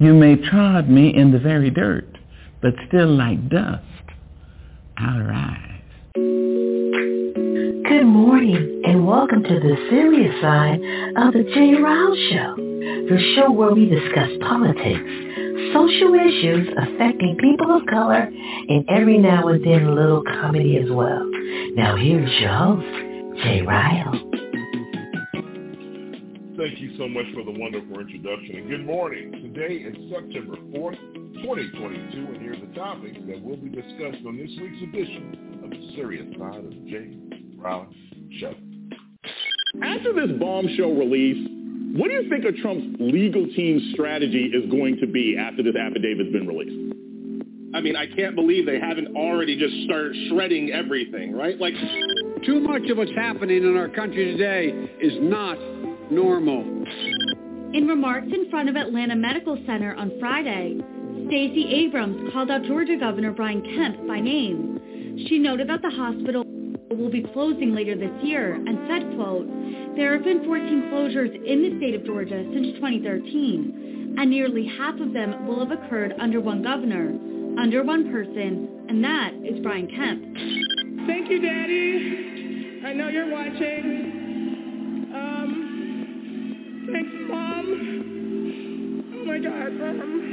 You may trod me in the very dirt, but still like dust, I'll rise. Good morning and welcome to the serious side of the Jay Rouse Show, the show where we discuss politics, social issues affecting people of color, and every now and then a little comedy as well. Now here's your host, Jay Ryle. Thank you so much for the wonderful introduction and good morning. Today is September 4th, 2022 and here are the topics that will be discussed on this week's edition of the serious side of Jay Rouse Show. After this bombshell release, what do you think of Trump's legal team's strategy is going to be after this affidavit's been released? I mean, I can't believe they haven't already just started shredding everything, right? Like, too much of what's happening in our country today is not normal. In remarks in front of Atlanta Medical Center on Friday, Stacey Abrams called out Georgia Governor Brian Kemp by name. She noted that the hospital will be closing later this year and said, quote, there have been 14 closures in the state of Georgia since 2013, and nearly half of them will have occurred under one governor, under one person, and that is Brian Kemp. Thank you, Daddy. I know you're watching. Thanks, Mom. Oh my God, Mom.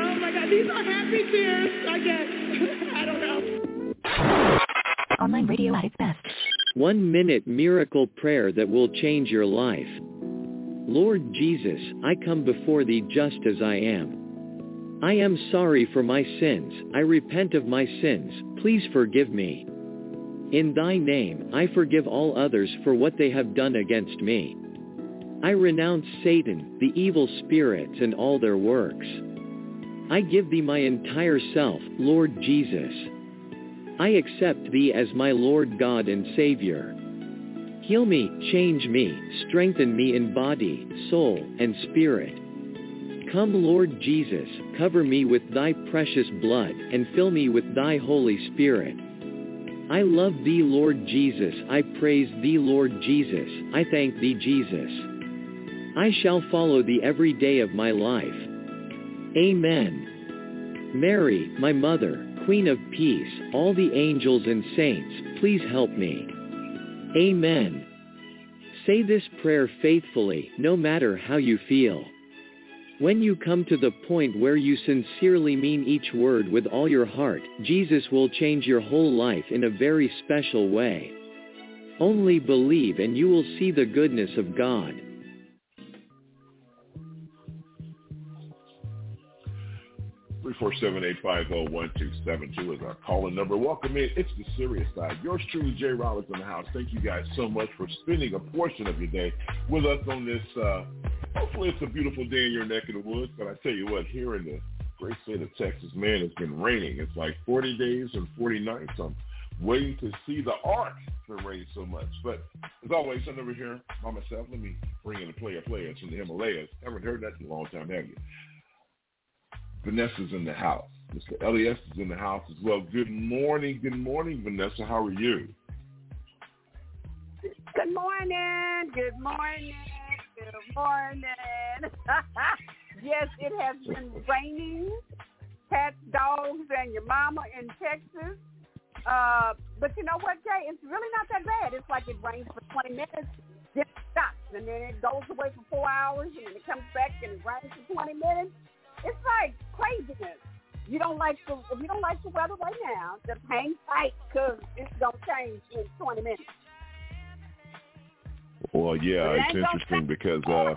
Oh my God, these are happy tears, I guess. I don't know. Online radio at its best. One minute miracle prayer that will change your life. Lord Jesus, I come before thee just as I am. I am sorry for my sins. I repent of my sins. Please forgive me. In thy name, I forgive all others for what they have done against me. I renounce Satan, the evil spirits and all their works. I give thee my entire self, Lord Jesus. I accept thee as my Lord God and Savior. Heal me, change me, strengthen me in body, soul, and spirit. Come Lord Jesus, cover me with thy precious blood and fill me with thy Holy Spirit. I love thee Lord Jesus, I praise thee Lord Jesus, I thank thee Jesus. I shall follow thee every day of my life. Amen. Mary, my mother, Queen of Peace, all the angels and saints, please help me. Amen. Say this prayer faithfully, no matter how you feel. When you come to the point where you sincerely mean each word with all your heart, Jesus will change your whole life in a very special way. Only believe and you will see the goodness of God. 347-850-1272 is our calling number. Welcome in. It's the serious side. Yours truly, Jay Rollins in the house. Thank you guys so much for spending a portion of your day with us on this. Uh, hopefully it's a beautiful day in your neck of the woods, but I tell you what, here in the great state of Texas, man, it's been raining. It's like 40 days and 40 nights. I'm waiting to see the art for rain so much. But as always, I'm over here by myself. Let me bring in a player player. It's from the Himalayas. Haven't heard that in a long time, have you? Vanessa's in the house. Mr. Elias is in the house as well. Good morning. Good morning, Vanessa. How are you? Good morning. Good morning. Good morning. yes, it has been raining. Cats, dogs, and your mama in Texas. Uh, but you know what, Jay? It's really not that bad. It's like it rains for 20 minutes, then it stops, and then it goes away for four hours, and then it comes back and it rains for 20 minutes it's like craziness. You don't like the if you don't like the weather right now, just hang tight because it's gonna change in 20 minutes. Well, yeah, It it's interesting because uh,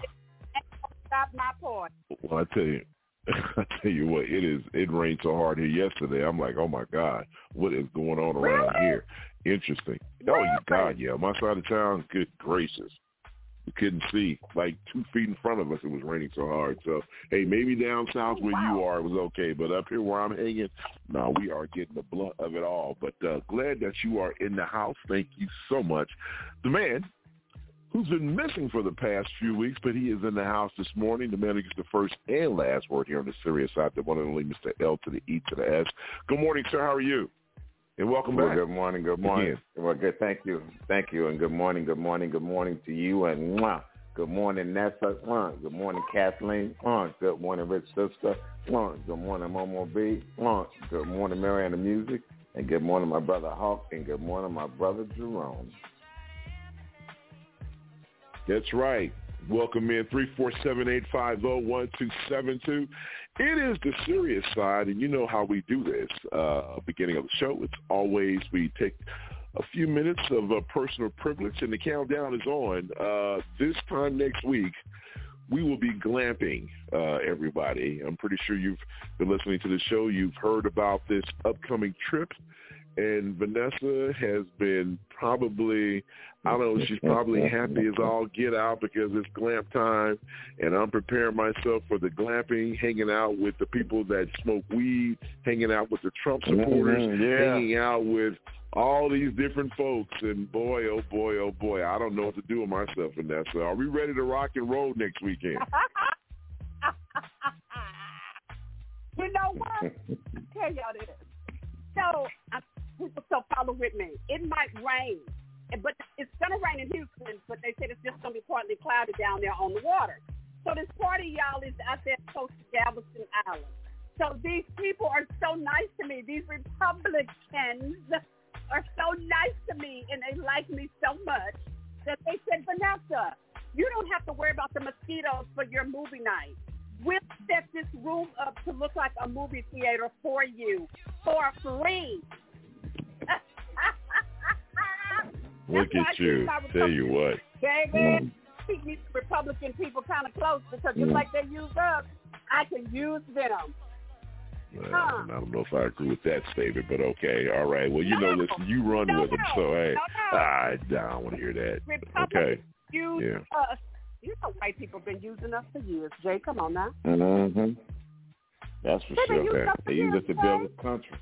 Stop my point. well, I tell you, I tell you what, it is. It rained so hard here yesterday. I'm like, oh my god, what is going on around Really? here? Interesting. Oh, you God, yeah, my side of town. Good gracious. We couldn't see. Like two feet in front of us, it was raining so hard. So, hey, maybe down south where wow. you are it was okay, but up here where I'm hanging, no, we are getting the blunt of it all. But uh, glad that you are in the house. Thank you so much. The man who's been missing for the past few weeks, but he is in the house this morning. The man who gets the first and last word here on the serious side, the one and only Mr. L to the E to the S. Good morning, sir. How are you? And welcome well, back. Good morning. Good morning. Again. Well, good. Thank you. Thank you. And good morning. Good morning. Good morning to you. And mwah, good morning, Nessa. Mwah, good morning, Kathleen. Mwah, good morning, Rich Sister. Mwah, good morning, Momo B. Mwah, good morning, Mariana Music. And good morning, my brother Hawk. And good morning, my brother Jerome. That's right. Welcome in 347-850-1272. It is the serious side, and you know how we do this. Uh, beginning of the show, it's always we take a few minutes of uh, personal privilege, and the countdown is on. Uh, this time next week, we will be glamping, uh, everybody. I'm pretty sure you've been listening to the show. You've heard about this upcoming trip and Vanessa has been probably, I don't know, she's probably happy as all get out because it's glamp time, and I'm preparing myself for the glamping, hanging out with the people that smoke weed, hanging out with the Trump supporters, Mm-hmm, yeah. hanging out with all these different folks, and boy, oh boy, oh boy, I don't know what to do with myself, Vanessa. Are we ready to rock and roll next weekend? you know what? I'll tell y'all this. So, uh, so follow with me. It might rain, but it's going to rain in Houston, but they said it's just going to be partly cloudy down there on the water. So this party, y'all, is out there close to Galveston Island. So these people are so nice to me. These Republicans are so nice to me, and they like me so much that they said, Vanessa, you don't have to worry about the mosquitoes for your movie night. We'll set this room up to look like a movie theater for you for free. Look at you. Tell you what. Baby, keep these Republican people kind of close because just like they use us, I can use them. Well, Huh. I don't know if I agree with that statement, but okay, all right. Well, you know, listen, you run No, with them, so hey, No, no. I, I don't want to hear that. Republicans Okay, use Yeah. us. You know white people been using us for years. Jay, come on now. Mm-hmm. That's for They've sure. They use us to build this country.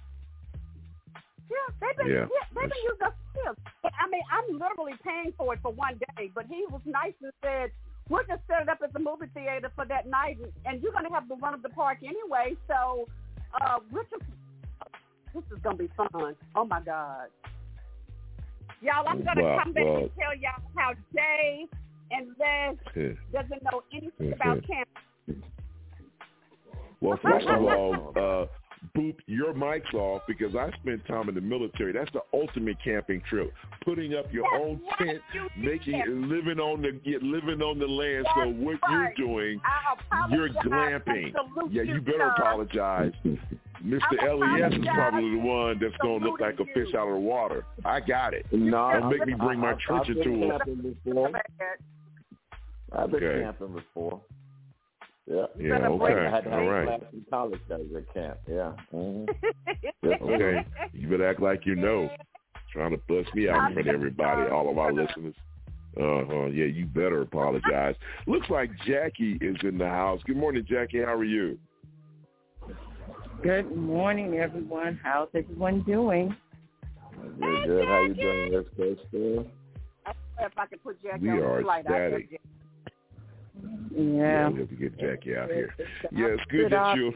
Yeah, they've been, Yeah. yeah, they've been using us years. I mean, I'm literally paying for it for one day. But he was nice and said, we'll just set it up as a movie theater for that night, and, you're going to have the run of the park anyway. So uh, we're just, this is going to be fun. Oh, my God. Y'all, I'm going to Well, come back well- and tell y'all how Jay and Les doesn't know anything about camp. Well, first of all, uh, boop your mics off because I spent time in the military. That's the ultimate camping trip. Putting up your own tent, making living on the living on the land. So what right. you're doing, you're glamping. Yeah, you you, better sir. apologize. Mr. I Les is probably the one that's gonna look like a fish out of the water. I got it. No, Don't make me bring my I've- trench I've been into it. camping before. I've been Okay. camping before. Yeah. Yeah, okay. I had to All right. class in college days at camp. Yeah. Mhm. Okay. You better act like you know. Trying to bust me out in front of everybody, all of our listeners. Uh huh. Yeah, you better apologize. Looks like Jackie is in the house. Good morning, Jackie. How are you? Good morning, everyone. How's everyone doing? Good, good. How you doing, Miss Crystal? If I could put Jackie We on the are flight, I'd have ecstatic. Jackie. Yeah. we have to get Jackie out here. Yeah, it's good that you.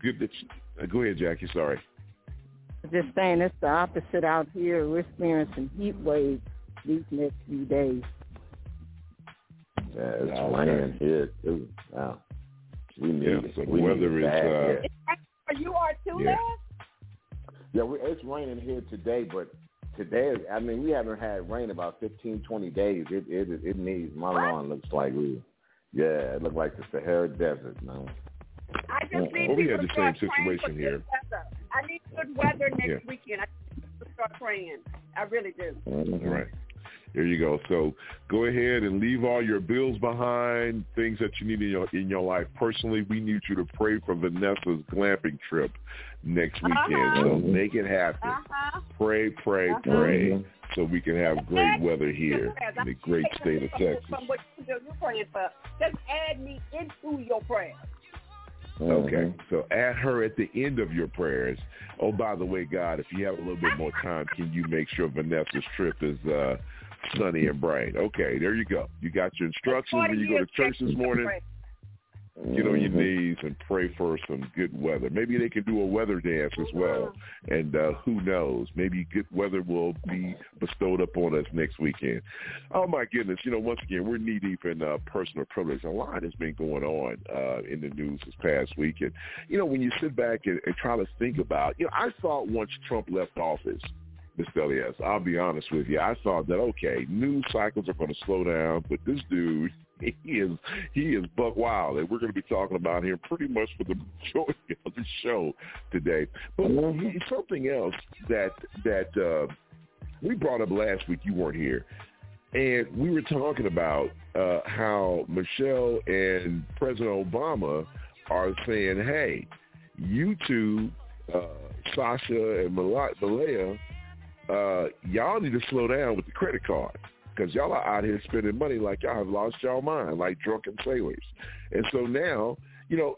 Good that you. uh, Go ahead, Jackie. Sorry. Just saying, it's the opposite out here. We're experiencing heat waves these next few days. Yeah, it's Okay. raining here too. Wow. We need Yeah, so the we need weather it is, bad uh, here. Are you are too, Yeah. Les? Yeah, we, it's raining here today, but today, I mean, we haven't had rain about 15, 20 days. It it it needs. My lawn looks like we, yeah, it looked like the Sahara Desert, man. I just need Well, we people had the same situation here. I need good weather next Yeah. weekend. I need people to start praying. I really do. All right. There you go. So go ahead and leave all your bills behind, things that you need in your in your life. Personally, we need you to pray for Vanessa's glamping trip next weekend. Uh-huh. So make it happen. Uh-huh. Pray, pray, Uh-huh. pray, so we can have great weather here in the great state of Texas. From what you do, you're praying for. Just add me into your prayers. Okay, so add her at the end of your prayers. Oh, by the way, God, if you have a little bit more time, can you make sure Vanessa's trip is uh, sunny and bright? Okay, there you go. You got your instructions when you go to church this morning. Get on your knees and pray for some good weather. Maybe they can do a weather dance as well. And uh, who knows? Maybe good weather will be bestowed upon us next weekend. Oh my goodness! You know, once again, we're knee deep in uh, personal privilege. A lot has been going on uh, in the news this past week, and you know, when you sit back and, and try to think about, you know, I thought once Trump left office. Mr. Elias, I'll be honest with you. I thought that okay, news cycles are going to slow down, but this dude, he is he is buck wild, and we're going to be talking about him pretty much for the majority of the show today. But something else that that uh, we brought up last week, you weren't here, and we were talking about uh, how Michelle and President Obama are saying, "Hey, you two, uh, Sasha and Mala- Malaya, uh, y'all need to slow down with the credit card because y'all are out here spending money like y'all have lost y'all mind, like drunken sailors. And so now, you know,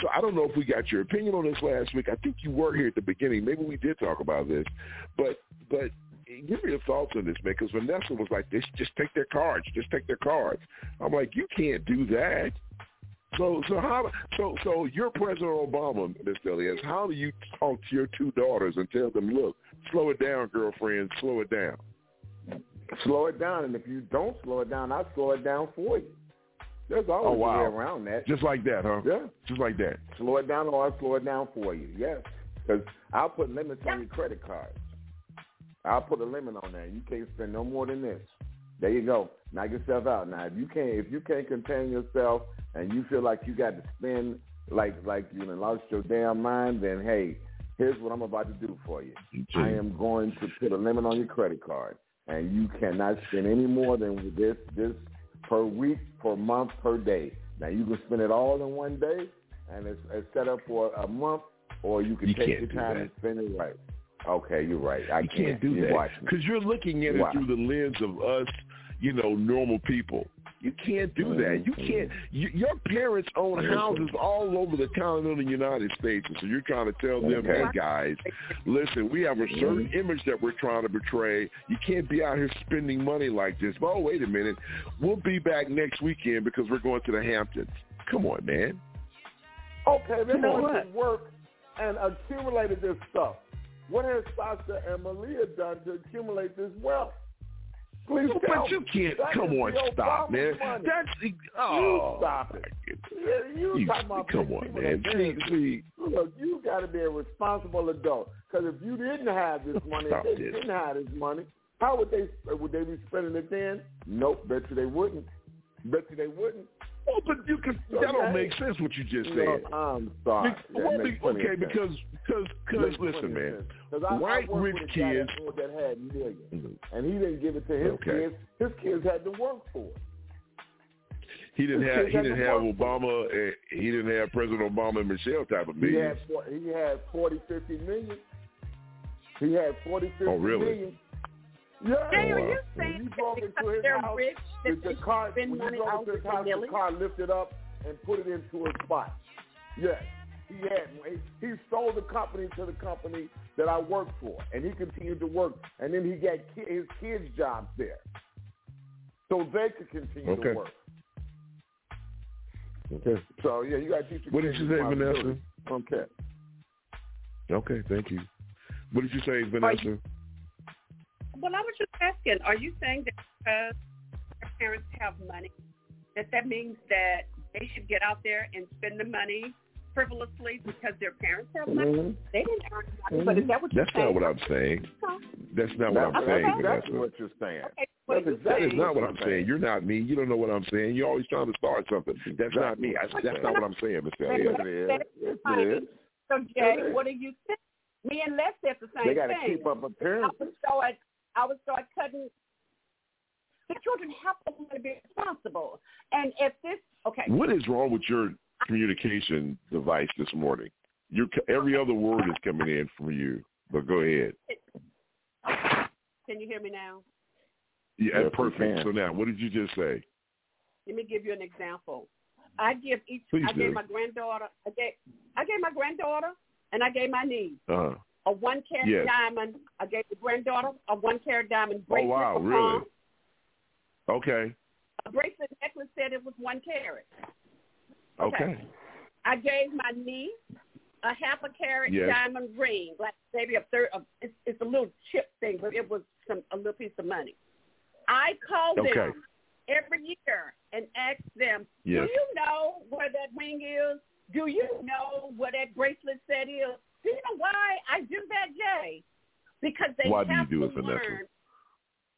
so I don't know if we got your opinion on this last week. I think you were here at the beginning. Maybe we did talk about this, but but give me your thoughts on this, man. Because Vanessa was like, "This just take their cards, just take their cards." I'm like, you can't do that. So so how so so you're President Obama, Mr. Elias. How do you talk to your two daughters and tell them, look, slow it down, girlfriend, slow it down. Slow it down, and if you don't slow it down, I'll slow it down for you. There's always Oh, wow. a way around that. Just like that, huh? Yeah. Just like that. Slow it down, or I'll slow it down for you. Yes, because I'll put limits on your credit cards. I'll put a limit on that. You can't spend no more than this. There you go. Knock yourself out. Now, if you can't, if you can't contain yourself, and you feel like you got to spend like like you done lost your damn mind, then hey, here's what I'm about to do for you. I am going to put a limit on your credit card, and you cannot spend any more than this this per week, per month, per day. Now you can spend it all in one day, and it's, it's set up for a month, or you can You take can't your time and spend it right. Okay, you're right. I you can't do You're that because you're looking at it Wow. through the lens of us, you know, normal people. You can't do that. You can't. You, your parents own houses all over the continental United States, and so you're trying to tell them, "Hey guys, listen, we have a certain image that we're trying to portray. You can't be out here spending money like this." But oh, wait a minute, we'll be back next weekend because we're going to the Hamptons. Come on, man. Okay, they Come on. went to work and accumulated this stuff. What has Sasha and Malia done to accumulate this wealth? Please But tell you can't. That Come on, stop, man. money. That's you oh, stop it. Yeah, you, You- talking about come on, man. See, see. Look, you got to be a responsible adult. Because if you didn't have this money, Stop if they this. didn't have this money, how would they would they be spending it then? Nope, bet you they wouldn't. Bet you they wouldn't. Oh, but you can. That don't make sense. What you just No, said. I'm sorry. Be- That well, be- okay, because because because listen, man. I, White I rich with a guy kids. That, that had 1000000 mm-hmm. and he didn't give it to his Okay. kids. His kids had to work for it. He didn't His have he didn't have Obama. And he didn't have President Obama and Michelle type of He millions. had he had 40, 50 million. He had 40, 50 Oh, really? million. Yeah. Jay, are you When saying you that into because his they're house, rich the, that the they car, spend when you money out into his with house, the car lifted up and put it into a spot. Yes. He had he, he sold the company to the company that I worked for, and he continued to work, and then he got ki- his kids jobs there, so they could continue Okay. to work. Okay. So yeah, you got to teach your What did you say, Vanessa? responsibility. Okay. Okay, thank you. What did you say, Vanessa? Well, I was just asking, are you saying that because their parents have money, that that means that they should get out there and spend the money frivolously because their parents have money? Mhm. They didn't earn money, but is that what you're That's saying? not what I'm saying. That's not what I'm saying, exactly Vanessa. what you're saying. Okay, That's, that is not what I'm saying. You're not me. You don't know what I'm saying. You're always trying to start something. That's not me. I, that's not what I'm saying, Mr. Yes, Elliott. Yes, Fine. it is. So, Jay, what are you saying? Me and Les said the same thing. They got to keep up I appearances. would start, I would start cutting The children have to learn to be responsible. And if this, okay. What is wrong with your communication device this morning? Your every other word is coming in from you. But go ahead. Can you hear me now? Yeah, Yes, perfect. So now, what did you just say? Let me give you an example. I give each. Please I gave my granddaughter. I gave. I gave my granddaughter, and I gave my niece Uh, a one carat Yes. diamond. I gave the granddaughter a one carat diamond oh, bracelet. oh wow, really? prom. Okay. A bracelet necklace said it was one carat. Okay. I gave my niece a half a carat Yes. diamond ring, like maybe a third. Of, it's, it's a little chip thing, but it was some a little piece of money. I called Okay. them every year and asked them, Yes. "Do you know where that ring is? Do you know where that bracelet set is? Do you know why I do that, Jay? Because they Why do you have do to it, Vanessa? learn.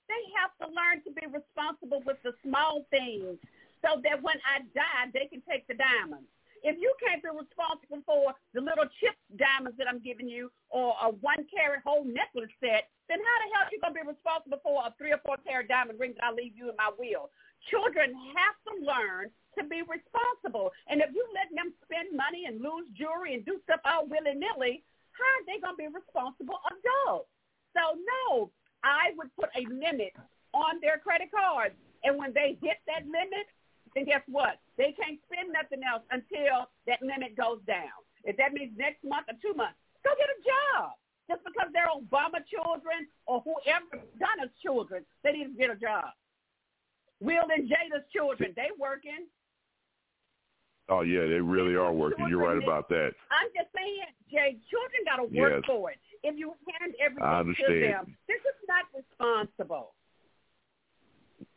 They have to learn to be responsible with the small things, so that when I die, they can take the diamonds. If you can't be responsible for the little chip diamonds that I'm giving you or a one carat whole necklace set, then how the hell are you going to be responsible for a three or four carat diamond ring that I leave you in my will? Children have to learn to be responsible. And if you let them spend money and lose jewelry and do stuff all willy-nilly, how are they going to be responsible adults? So no, I would put a limit on their credit cards. And when they hit that limit, then guess what? They can't spend nothing else until that limit goes down. If that means next month or two months, go get a job. Just because they're Obama children or whoever Donna's children, they need to get a job. Will and Jada's children, they working. Oh yeah, they really are working. You're right about that. I'm just saying, Jay, children got to work Yes. for it. If you hand everything to them, this is not responsible.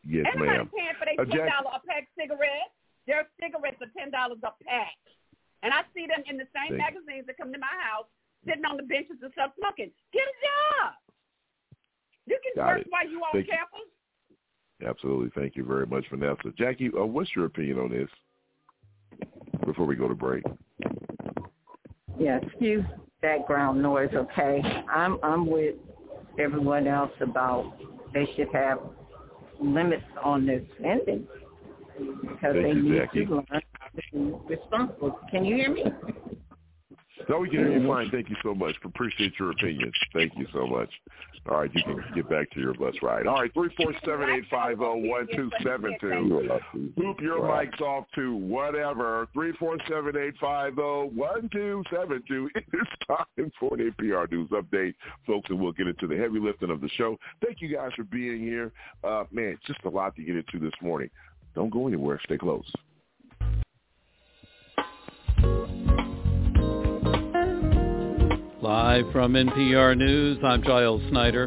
Yes, Ain't nobody ma'am. paying for their Uh, ten dollar a pack cigarettes. Their cigarettes are ten dollars a pack, and I see them in the same Thank- magazines that come to my house, sitting on the benches and stuff smoking. Get a job. You can Got work it. while you on Thank you. Absolutely. Thank you very much, Vanessa. Jackie, uh, what's your opinion on this? Before we go to break. Yeah, excuse background noise, okay? I'm I'm with everyone else about they should have limits on their spending because Thank they you, need Jackie. to learn how to be responsible. Can you hear me? No, we can hear you fine. Thank you so much. Appreciate your opinion. Thank you so much. All right, you can get back to your bus ride. All right, three four seven eight five zero one two seven two. Hoop your mics off to whatever. Three four seven eight five zero one two seven two. It's time for the NPR News Update, folks, and we'll get into the heavy lifting of the show. Thank you guys for being here. Uh, man, just a lot to get into this morning. Don't go anywhere. Stay close. Live from NPR News, I'm Giles Snyder.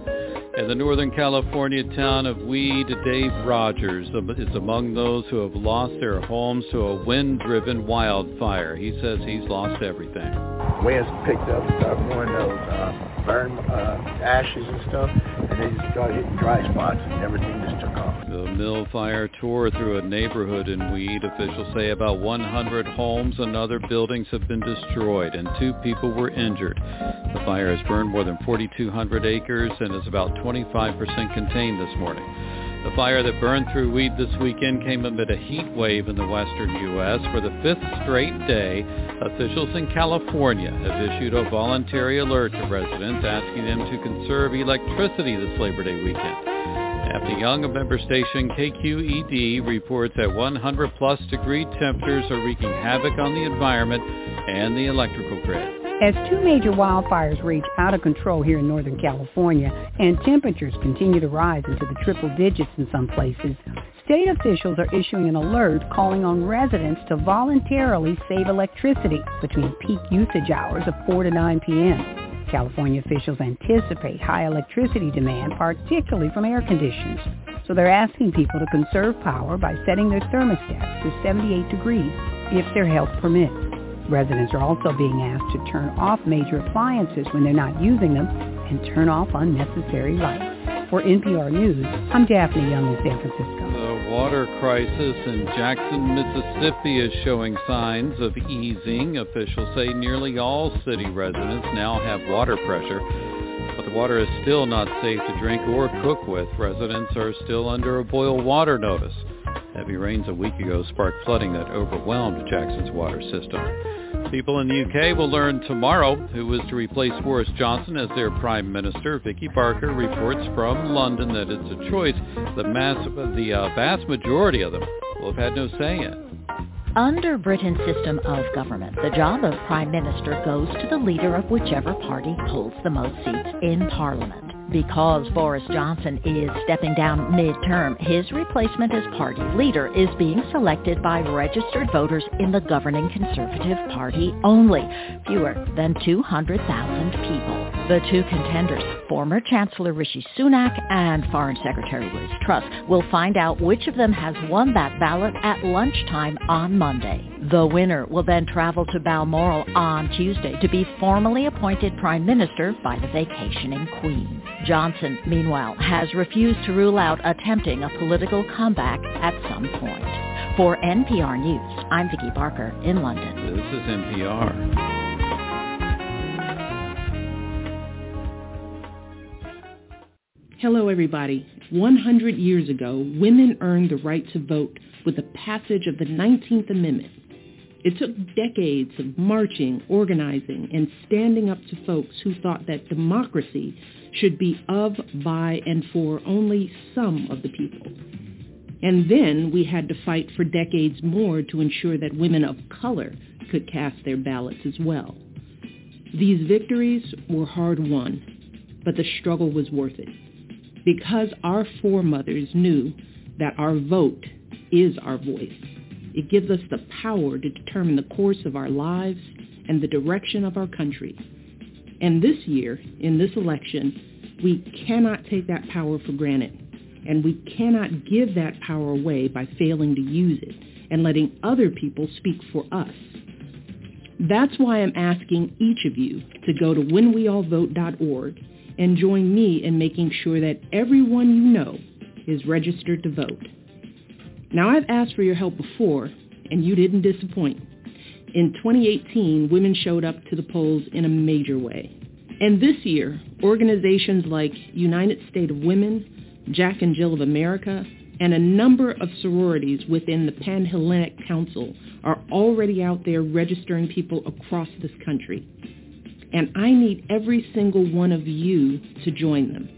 In the Northern California town of Weed, Dave Rogers is among those who have lost their homes to a wind-driven wildfire. He says he's lost everything. Winds picked up, started blowing those uh, burn uh, ashes and stuff, and they just started hitting dry spots, and everything just took off. The mill fire tore through a neighborhood in Weed. Officials say about 100 homes and other buildings have been destroyed and two people were injured. The fire has burned more than 4,200 acres and is about 25% contained this morning. The fire that burned through Weed this weekend came amid a heat wave in the western U.S. For the fifth straight day, officials in California have issued a voluntary alert to residents asking them to conserve electricity this Labor Day weekend. Daphne Young, a member station KQED reports that 100 plus degree temperatures are wreaking havoc on the environment and the electrical grid. As two major wildfires rage out of control here in Northern California and temperatures continue to rise into the triple digits in some places, state officials are issuing an alert calling on residents to voluntarily save electricity between peak usage hours of 4 to 9 p.m. California officials anticipate high electricity demand, particularly from air conditioners. So they're asking people to conserve power by setting their thermostats to 78 degrees if their health permits. Residents are also being asked to turn off major appliances when they're not using them and turn off unnecessary lights. For NPR News, I'm Daphne Young in San Francisco. The water crisis in Jackson, Mississippi is showing signs of easing. Officials say nearly all city residents now have water pressure. But the water is still not safe to drink or cook with. Residents are still under a boil water notice. Heavy rains a week ago sparked flooding that overwhelmed Jackson's water system. People in the UK will learn tomorrow who is to replace Boris Johnson as their prime minister. Vicki Barker reports from London that it's a choice the, mass, the uh, vast majority of them will have had no say in. Under Britain's system of government, the job of Prime Minister goes to the leader of whichever party holds the most seats in Parliament. Because Boris Johnson is stepping down midterm, his replacement as party leader is being selected by registered voters in the governing Conservative Party only, fewer than 200,000 people. The two contenders, former Chancellor Rishi Sunak and Foreign Secretary Liz Truss, will find out which of them has won that ballot at lunchtime on Monday. The winner will then travel to Balmoral on Tuesday to be formally appointed Prime Minister by the vacationing Queen. Johnson, meanwhile, has refused to rule out attempting a political comeback at some point. For NPR News, I'm Vicki Barker in London. This is NPR. Hello, everybody. 100 years ago, women earned the right to vote with the passage of the 19th Amendment. It took decades of marching, organizing, and standing up to folks who thought that democracy should be of, by, and for only some of the people. And then we had to fight for decades more to ensure that women of color could cast their ballots as well. These victories were hard won, but the struggle was worth it because our foremothers knew that our vote is our voice. It gives us the power to determine the course of our lives and the direction of our country. And this year, in this election, we cannot take that power for granted. And we cannot give that power away by failing to use it and letting other people speak for us. That's why I'm asking each of you to go to whenweallvote.org and join me in making sure that everyone you know is registered to vote. Now, I've asked for your help before, and you didn't disappoint. In 2018, women showed up to the polls in a major way. And this year, organizations like United State of Women, Jack and Jill of America, and a number of sororities within the Pan-Hellenic Council are already out there registering people across this country. And I need every single one of you to join them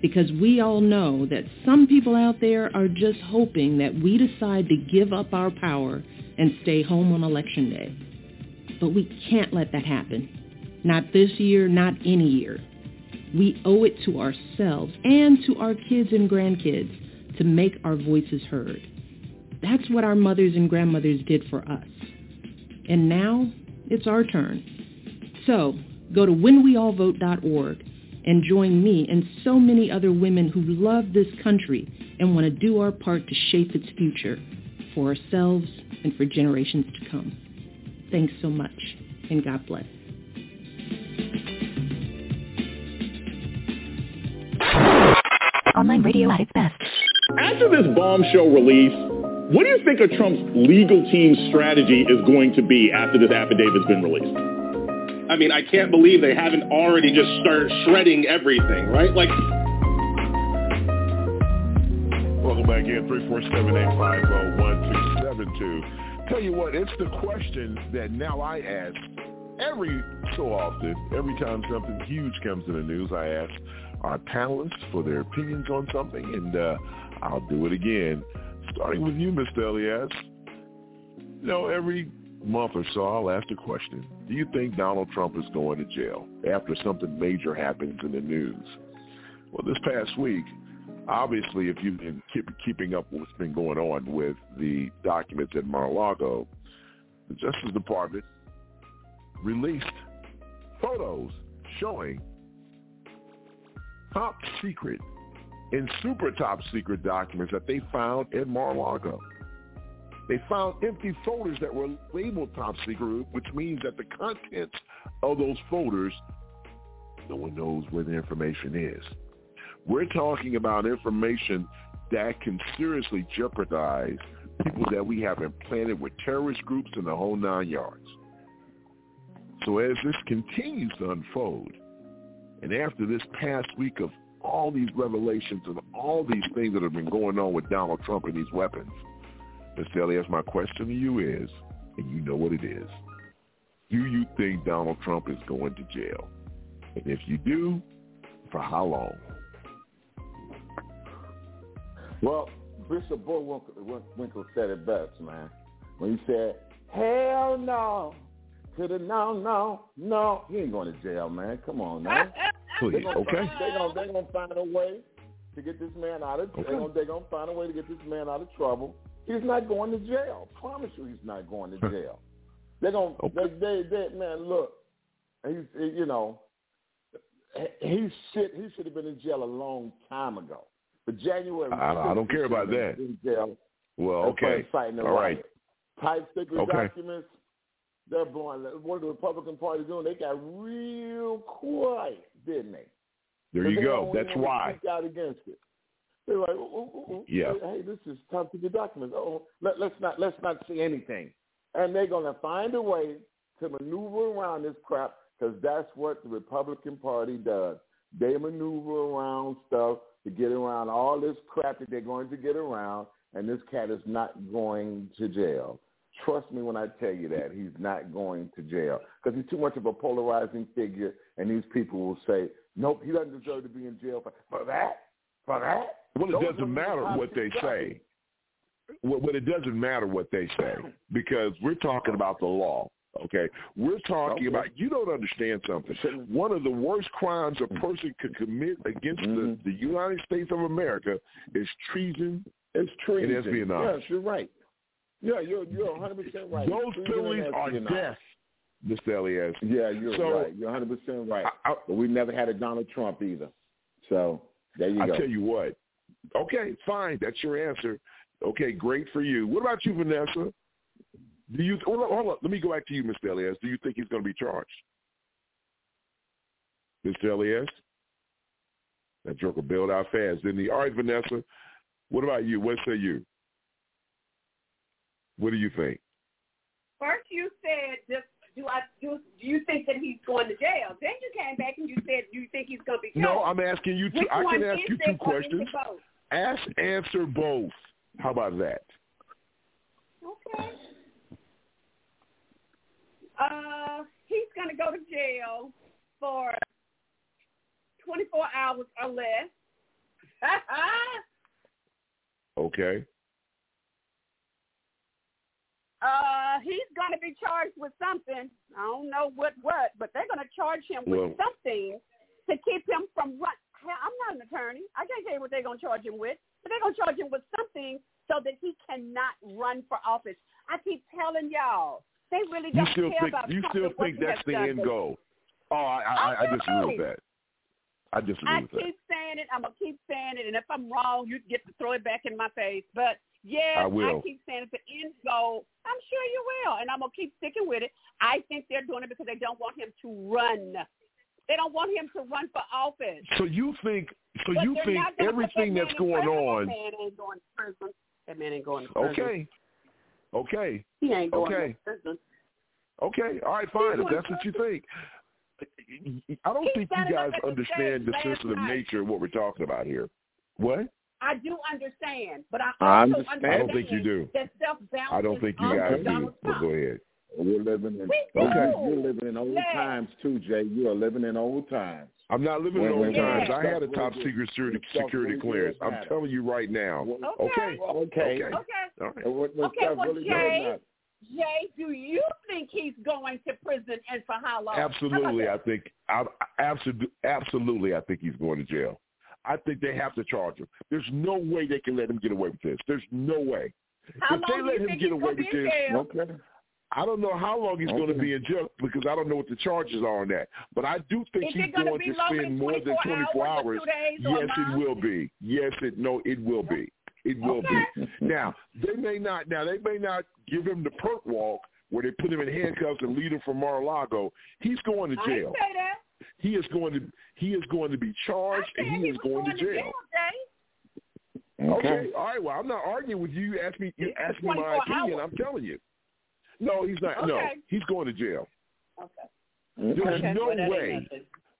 because we all know that some people out there are just hoping that we decide to give up our power and stay home on election day. But we can't let that happen. Not this year, not any year. We owe it to ourselves and to our kids and grandkids to make our voices heard. That's what our mothers and grandmothers did for us. And now it's our turn. So go to whenweallvote.org and join me and so many other women who love this country and want to do our part to shape its future for ourselves and for generations to come. Thanks so much, and God bless. Online radio at its best. After this bombshell release, what do you think of Trump's legal team's strategy is going to be after this affidavit's been released? I mean, I can't believe they haven't already just started shredding everything, right? Like, Welcome back in, oh 347-850-1272. Tell you what, it's the question that now I ask every so often, every time something huge comes in the news, I ask our panelists for their opinions on something, and uh, I'll do it again. Starting with you, Mr. Elias. You know, every month or so, I'll ask the question, do you think Donald Trump is going to jail after something major happens in the news? Well, this past week, obviously, if you've been keep, keeping up with what's been going on with the documents at Mar-a-Lago, the Justice Department released photos showing top secret and super top secret documents that they found in Mar-a-Lago. They found empty folders that were labeled top secret, which means that the contents of those folders, no one knows where the information is. We're talking about information that can seriously jeopardize people that we have implanted with terrorist groups in the whole nine yards. So as this continues to unfold, And after this past week of all these revelations and all these things that have been going on with Donald Trump and these weapons, Mr. Elias, my question to you is, and you know what it is, do you think Donald Trump is going to jail? And if you do, for how long? Well, Bishop Bullwinkle said it best, man. When he said, hell no, to the no, no, no. He ain't going to jail, man. Come on, man. Please, gonna, okay. They're going they gonna find a way to get this man out of Okay. they're gonna, find a way to get this man out of trouble. He's not going to jail. promise you he's not going to jail. They're gonna they, they they man, look, he's you know he should he should have been in jail a long time ago. But January I- I don't care about he should have that. In jail Well, okay. All right. Type secret Okay. documents. They're blowing. What the Republican Party doing? They got real quiet, didn't they? There you they go. That's why. Speak out against it. They're like. Yeah. Hey, this is top secret documents. Oh, let, let's not let's not see anything. And they're gonna find a way to maneuver around this crap because that's what the Republican Party does. They maneuver around stuff to get around all this crap that they're going to get around, and this cat is not going to jail. Trust me when I tell you that he's not going to jail because he's too much of a polarizing figure, and these people will say, "Nope, he doesn't deserve to be in jail for, for that, for that." Well, it Those doesn't matter what they say. Well, but it doesn't matter what they say because we're talking about the law. Okay, we're talking Okay. about. You don't understand something. One of the worst crimes a hmm. person could commit against the, mm-hmm. the United States of America is treason. It's treason. And espionage. Yes, you're right. Yeah, you're you're 100 percent right. Those penalties are death, Mr. Elias. Yeah, you're So- right. You're 100 percent right. but we never had a Donald Trump either. So there you go. I go. tell you what. Okay, fine. That's your answer. Okay, great for you. What about you, Vanessa? Do you hold on, hold on. Let me go back to you, Mr. Elias. Do you think he's going to be charged? Mr. Elias? That joker bailed out fast, didn't he? All right, Vanessa. What about you? What say you? What do you think? First, you said, just, do I do? Do you think that he's going to jail? Then you came back and you said, do you think he's going to be No. I'm asking you two. Which I can ask you two questions. Ask, answer both. How about that? Okay. Uh, he's going to go to jail for 24 hours or less. Okay. uh, he's going to be charged with something. I don't know what what, but they're going to charge him with Well- something to keep him from run. I'm not an attorney. I can't tell you what they're going to charge him with, but they're going to charge him with something so that he cannot run for office. I keep telling y'all, they really You don't still care think about you still think that's the end goal? Oh, I I, I, I disagree with that. I disagree I with that. keep saying it. I'm gonna keep saying it, and if I'm wrong, you get to throw it back in my face. But yes, I will. keep saying it's the end goal. I'm sure you will, and I'm gonna keep sticking with it. I think they're doing it because they don't want him to run. They don't want him to run for office. So you think so But you think not gonna put everything that that's going on That man ain't going to prison. That man ain't going to prison. Okay. Okay. He ain't going Okay. to prison. Okay. All right, fine. If that's what you think. I don't He think you guys understand the sensitive nature of what we're talking about here. What? I do understand, but I I also understand. I don't think you do. that stuff bounces I don't think you off guys of do. Donald But Trump. go ahead. We're living in We okay. do. You're living in old Yes. times too, Jay. You are living in old times. I'm not living in old times. I had a top secret security, security clearance. I'm telling you right now. Okay. Okay. Okay. Okay. Okay. All right. When, when Okay, well, Jay. Jay, do you think he's going to prison and for how long? Absolutely, that? I think I, absolutely, absolutely, I think he's going to jail. I think they have to charge him. There's no way they can let him get away with this. There's no way. How if long they do let you him think get he's away with be this, jail? Okay. I don't know how long he's going to be in jail because I don't know what the charges are on that. But I do think Is he's gonna going to spend more than 24 24 hours hours. two days or a Yes, it will be. Yes, it no, it will be. It will be. Now they may not. Now they may not give him the perp walk where they put him in handcuffs and lead him from Mar-a-Lago. He's going to I didn't jail. say that. He is going to he is going to be charged and said he is was going to jail. Jay. Okay. All right. Well, I'm not arguing with you. You ask me. You It's ask me my opinion. hours. I'm telling you. No, he's not. No, he's going to jail. Okay. There's Okay, no well, way.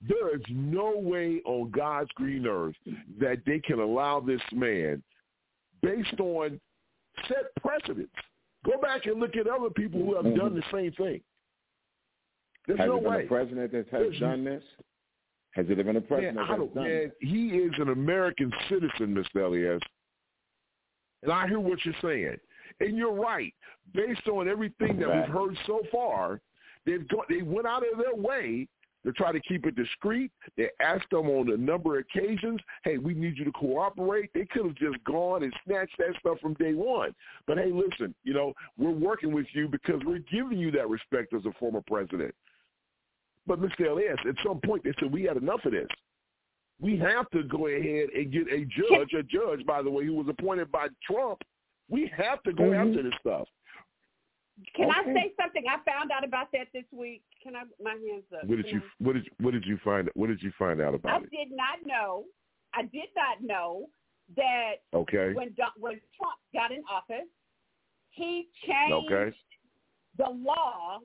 There is no way on God's green earth that they can allow this man, based on set precedents. Go back and look at other people who have mm-hmm. done the same thing. There's has no it been way. a president that has There's, done this? Has it been a president man, that has done man, this? He is an American citizen, Mr. Elias. And I hear what you're saying. And you're right. Based on everything that we've heard so far, they've got, they went out of their way to try to keep it discreet. They asked them on a number of occasions, hey, we need you to cooperate. They could have just gone and snatched that stuff from day one. But hey, listen, you know, we're working with you because we're giving you that respect as a former president. But Mr. Elias, at some point they said, we had enough of this. We have to go ahead and get a judge, a judge, by the way, who was appointed by Trump. We have to go mm-hmm. after this stuff. Can okay. I say something? I found out about that this week. Can I? My hands up. What did you? What did What did you find? What did you find out about I it? I did not know. I did not know that. Okay. When when Trump got in office, he changed okay. the law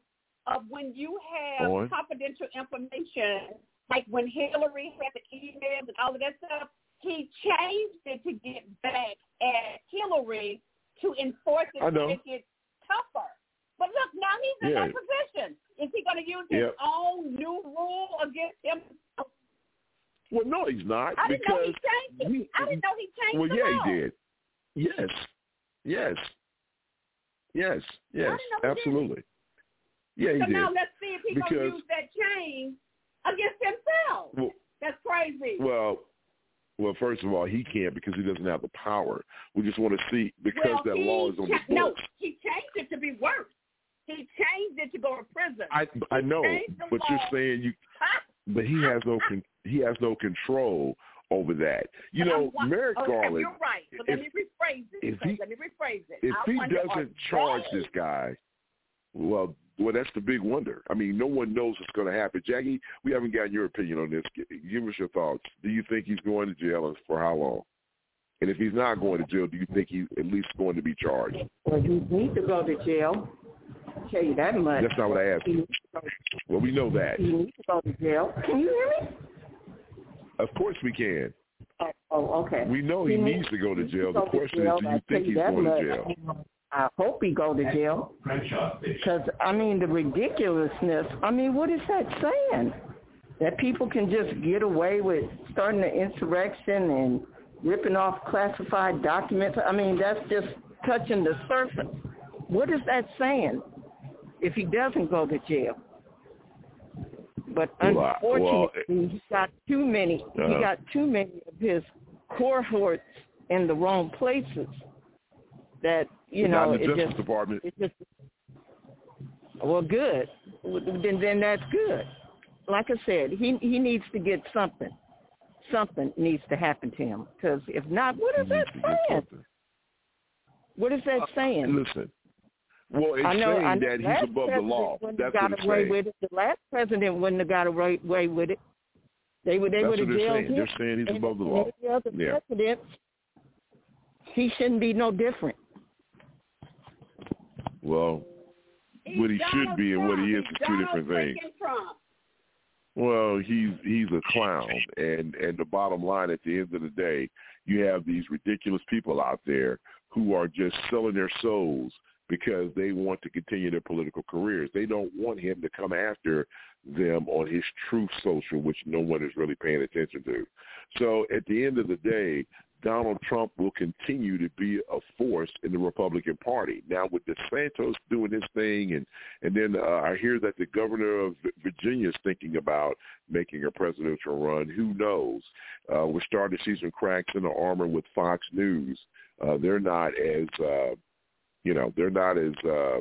of when you have On. confidential information, like when Hillary had the emails and all of that stuff. He changed it to get back at Hillary to enforce it to make it tougher. But look, now he's in yeah. that position. Is he going to use his yep. own new rule against him? Well, no, he's not. I didn't know he changed it. he, I didn't know he changed Well, yeah, law. he did. Yes, yes, yes, yes, absolutely. Yeah, he so did. now let's see if he's going to use that change against himself. Well, That's crazy. Well, well, first of all, he can't because he doesn't have the power. We just want to see because well, that law is on the books. No, he changed it to be worse. He changed it to go to prison. I I know, but law. you're saying you, but he has no con, he has no control over that. You but know, I'm, Merrick okay, Garland. You're right. But if, let me rephrase it. He, let me rephrase it. If I he doesn't charge they, this guy, well, well, that's the big wonder. I mean, no one knows what's going to happen. Jackie, we haven't gotten your opinion on this. Give us your thoughts. Do you think he's going to jail and for how long? And if he's not going to jail, do you think he's at least going to be charged? Well, he needs to go to jail. Tell you that much. That's not what I asked. You. Well, we know that. He needs to go to jail. Can you hear me? Of course we can. Oh, oh okay. We know he, he needs to go to jail. The question is, do you think he's going much. to jail? I hope he go to jail. Because, I mean, the ridiculousness, I mean, what is that saying? That people can just get away with starting an insurrection and ripping off classified documents? I mean, that's just touching the surface. What is that saying if he doesn't go to jail? But unfortunately, well, he got too many. Uh, he got too many of his cohorts in the wrong places. That you know, not in the it just, Department. It just well, good. Then then that's good. Like I said, he he needs to get something. Something needs to happen to him because if not, what is that saying? What is that saying? Uh, listen. Well, it's I know, saying I know that he's above the law. That's got what it's away saying. with it. The last president wouldn't have got away with it. They would. They would have what they're jailed saying. him. They're saying he's and, above the law. Any other Yeah. president, he shouldn't be no different. Well, what he should be and what he is is two different things. Trump. Well, he's he's a clown, and and the bottom line at the end of the day, you have these ridiculous people out there who are just selling their souls because they want to continue their political careers. They don't want him to come after them on his truth social, which no one is really paying attention to. So at the end of the day, Donald Trump will continue to be a force in the Republican Party. Now, with DeSantis doing his thing, and and then uh, I hear that the governor of Virginia is thinking about making a presidential run. Who knows? Uh, we're starting to see some cracks in the armor with Fox News. Uh, they're not as, uh, you know, they're not as uh,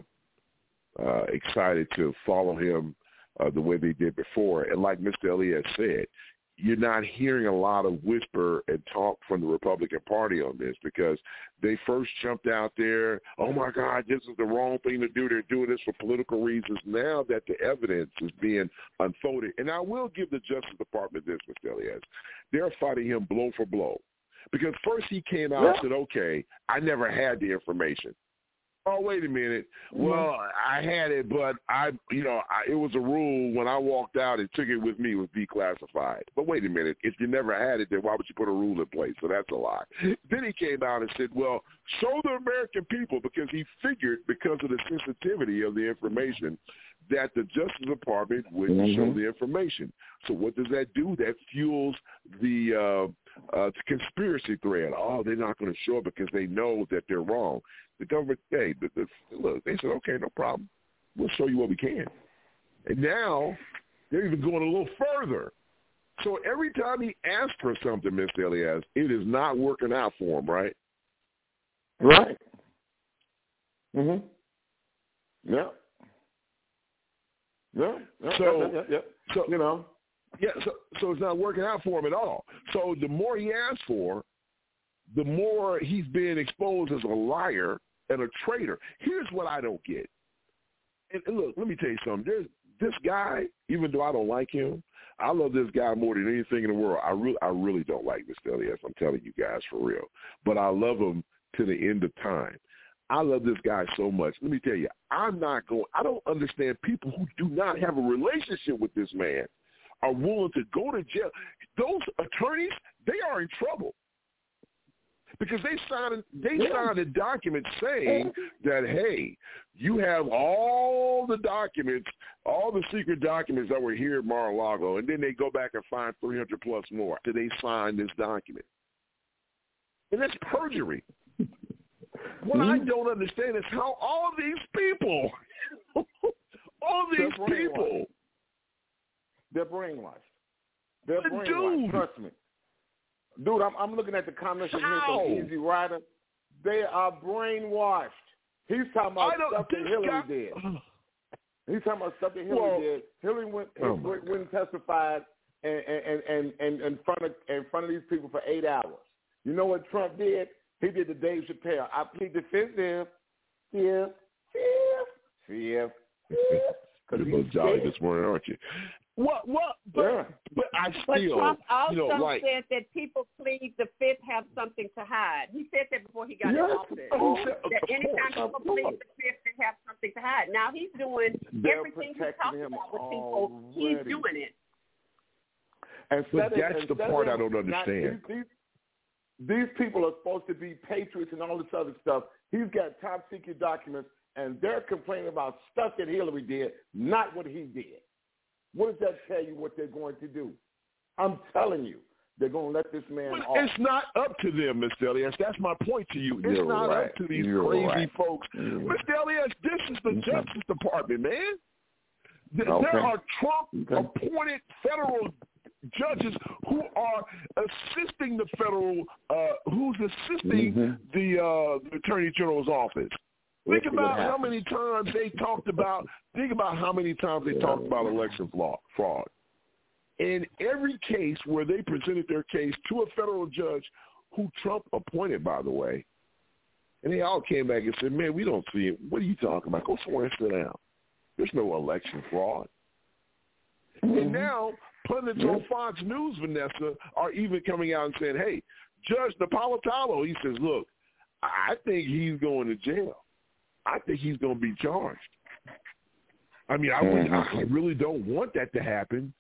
uh, excited to follow him uh, the way they did before. And like Mr. Elliott said, you're not hearing a lot of whisper and talk from the Republican Party on this because they first jumped out there, oh my God, this is the wrong thing to do. They're doing this for political reasons. Now that the evidence is being unfolded, and I will give the Justice Department this, Mr. Elias, they're fighting him blow for blow. Because first he came out and said, okay, I never had the information. Oh wait a minute. Well, I had it, but I, you know, I, it was a rule when I walked out and took it with me it was declassified. But wait a minute, if you never had it, then why would you put a rule in place? So that's a lie. Then he came out and said, well, show the American people because he figured because of the sensitivity of the information that the Justice Department would Mhm. show the information. So what does that do? That fuels the uh, uh, conspiracy thread. Oh, they're not going to show it because they know that they're wrong. The government, hey, the, the, look, they said, okay, no problem. We'll show you what we can. And now they're even going a little further. So every time he asks for something, Mr. Elias, it is not working out for him, right? Right. Mhm. Yeah. Yeah. yeah So- yeah, yeah, yeah. So you know, yeah. So so it's not working out for him at all. So the more he asks for, the more he's being exposed as a liar and a traitor. Here's what I don't get. And, look, let me tell you something. There's this guy, even though I don't like him, I love this guy more than anything in the world. I really, I really don't like Mr. Elias. I'm telling you guys for real. But I love him to the end of time. I love this guy so much. Let me tell you, I'm not going. I don't understand people who do not have a relationship with this man are willing to go to jail. Those attorneys, they are in trouble. Because they signed they signed a document saying that hey, you have all the documents, all the secret documents that were here at Mar-a-Lago, and then they go back and find 300 plus more after they sign this document, and that's perjury. What I mm-hmm. don't understand is how all these people, all these people, they're brainwashed. They're But brainwashed. dude. Trust me, dude. I'm I'm looking at the comments in here How? from Easy Rider. They are brainwashed. He's talking about stuff that Hillary guy- did. He's talking about stuff that Hillary Well- did. Hillary went, Oh, went, went and testified and and, and, and in front of in front of these people for eight hours. You know what Trump did? He did the Dave Chappelle. I plead the fifth, fifth, fifth, fifth, fifth. You're a little jolly this morning, aren't you? What? What? But, Yeah. but I But Trump also you know, like said that people plead the fifth have something to hide. He said that before he got Yes, in office. of that course, anytime of people plead the fifth, they have something to hide. Now he's doing They're everything he talks about with people. He's doing it. And But instead of- that's the part I don't understand. these, these, these people are supposed to be patriots and all this other stuff. He's got top secret documents, and they're complaining about stuff that Hillary did, not what he did. What does that tell you what they're going to do? I'm telling you, they're going to let this man But off. it's not up to them, Mr. Elias. That's my point to you. It's You're not right. up to these You're crazy right. folks. Mr. Elias, this is the Justice Department, man. Th- Okay. There are Trump Okay. appointed federal judges who are assisting the federal, uh, who's assisting Mhm. the, uh, the Attorney General's office. Think about how many times they talked about. Think about how many times they talked about election fraud. In every case where they presented their case to a federal judge, who Trump appointed, by the way, and they all came back and said, "Man, we don't see it. What are you talking about? Go somewhere and sit down. There's no election fraud." And now pundits on Fox News, Vanessa, are even coming out and saying, "Hey, Judge Napolitano," he says, "Look, I think he's going to jail. I think he's going to be charged. I mean, I, would, I really don't want that to happen,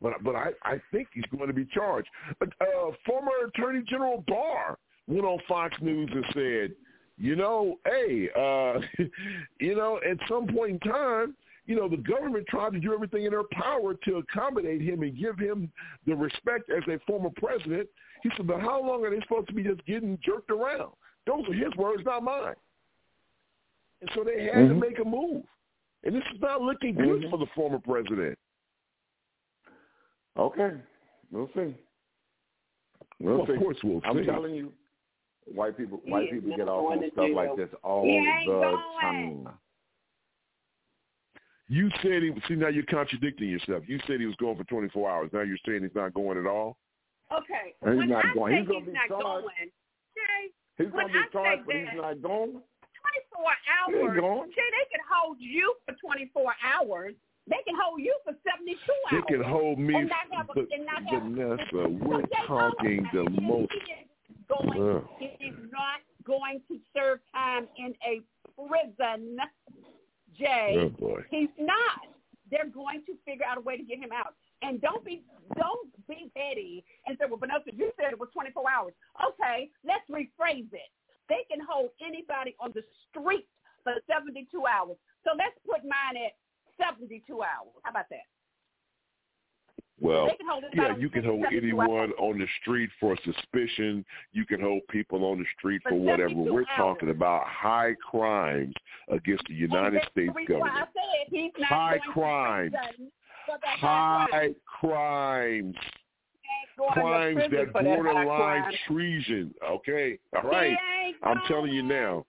but but I, I think he's going to be charged. Uh, uh, former Attorney General Barr went on Fox News and said, you know, hey, uh, you know, at some point in time, you know, the government tried to do everything in their power to accommodate him and give him the respect as a former president. He said, but how long are they supposed to be just getting jerked around? Those are his words, not mine. And so they had to Mhm. make a move. And this is not looking good Mhm. for the former president. Okay, we'll see. We'll Well, of course we'll see. I'm telling you, white people, He white is people get off on stuff like this all He ain't the going. time. You said he see now you're contradicting yourself. You said he was going for 24 hours. Now you're saying he's not going at all. Okay. He's when not I going. say He's gonna be not charged. going, Jay, He's when going to I be charged, say but he's not going. 24 hours. Jay, they can hold you for 24 hours. They can hold you for 72 They hours. They can hold me, And not have a- but and not have- Vanessa, we're talking the most. He is going. He is not going to serve time in a prison. Jay, Oh, boy. he's not. They're going to figure out a way to get him out. And don't be don't be petty and say, well, Vanessa, you said it was 24 hours. Okay, let's rephrase it. They can hold anybody on the street for 72 hours. So let's put mine at 72 hours. How about that? Well, They can hold us yeah, you can hold anyone on the street for suspicion. You can hold people on the street for For whatever. We're hours. talking about high crimes against the United States that's the reason why I government. said he's not High crimes. prison for that high crime. High crimes. Going to Crimes that for that borderline treason. Okay. All He right. ain't I'm telling you now.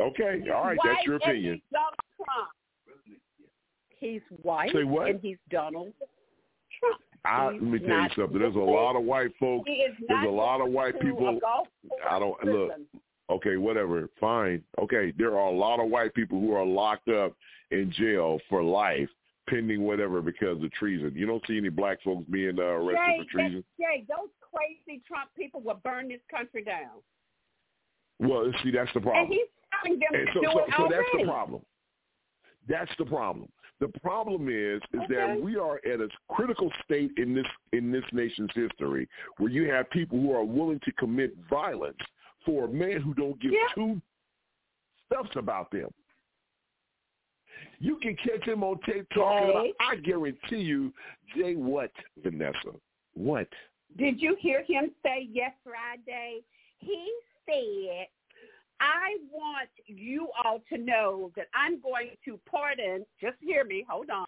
Okay. All right. That's your opinion. he's Donald Trump. He's white Say what? and he's Donald Trump. I, let me tell you something. There's a lot of white folks. There's a lot of white people. I don't look. Okay, whatever. Fine. Okay, there are a lot of white people who are locked up in jail for life, pending whatever because of treason. You don't see any black folks being uh, arrested Jay, for treason. Jay, those crazy Trump people will burn this country down. Well, see, that's the problem. And he's telling them And to so, do so, it so already. that's the problem. That's the problem. The problem is is Okay. that we are at a critical state in this in this nation's history where you have people who are willing to commit violence for a man who don't give Yeah. two stuffs about them. You can catch him on tape talking I guarantee you, Jay, what, Vanessa? What? Did you hear him say yes Friday? He said, I want you all to know that I'm going to pardon, just hear me, hold on.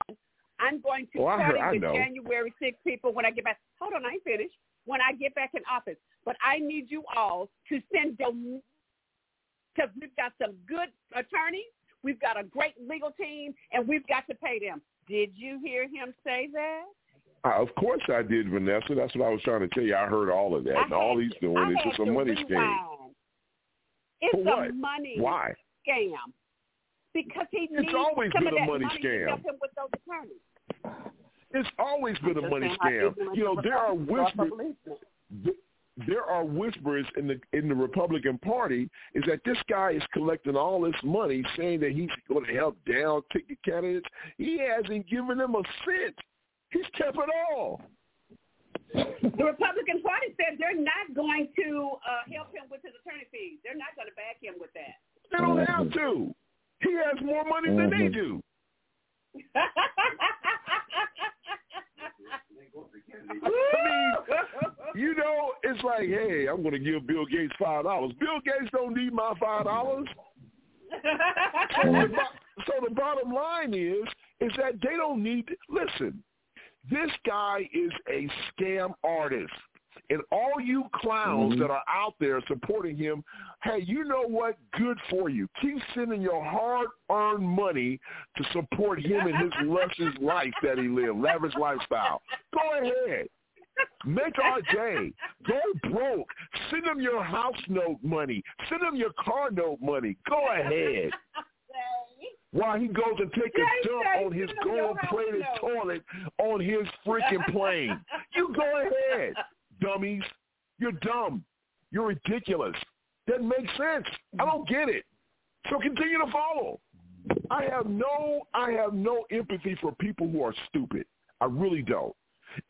I'm going to Oh, pardon I the know. January 6 people when I get back. Hold on, I ain't finished. When I get back in office. But I need you all to send them, because we've got some good attorneys, we've got a great legal team, and we've got to pay them. Did you hear him say that? Uh, of course I did, Vanessa. That's what I was trying to tell you. I heard all of that. I and all he's to- doing I is had just a money scheme. rewind. It's For a what? money Why? scam. Because he It's needs always some been of a that money money to scam. help him with those attorneys. It's always been a money scam. You know, there are whispers. For th- There are whispers in the in the Republican Party is that this guy is collecting all this money, saying that he's going to help down ticket candidates. He hasn't given them a cent. He's kept it all. The Republican Party said they're not going to uh, help him with his attorney fees. They're not going to back him with that. They don't have to. He has more money than they do. I mean, you know, it's like, hey, I'm going to give Bill Gates five dollars. Bill Gates don't need my five dollars. so, the, so the bottom line is, is that they don't need. Listen, this guy is a scam artist. And all you clowns Mhm. that are out there supporting him, hey, you know what? Good for you. Keep sending your hard-earned money to support him and his luscious life that he lived, lavish lifestyle. Go ahead. Make our day. Go broke. Send him your house note money. Send him your car note money. Go ahead. While he goes and take a dump on his send him your house gold-plated toilet on his freaking plane. You go ahead, dummies. You're dumb. You're ridiculous. Doesn't make sense. I don't get it. So continue to follow. I have no I have no empathy for people who are stupid. I really don't.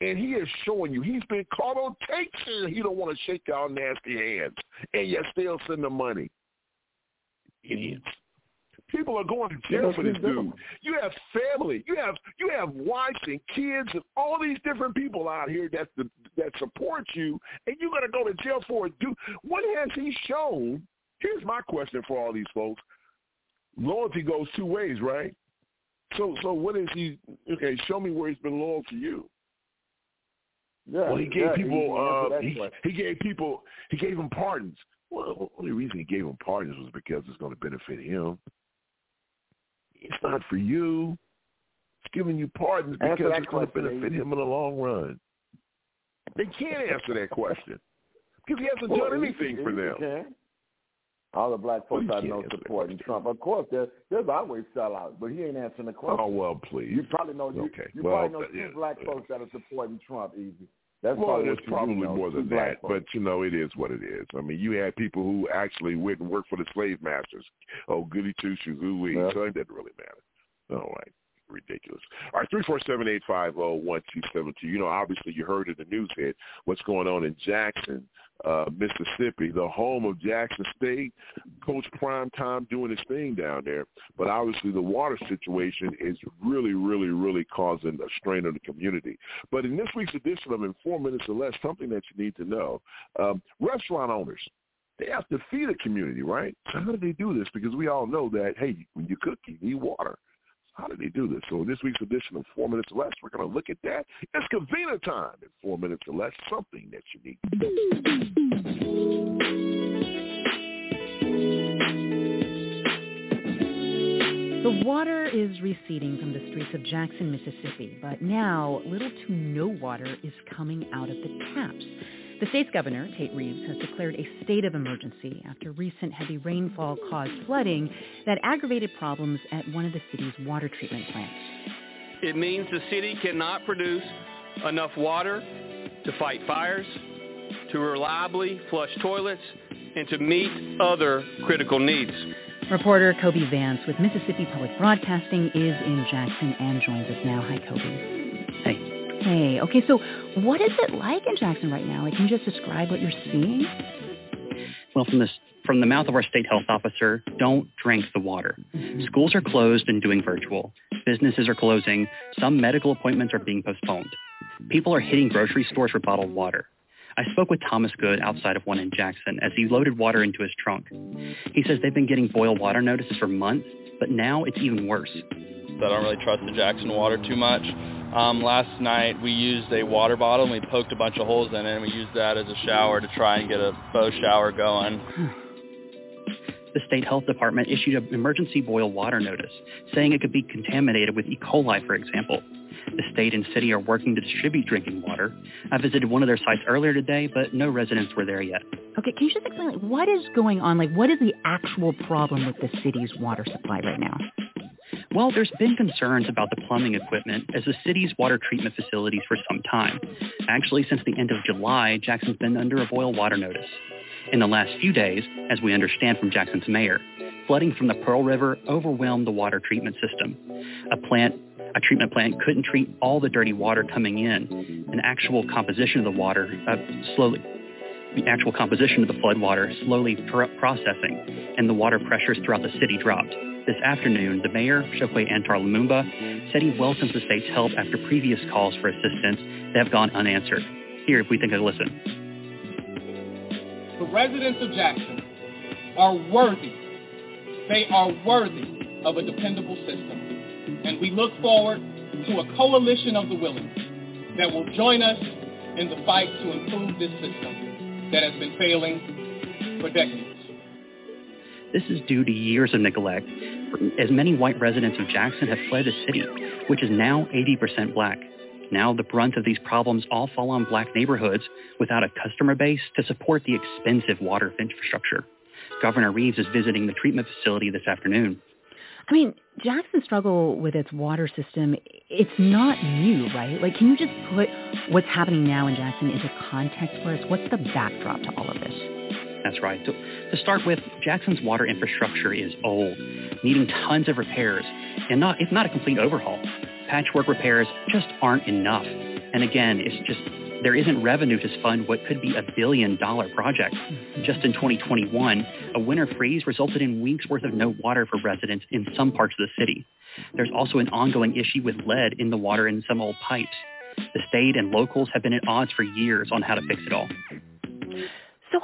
And he is showing you he's been caught on tape saying he don't want to shake y'all nasty hands, and yet still send the money. Idiots. People are going to jail for this dude. You have family. You have you have wives and kids and all these different people out here that that support you, and you're going to go to jail for it. Dude, what has he shown? Here's my question for all these folks: Loyalty goes two ways, right? So so what is he? Okay, show me where he's been loyal to you. Yeah, well, he gave yeah, people. he uh, he, he gave people. He gave them pardons. Well, the only reason he gave them pardons was because it's going to benefit him. It's not for you. It's giving you pardons because it's going to benefit him in the long run. They can't answer that question because he hasn't Well, done anything he for them. can. All the black folks Well, I he know can't answer that supporting Trump. Of course, there, there's always sellouts, but he ain't answering the question. Oh well, please. You probably know you, Okay, you well, probably know uh, two yeah, black yeah. folks that are supporting Trump, easy. That's well, probably it's what you probably know, more than that, but you know, it is what it is. I mean, you had people who actually went and worked for the slave masters. Oh, goody two shoes, ooh. Yeah. So it doesn't really matter. All right. Ridiculous. All right, three four seven eight five zero one two seven two. You know, obviously you heard in the news hit what's going on in Jackson, uh, Mississippi, the home of Jackson State. Coach Prime Time doing his thing down there, but obviously the water situation is really, really, really causing a strain on the community. But in this week's edition of In Four Minutes or Less, something that you need to know: um, restaurant owners they have to feed a community, right? So how do they do this? Because we all know that hey, when you cook, you need water. Do they do this? So in this week's edition of Four Minutes or Less, we're going to look at that. It's Kavina time in Four Minutes or Less, something that you need. The water is receding from the streets of Jackson, Mississippi, but now little to no water is coming out of the taps. The state's governor, Tate Reeves, has declared a state of emergency after recent heavy rainfall caused flooding that aggravated problems at one of the city's water treatment plants. It means the city cannot produce enough water to fight fires, to reliably flush toilets, and to meet other critical needs. Reporter Kobee Vance with Mississippi Public Broadcasting is in Jackson and joins us now. Hi, Kobee. Hey. Hey, okay, so what is it like in Jackson right now? Like, can you just describe what you're seeing? Well, from this from the mouth of our state health officer, don't drink the water. Mm-hmm. Schools are closed and doing virtual. Businesses are closing. Some medical appointments are being postponed. People are hitting grocery stores for bottled water. I spoke with Thomas Good outside of one in Jackson as he loaded water into his trunk. He says they've been getting boil water notices for months, but now it's even worse. I don't really trust the Jackson water too much. Um, last night we used a water bottle and we poked a bunch of holes in it and we used that as a shower to try and get a faux shower going. The state health department issued an emergency boil water notice saying it could be contaminated with E. coli, for example. The state and city are working to distribute drinking water. I visited one of their sites earlier today, but no residents were there yet. Okay, can you just explain like, what is going on? Like, what is the actual problem with the city's water supply right now? Well, there's been concerns about the plumbing equipment as the city's water treatment facilities for some time. Actually, since the end of July, Jackson's been under a boil water notice. In the last few days, as we understand from Jackson's mayor, flooding from the Pearl River overwhelmed the water treatment system. A plant a treatment plant couldn't treat all the dirty water coming in. An actual composition of the water uh, slowly the actual composition of the flood water slowly pr- processing, and the water pressures throughout the city dropped. This afternoon, the mayor, Chokwe Antar Lumumba, said he welcomes the state's help after previous calls for assistance that have gone unanswered. Here, if we think of listen. The residents of Jackson are worthy. They are worthy of a dependable system. And we look forward to a coalition of the willing that will join us in the fight to improve this system that has been failing for decades. This is due to years of neglect, as many white residents of Jackson have fled the city, which is now 80% black. Now the brunt of these problems all fall on black neighborhoods without a customer base to support the expensive water infrastructure. Governor Reeves is visiting the treatment facility this afternoon. I mean, Jackson's struggle with its water system, it's not new, right? Like, can you just put what's happening now in Jackson into context for us? What's the backdrop to all of this? That's right. To, to start with, Jackson's water infrastructure is old, needing tons of repairs, and not, if not a complete overhaul. Patchwork repairs just aren't enough. And again, it's just there isn't revenue to fund what could be a billion dollar project. Just in 2021, a winter freeze resulted in weeks worth of no water for residents in some parts of the city. There's also an ongoing issue with lead in the water in some old pipes. The state and locals have been at odds for years on how to fix it all. So,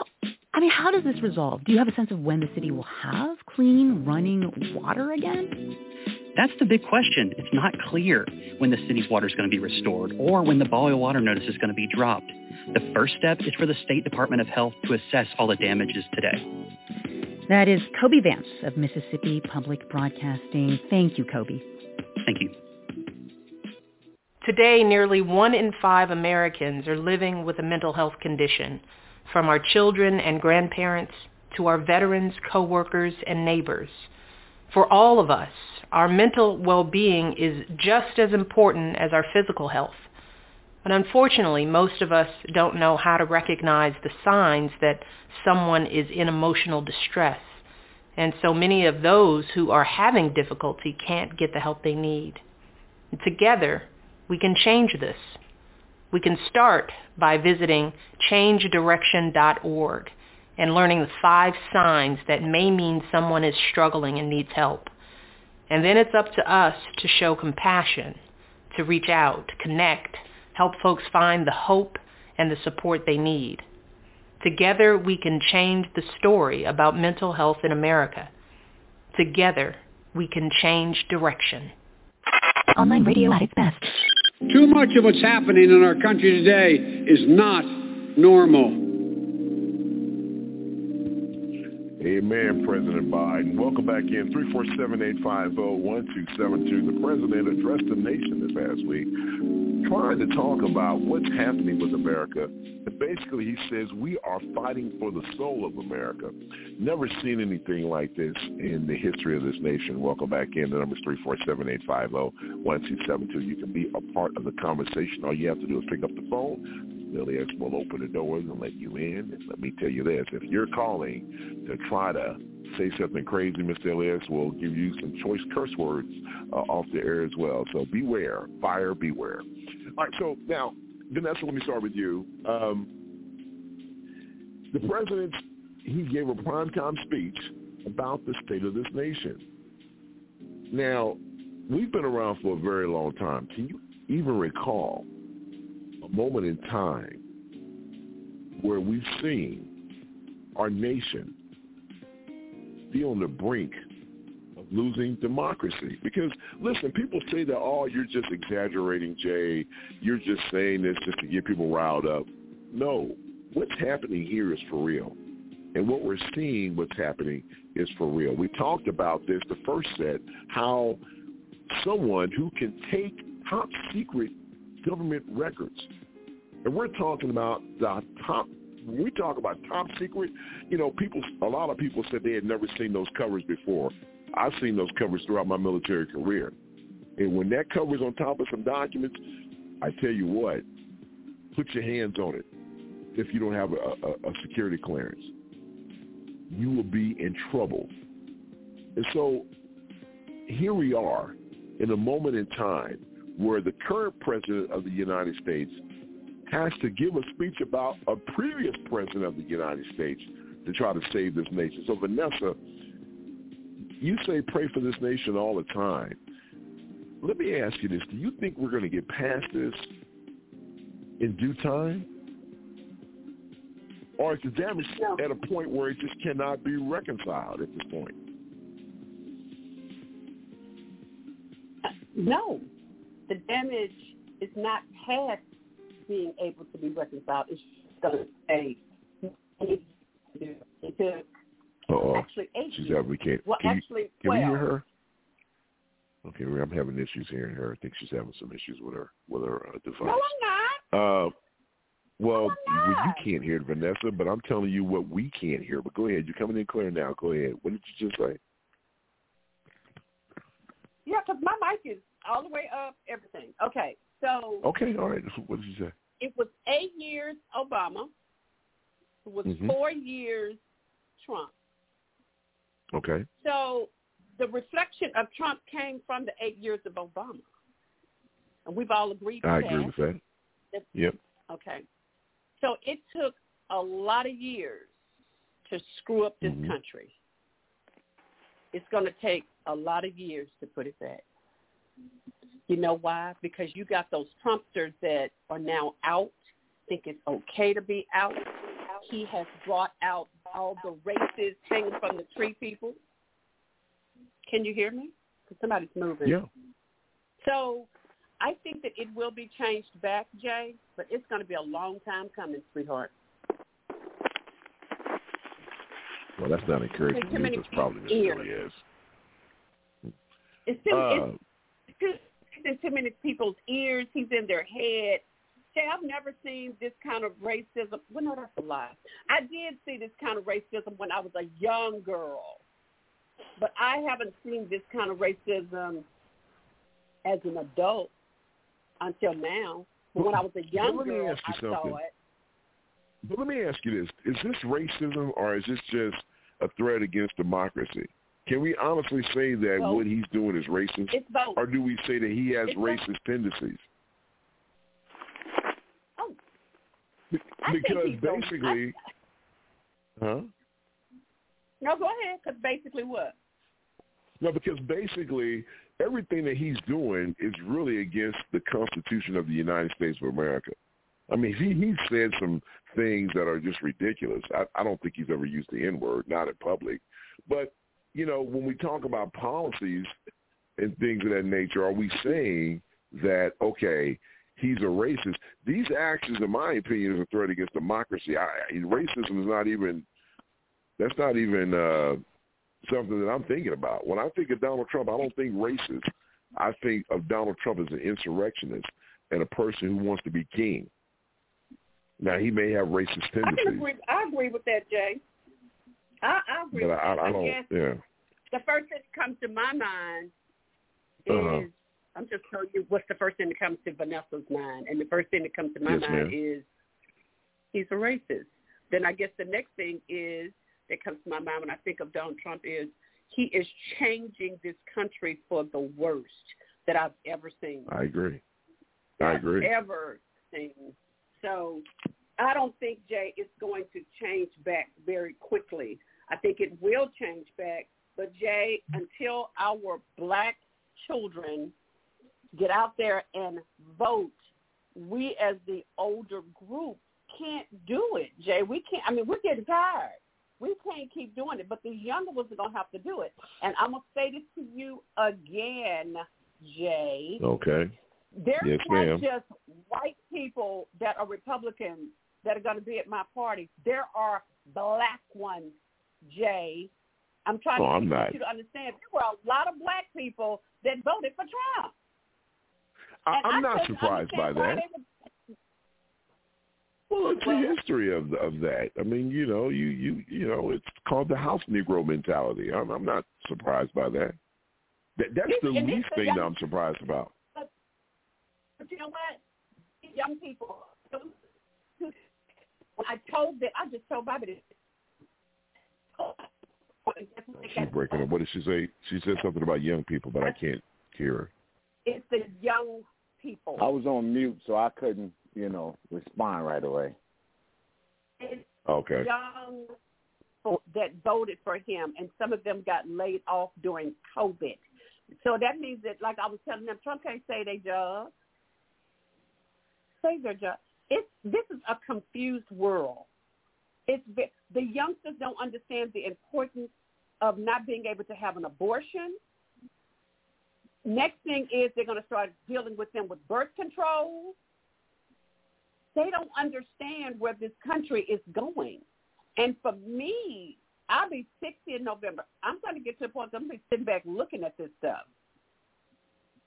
I mean, how does this resolve? Do you have a sense of when the city will have clean, running water again? That's the big question. It's not clear when the city's water is going to be restored or when the boil water notice is going to be dropped. The first step is for the State Department of Health to assess all the damages today. That is Kobee Vance of Mississippi Public Broadcasting. Thank you, Kobee. Thank you. Today, nearly one in five Americans are living with a mental health condition, from our children and grandparents to our veterans, coworkers, and neighbors. For all of us, our mental well-being is just as important as our physical health. But unfortunately, most of us don't know how to recognize the signs that someone is in emotional distress. And so many of those who are having difficulty can't get the help they need. Together, we can change this. We can start by visiting changedirection.org and learning the five signs that may mean someone is struggling and needs help. And then it's up to us to show compassion, to reach out, to connect, help folks find the hope and the support they need. Together, we can change the story about mental health in America. Together, we can change direction. Online radio at its best. Too much of what's happening in our country today is not normal. Amen, President Biden. Welcome back in. 347-850-1272. The president addressed the nation this past week trying to talk about what's happening with America. And basically, he says we are fighting for the soul of America. Never seen anything like this in the history of this nation. Welcome back in. The number is 347-850-1272. You can be a part of the conversation. All you have to do is pick up the phone. Elias will open the doors and let you in. And let me tell you this, if you're calling to try to say something crazy, Mr. Elias will give you some choice curse words uh, off the air as well. So beware, fire beware. All right, so now, Vanessa, let me start with you. Um, the president, he gave a primetime speech about the state of this nation. Now, we've been around for a very long time. Can you even recall moment in time where we've seen our nation be on the brink of losing democracy. Because listen, people say that, oh, you're just exaggerating, Jay. You're just saying this just to get people riled up. No, what's happening here is for real. And what we're seeing what's happening is for real. We talked about this the first set, how someone who can take top secret government records, and we're talking about the top when we talk about top secret, you know, people, a lot of people said they had never seen those covers before. I've seen those covers throughout my military career. And when that cover's on top of some documents, I tell you what, put your hands on it if you don't have a, a, a security clearance. You will be in trouble. And so here we are in a moment in time where the current president of the United States has to give a speech about a previous president of the United States to try to save this nation. So Vanessa, you say pray for this nation all the time. Let me ask you this. Do you think we're going to get past this in due time? Or is the damage at a point where it just cannot be reconciled at this point? No. The damage is not past being able to be reconciled. It's going to stay. It took Uh-oh. actually eight She's years. out. We can't. Well, can actually, you, can we hear her? Okay, I'm having issues hearing her. I think she's having some issues with her with her uh, device. No, I'm not. Uh, well, well, you can't hear it, Vanessa, but I'm telling you what we can't hear. But go ahead. You're coming in clear now. Go ahead. What did you just say? Yeah, because my mic is all the way up, everything. Okay, so Okay, all right. What did you say? it was eight years Obama. It was Mhm. four years Trump. Okay. So the reflection of Trump came from the eight years of Obama. And we've all agreed to I that. agree with that. That's- Yep. Okay. So it took a lot of years to screw up this Mhm. country. It's going to take a lot of years to put it back. You know why? Because you got those Trumpsters that are now out, think it's okay to be out. He has brought out all the races hanging from the tree people. Can you hear me? Because somebody's moving. Yeah. So I think that it will be changed back, Jay, but it's going to be a long time coming, sweetheart. Well, that's not encouraging That's probably ears. really is. It's too, Uh, it's, it's in too many people's ears. He's in their head. Jay, I've never seen this kind of racism. Well, no, that's a lie. I did see this kind of racism when I was a young girl, but I haven't seen this kind of racism as an adult until now. But when I was a young me girl, you I something. saw it. But let me ask you this: Is this racism, or is this just a threat against democracy? Can we honestly say that Both. what he's doing is racist, It's both. or do we say that he has It's both. racist tendencies? Oh. Be- because basically, huh? No, go ahead. Because basically, what? No, because basically everything that he's doing is really against the Constitution of the United States of America. I mean, he he said some things that are just ridiculous. I, I don't think he's ever used the N word, not in public. But you know, when we talk about policies and things of that nature, are we saying that okay, he's a racist? These actions, in my opinion, is a threat against democracy. I, I- racism is not even that's not even uh, something that I'm thinking about. When I think of Donald Trump, I don't think racist. I think of Donald Trump as an insurrectionist and a person who wants to be king. Now he may have racist tendencies. I agree. I agree with that, Jay. I, I agree. but I, that. I don't. guess Yeah. the first thing that comes to my mind is Uh-huh. I'm just telling you what's the first thing that comes to Vanessa's mind, and the first thing that comes to my Yes, mind ma'am. is he's a racist. Then I guess the next thing is that comes to my mind when I think of Donald Trump is he is changing this country for the worst that I've ever seen. I agree. I agree. Ever seen. So I don't think Jay it's going to change back very quickly. I think it will change back, but Jay, until our black children get out there and vote, we as the older group can't do it, Jay. We can't. I mean, we're getting tired. We can't keep doing it, but the younger ones are gonna have to do it. And I'm gonna say this to you again, Jay. Okay. There's Yes, not ma'am. just white people that are Republicans that are going to be at my party. There are black ones, Jay. I'm trying Oh, to I'm get you to understand. There were a lot of black people that voted for Trump. I, And I'm I not surprised by that. Well, it's the history of of that. I mean, you know, you you you know, it's called the house Negro mentality. I'm I'm not surprised by that. that that's the least thing young- that I'm surprised about. But, but you know what? Young people. I told them. I just told Bobby this. She's breaking up. What did she say? She said something about young people, but I can't hear her. It's the young people. I was on mute, so I couldn't, you know, respond right away. It's Okay. young people that voted for him, and some of them got laid off during COVID. So that means that, like I was telling them, Trump can't say their job. Say their job. It's this is a confused world. It's the youngsters don't understand the importance of not being able to have an abortion. Next thing is they're going to start dealing with them with birth control. They don't understand where this country is going. And for me, I'll be 60 in November. I'm going to get to the point I'm going to be sitting back looking at this stuff.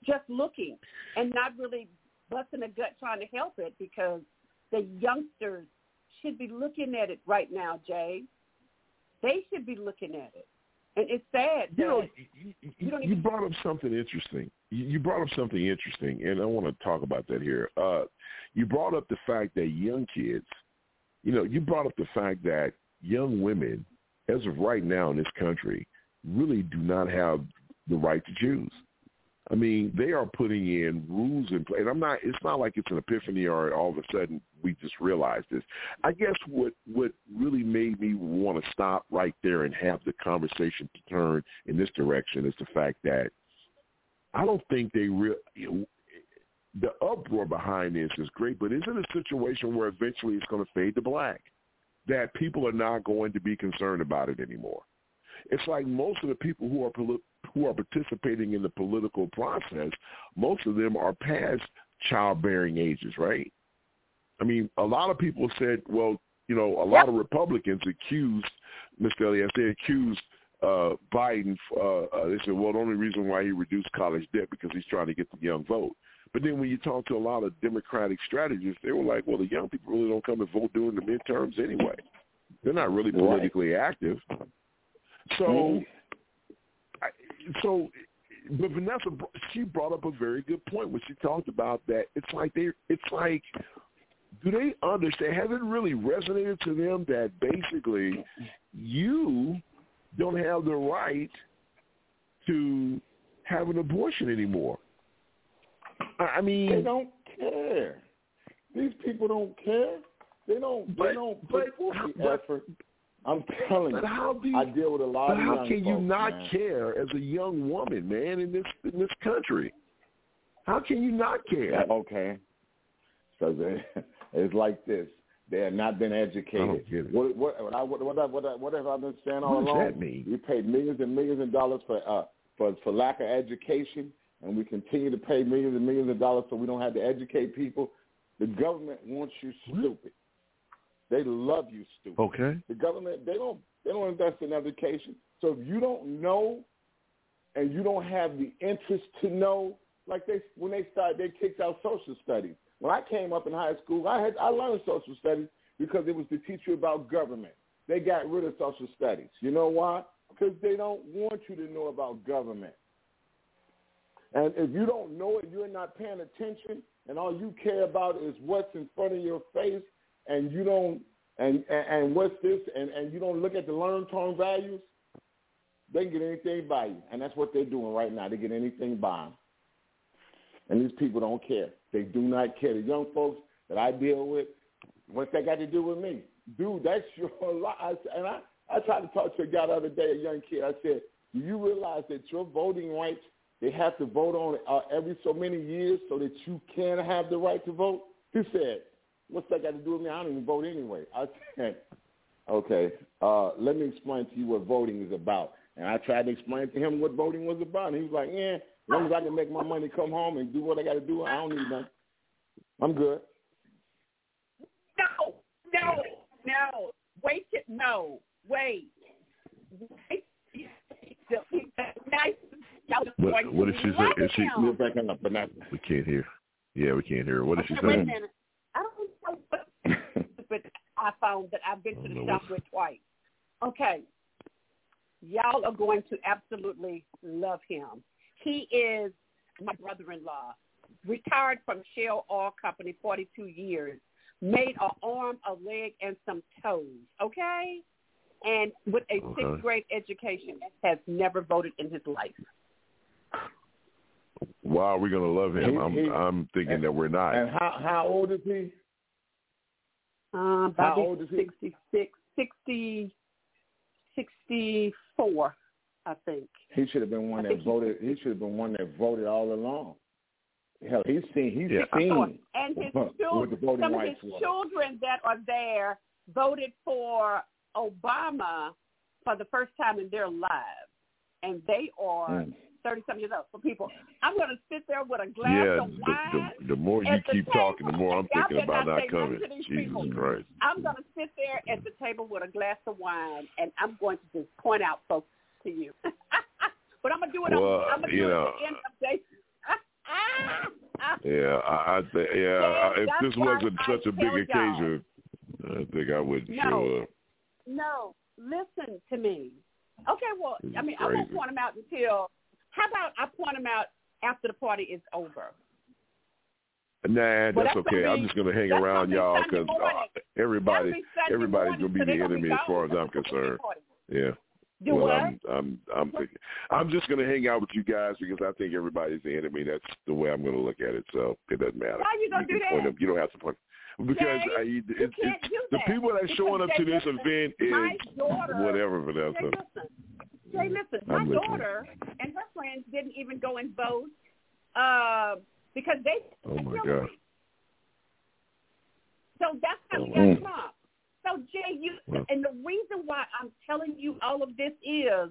Just looking and not really busting a gut trying to help it because the youngsters should be looking at it right now, Jay. They should be looking at it. And it's sad You know, you, you you brought up something interesting. You you brought up something interesting, and I want to talk about that here. Uh, you brought up the fact that young kids, you know, you brought up the fact that young women, as of right now in this country, really do not have the right to choose. I mean, they are putting in rules in place. And I'm not. It's not like it's an epiphany or all of a sudden we just realized this. I guess what what really made me want to stop right there and have the conversation to turn in this direction is the fact that I don't think they real. You know, the uproar behind this is great, but is it a situation where eventually it's going to fade to black? That people are not going to be concerned about it anymore. It's like most of the people who are poli- who are participating in the political process, most of them are past childbearing ages, right? I mean, a lot of people said, well, you know, a lot of Republicans accused Mr. Elliott. They accused uh, Biden. Uh, uh, they said, well, the only reason why he reduced college debt because he's trying to get the young vote. But then when you talk to a lot of Democratic strategists, they were like, well, the young people really don't come and vote during the midterms anyway. They're not really politically active. So, I, so but Vanessa, she brought up a very good point when she talked about that. It's like they, it's like, do they understand? Has it really resonated to them that basically you don't have the right to have an abortion anymore? I mean, they don't care. These people don't care. They don't. But, they don't but, put forth the but, effort. I'm telling but you. how do you, I deal with a lot of people. but of how can you not man. care as a young woman, man, in this in this country? How can you not care? Yeah, okay. So they, it's like this. They have not been educated. I don't get it. What what what I, what what, what, what have I been saying all along? What does that mean? We paid millions and millions of dollars for uh for for lack of education, and we continue to pay millions and millions of dollars so we don't have to educate people. The government wants you stupid. They love you stupid. Okay. The government they don't they don't invest in education. So if you don't know and you don't have the interest to know, like they when they started they kicked out social studies. When I came up in high school, I had I learned social studies because it was to teach you about government. They got rid of social studies. You know why? Because they don't want you to know about government. And if you don't know it, you're not paying attention, and all you care about is what's in front of your face, and you don't and and, and what's this, and and you don't look at the learn-term values. They can get anything by you, and that's what they're doing right now. They get anything by them, and these people don't care. They do not care. The young folks that I deal with, what's that got to do with me, dude? That's your life. And I I tried to talk to a guy the other day, a young kid. I said, do you realize that your voting rights they have to vote on uh, every so many years so that you can have the right to vote? He said, what's that got to do with me? I don't even vote anyway. I said, okay, uh, let me explain to you what voting is about. And I tried to explain to him what voting was about. And he was like, yeah, as long as I can make my money, come home and do what I got to do, I don't need nothing. I'm good. No, no, no. Wait, no, wait. Wait. What, what is she saying? Is she? You're backing up, but not. We can't hear. Yeah, we can't hear. her. What is she Okay, wait a saying? minute. I don't know what but I found that I've been to the don't shop with twice. Okay. Y'all are going to absolutely love him. He is my brother-in-law, retired from Shell Oil Company 42 years, made an arm, a leg, and some toes, okay? And with a Okay. sixth grade education, has never voted in his life. Why are we gonna love him? He- I'm he- I'm thinking that we're not. And how how old is he? Uh, How about old is he? 60, 64, I think. He should have been one I that think he- voted. He should have been one that voted all along. Hell, he's seen. He's Yeah. seen And his children, some of his was. children that are there voted for Obama for the first time in their lives, and they are Mm. Thirty-something years old. So people, I'm going to sit there with a glass Yeah, of wine. the, the the more you the keep talking, the more I'm thinking about not not say nothing coming. Jesus people. Christ. I'm going to sit there at the table with a glass of wine, and I'm going to just point out folks to you. but I'm going to do it. Well, on, I'm going to do it know, at the end of the day. Yeah, I, I th- yeah. I, if this wasn't I such a big occasion, I think I wouldn't No. show up. No, listen to me. Okay, well, I mean, I won't point them out until. How about I point them out after the party is over? Nah, Well, that's that's okay. I'm just gonna hang around y'all because uh, everybody, everybody's gonna be so the enemy as far as. I'm concerned. Yeah. Do well, what? I'm, I'm, I'm thinking, I'm just gonna hang out with you guys because I think everybody's the enemy. That's the way I'm gonna look at it. So it doesn't matter. Why you gonna can do point that? them- You don't have to point. Because I, it, you it, it, the people that are showing up to this event is whatever, Vanessa. Jay, listen. My daughter and her friends didn't even go and vote uh, because they. Oh my God. So that's how you my got Trump. So Jay, you Well. and the reason why I'm telling you all of this is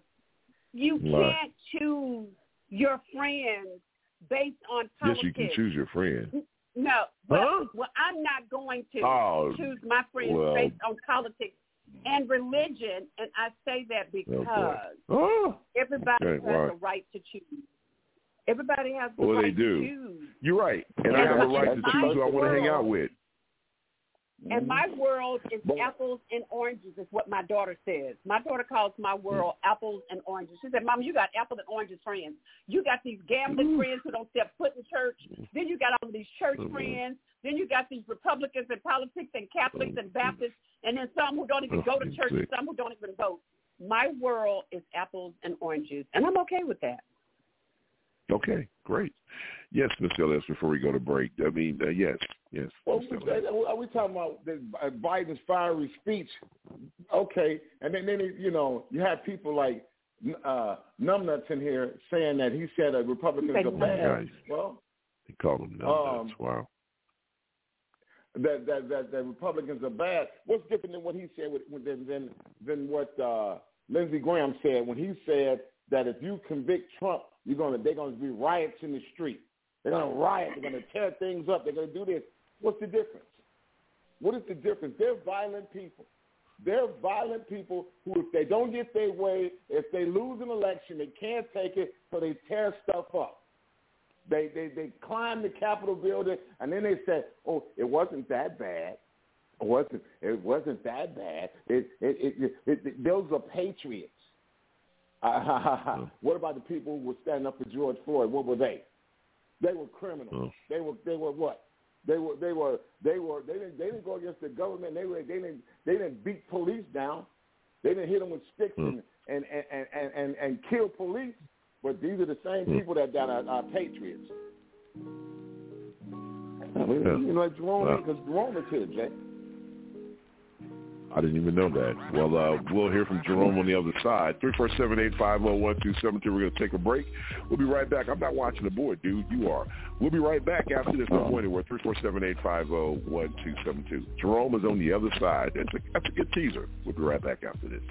you Why? can't choose your friends based on politics. Yes, you can choose your friend. No, but Huh? well, I'm not going to Oh, choose my friends well. based on politics and religion, and I say that oh, because Oh, everybody Okay, has why? the right to choose. Everybody has the Well, right they to do. choose. You're right, and I have a right to choose who I want to hang out with. And my world is apples and oranges, is what my daughter says. My daughter calls my world apples and oranges. She said, Mom, you got apple and oranges friends. You got these gambling friends who don't step foot in church. Then you got all these church friends. Then you got these Republicans and politics and Catholics and Baptists. And then some who don't even go to church and some who don't even vote. My world is apples and oranges. And I'm okay with that. Okay, great. Yes, Mr. Ellis, before we go to break, I mean, uh, yes, yes. Well, we, are we talking about uh, Biden's fiery speech? Okay, and then, then you know, you have people like uh, numbnuts in here saying that he said that Republicans are bad. Well, he called them numbnuts. Um, wow. That, that that that Republicans are bad. What's different than what he said with, than than than what uh, Lindsey Graham said when he said that if you convict Trump, you're gonna they're gonna be riots in the street. They're gonna riot. They're gonna tear things up. They're gonna do this. What's the difference? What is the difference? They're violent people. They're violent people who, if they don't get their way, if they lose an election, they can't take it, so they tear stuff up. They they they climb the Capitol building, and then they say, "Oh, it wasn't that bad. It wasn't it wasn't that bad. It it it, it, it those are patriots." Uh, mm. what about the people who were standing up for George Floyd? What were they? They were criminals. Oh. They were they were what? They were they were they were they didn't they didn't go against the government. They were they didn't they didn't beat police down. They didn't hit them with sticks oh. and, and, and, and, and, and kill police. But these are the same oh. people that, that are, are patriots. I mean, yeah. You know, Jerome, because Jerome is here, Jay. I didn't even know that. Well, uh, we'll hear from Jerome on the other side. 347-850-1272. We're going to take a break. We'll be right back. I'm not watching the board, dude. You are. We'll be right back after this. Don't go anywhere. 347-850-1272. Jerome is on the other side. That's a, that's a good teaser. We'll be right back after this.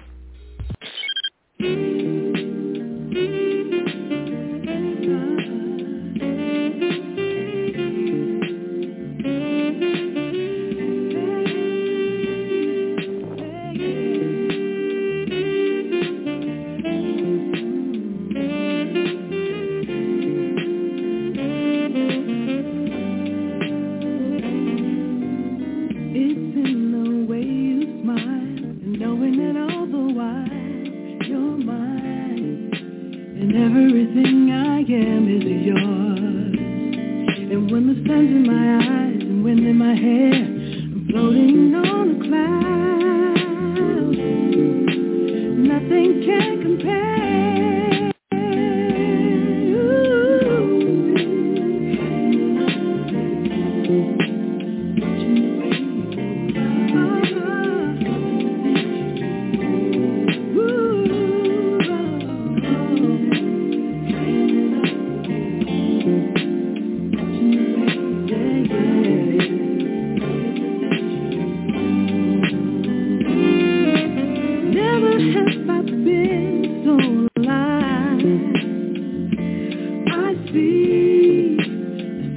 see,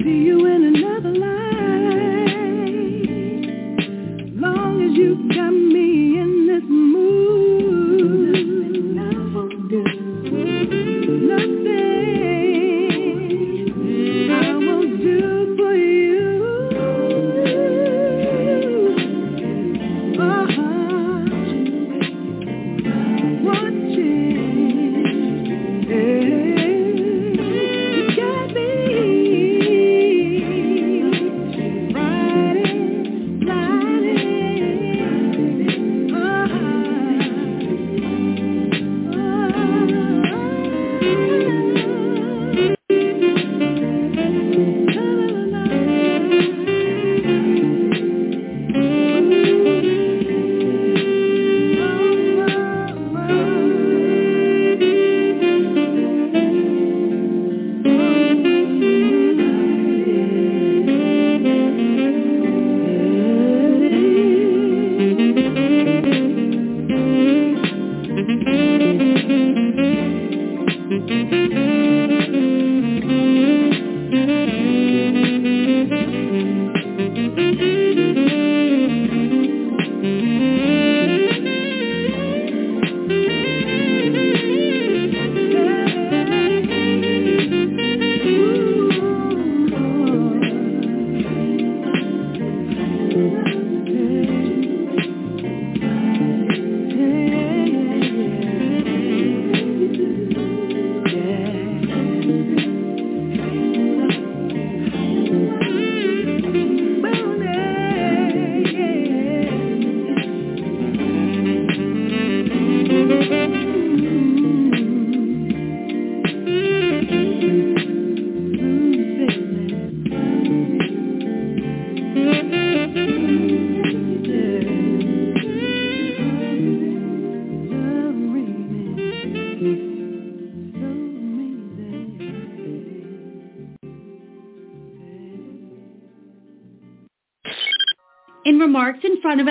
see you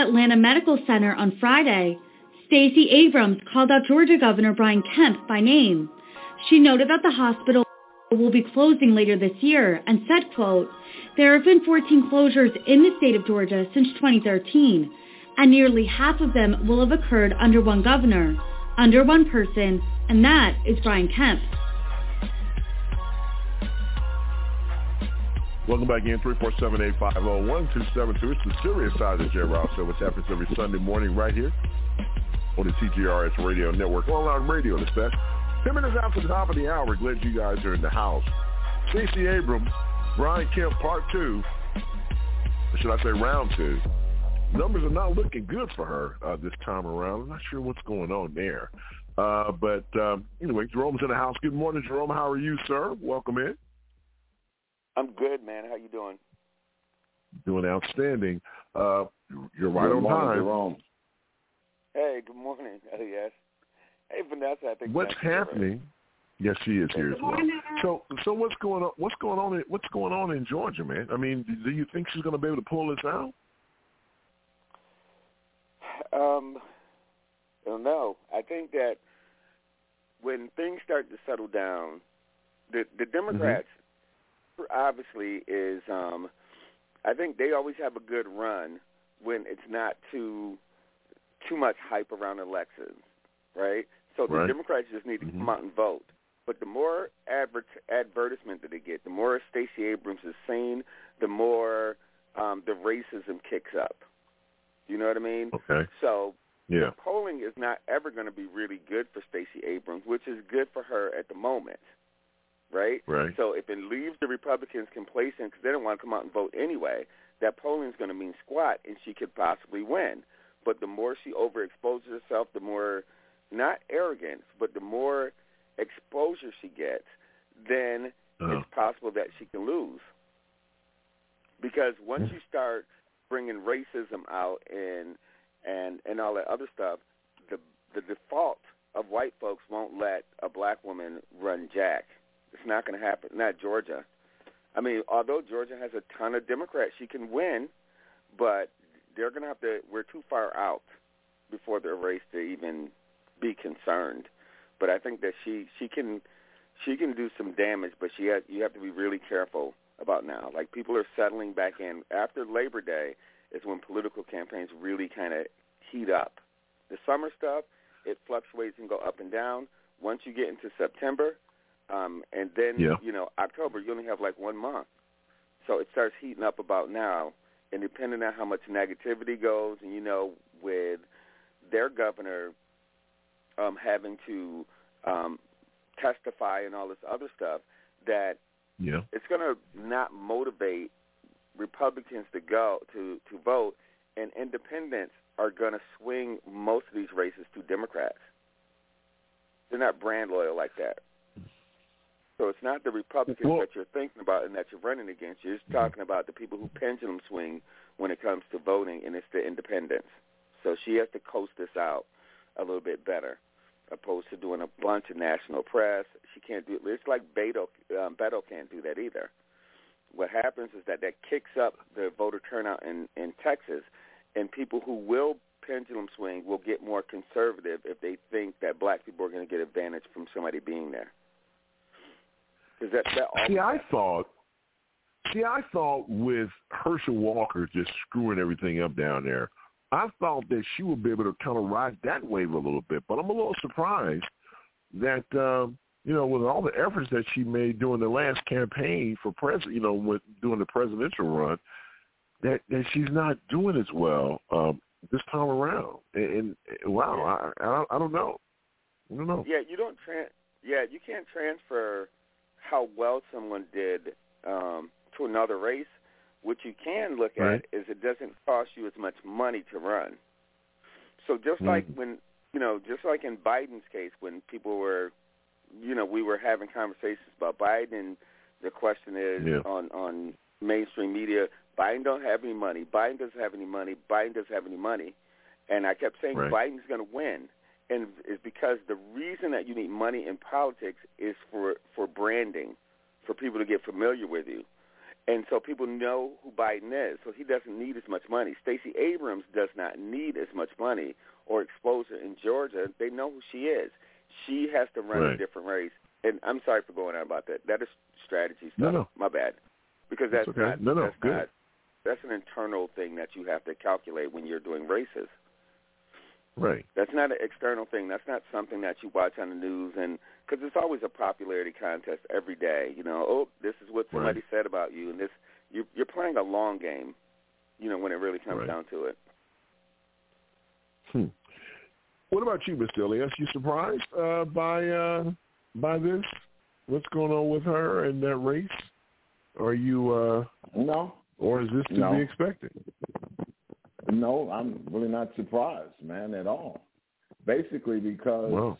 Atlanta Medical Center on Friday, Stacey Abrams called out Georgia Governor Brian Kemp by name. She noted that the hospital will be closing later this year and said, quote, there have been 14 closures in the state of Georgia since 2013, and nearly half of them will have occurred under one governor, under one person, and that is Brian Kemp. Welcome back in, 347-850-1272. It's the serious side of J. Ross Show, which happens every Sunday morning right here on the TGRS Radio Network, online radio, the best. Ten minutes after the top of the hour, glad you guys are in the house. Stacey Abrams, Brian Kemp, part two, should I say round two. Numbers are not looking good for her uh, this time around. I'm not sure what's going on there. Uh, but um, anyway, Jerome's in the house. Good morning, Jerome. How are you, sir? Welcome in. I'm good, man. How you doing? Doing outstanding. Uh, you're right good on morning, time. Jerome. Hey, good morning. Oh, yes. Hey, Vanessa. I think What's that's all right. happening? Yes, she is here as well. So, so what's going on? What's going on? In, what's going on in Georgia, man? I mean, do you think she's going to be able to pull this out? Um, I don't know. I think that when things start to settle down, the the Democrats obviously is. um I think they always have a good run when it's not too too much hype around elections, right? So the Right. Democrats just need to come out and vote. But the more advert advertisement that they get, the more Stacey Abrams is seen, the more um, the racism kicks up. You know what I mean? Okay. So Yeah. polling is not ever going to be really good for Stacey Abrams, which is good for her at the moment, right? Right. So if it leaves the Republicans complacent because they don't want to come out and vote anyway, that polling is going to mean squat, and she could possibly win. But the more she overexposes herself, the more not arrogance, but the more exposure she gets, then Uh-huh. it's possible that she can lose. Because once you start bringing racism out and and and all that other stuff, the the default of white folks won't let a black woman run Jack. It's not going to happen. Not Georgia. I mean, although Georgia has a ton of Democrats, she can win, but they're going to have to. We're too far out before the race to even be concerned. But I think that she she can she can do some damage, but she has, you have to be really careful about now. Like people are settling back in after Labor Day is when political campaigns really kind of heat up. The summer stuff it fluctuates and go up and down. Once you get into September, um, and then Yeah. you know October, you only have like one month, so it starts heating up about now. And depending on how much negativity goes, and you know, with their governor um, having to um, testify and all this other stuff, that Yeah. it's going to not motivate Republicans to go to to vote, and independents are going to swing most of these races to Democrats. They're not brand loyal like that. So it's not the Republicans Well- that you're thinking about and that you're running against. You're just talking about the people who pendulum swing when it comes to voting, and it's the independents. So she has to coast this out a little bit better, opposed to doing a bunch of national press. She can't do. It. It's like Beto. Um, Beto can't do that either. What happens is that that kicks up the voter turnout in in Texas, and people who will pendulum swing will get more conservative if they think that black people are going to get advantage from somebody being there. Because that that See, I thought. See, I thought with Herschel Walker just screwing everything up down there, I thought that she would be able to kind of ride that wave a little bit. But I'm a little surprised that um, you know, with all the efforts that she made during the last campaign for president, you know, with doing the presidential run, that that she's not doing as well um, this time around. And, and wow, I, I I don't know, I don't know. Yeah, you don't tran Yeah, you can't transfer how well someone did um, to another race. What you can look Right. at is it doesn't cost you as much money to run. So just like Mhm. when you know, just like in Biden's case, when people were, you know, we were having conversations about Biden. The question is Yeah. on on mainstream media, Biden don't have any money. Biden doesn't have any money. Biden doesn't have any money. And I kept saying Right. Biden's going to win, and it's because the reason that you need money in politics is for for branding, for people to get familiar with you. And so people know who Biden is, so he doesn't need as much money. Stacey Abrams does not need as much money or exposure in Georgia. They know who she is. She has to run Right. a different race. And I'm sorry for going on about that. That is strategy No, stuff. no. My bad. Because that's It's okay. not No, no, that's good. not that's an internal thing that you have to calculate when you're doing races. Right. That's not an external thing. That's not something that you watch on the news, and because it's always a popularity contest every day. You know, oh, this is what somebody said about you, and this you, you're playing a long game. You know, when it really comes Right. down to it. Hmm. What about you, Mr. Elias? You surprised uh, by uh, by this? What's going on with her and that race? Are you uh, no, or is this to No. be expected? No, I'm really not surprised, man, at all. Basically, because Wow.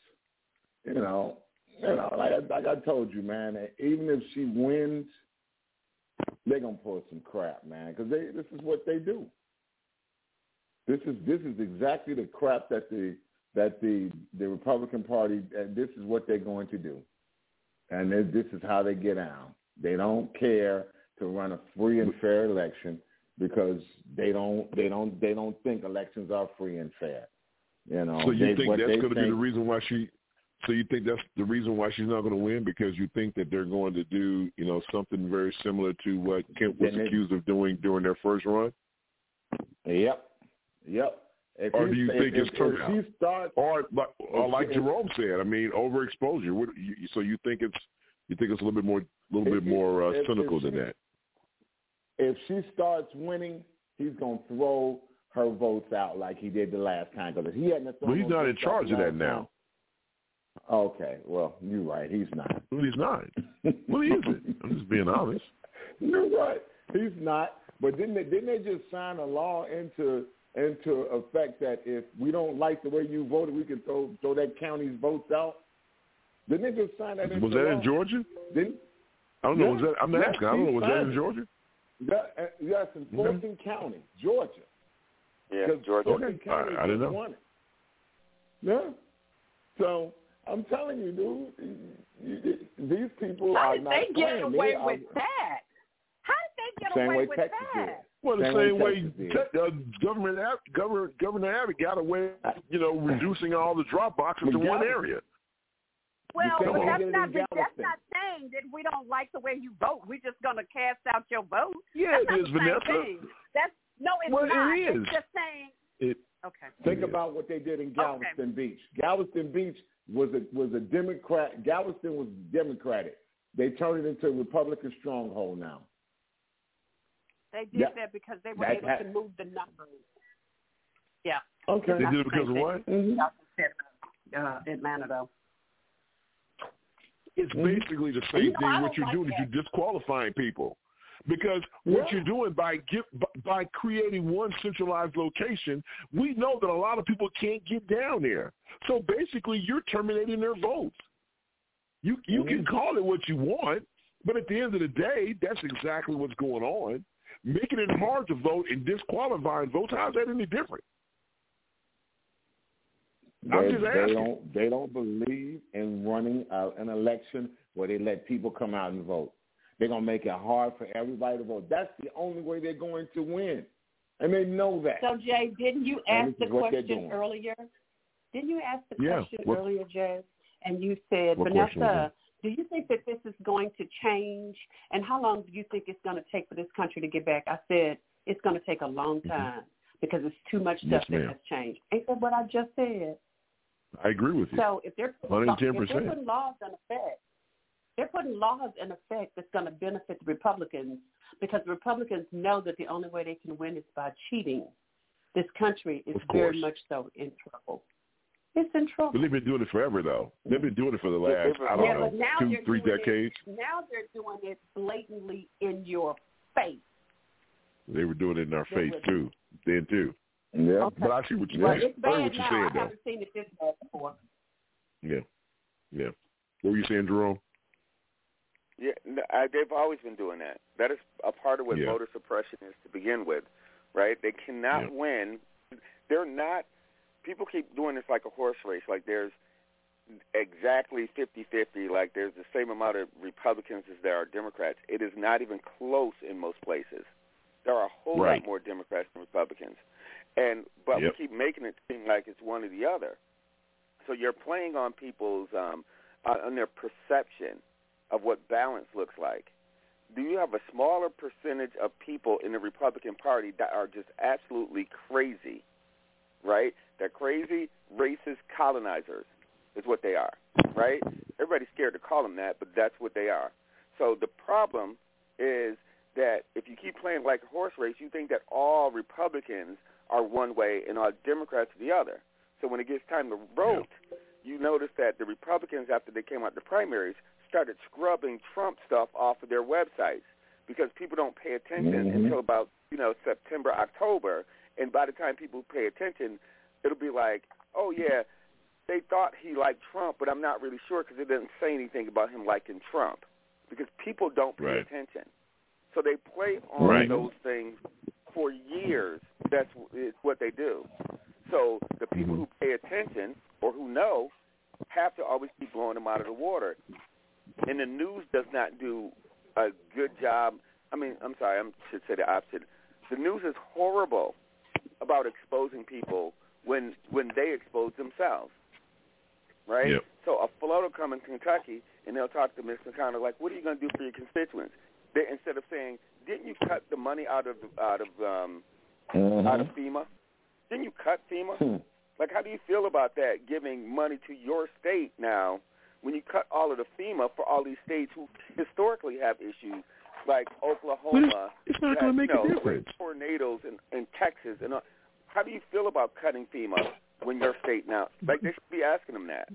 you know, you know, like, I- like I told you, man. Even if she wins, they're gonna pull some crap, man, because they this is what they do. This is this is exactly the crap that the that the the Republican Party. Uh, this is what they're going to do, and this is how they get out. They don't care to run a free and fair election because they don't they don't they don't think elections are free and fair. You know, so you they, think that's going to be the reason why she? So you think that's the reason why she's not going to win because you think that they're going to do you know something very similar to what Kemp was they- accused of doing during their first run? Yep, yep. If or do you if- think if, it's turnout? If starts, or like, or like Jerome said, I mean, overexposure. What, you, so you think it's you think it's a little bit more, a little bit more uh, cynical than that? If she starts winning, he's gonna throw her votes out like he did the last time. Because he hadn't. Well, he's not no in charge of that now. time. Okay, well, you're right. He's not. Well, he's not. Well, he isn't. I'm just being honest. You're right. He's not. But didn't they, didn't they just sign a law into into effect that if we don't like the way you voted, we can throw throw that county's votes out? Didn't they just sign that Was that law? in Georgia? Didn't I don't know. Yeah. Was that? I'm asking. I don't know. Was that in it. Georgia? That, uh, yes, in Fulton County, Georgia. Yeah, Because Georgia. Fulton Okay. County I- I didn't know. won it. Yeah. So I'm telling you, dude, you- you- these people How are did not they get playing. away They are- with that? How did they get away with Texas that? did. Well, the Same same, way way, Texas did. te- uh, government Ab- governor Governor Abbott got away, you know, reducing all the drop boxes to one area. Well, but that's not in that's not saying that we don't like the way you vote. We're just gonna cast out your vote. Yeah, that's it not is, the same Vanessa. thing. That's no, it's Well, not. is. It's just saying. It, Okay. Think about what they did in Galveston Beach. Galveston Beach was a was a Democrat. Galveston was Democratic. They turned it into a Republican stronghold now. They did Yeah. that because they were That- able that- to move the numbers. Yeah. Okay. They did it because of what? Uh, Atlanta, though. It's mm-hmm. basically the same You know, thing. What you're like doing that. is you're disqualifying people. Because what Yeah. you're doing by give, by creating one centralized location, we know that a lot of people can't get down there. So basically, you're terminating their votes. You you can mm-hmm. call it what you want, but at the end of the day, that's exactly what's going on. Making it hard to vote and disqualifying votes. How's that any different? I'm They, just they don't they don't believe in running uh, an election where they let people come out and vote. They're gonna make it hard for everybody to vote. That's the only way they're going to win, and they know that. So, Jay, didn't you ask the is what they're question earlier? Didn't you ask the Yeah. question What- earlier, Jay? And you said, What question was Vanessa, do you think that this is going to change? And how long do you think it's going to take for this country to get back? I said, it's going to take a long time because it's too much stuff Yes, that ma'am. has changed. Ain't that what I just said? I agree with you. So if they're putting, law- if they're putting laws in effect, they're putting laws in effect that's going to benefit the Republicans because the Republicans know that the only way they can win is by cheating. This country is very much so in trouble. It's in trouble. But they've been doing it forever, though. They've been doing it for the last, I don't yeah, know, two, three decades. It, now they're doing it blatantly in your face. They were doing it in our They face would. too, then too. Yeah. But I see what you're Well, saying. it's bad what you're now. saying, I haven't seen it this bad before. Yeah, yeah. What were you saying, Jerome? Yeah, no, I, uh, they've always been doing that. That is a part of what Yeah. voter suppression is to begin with, right? They cannot Yeah. win. They're not. People keep doing this like a horse race. Like there's exactly 50-50, like there's the same amount of Republicans as there are Democrats. It is not even close in most places. There are a whole Right. lot more Democrats than Republicans. And but Yep. we keep making it seem like it's one or the other. So you're playing on people's um on on their perception of what balance looks like. Do you have a smaller percentage of people in the Republican Party that are just absolutely crazy, right? They're crazy, racist colonizers is what they are, right? Everybody's scared to call them that, but that's what they are. So the problem is that if you keep playing like a horse race, you think that all Republicans are one way and all Democrats the other. So when it gets time to vote, you notice that the Republicans, after they came out the primaries, started scrubbing Trump stuff off of their websites because people don't pay attention Mhm. until about you know September, October, and by the time people pay attention, it'll be like, oh yeah, they thought he liked Trump, but I'm not really sure because it doesn't say anything about him liking Trump because people don't pay Right. attention. So they play on Right. those things for years. That's is what they do. So the people mm-hmm. who pay attention or who know have to always keep blowing them out of the water. And the news does not do a good job. I mean, I'm sorry, I should say the opposite. The news is horrible about exposing people when when they expose themselves. Right? Yep. So a float will come in Kentucky and they'll talk to McConnell like, "What are you going to do for your constituents?" They, instead of saying, "Didn't you cut the money out of out of um, out of FEMA? Didn't you cut FEMA? Like, how do you feel about that? Giving money to your state now when you cut all of the FEMA for all these states who historically have issues, like Oklahoma. it's not gonna make you a difference. Tornadoes in, in Texas, and uh, how do you feel about cutting FEMA when your state now? Like, they should be asking them that.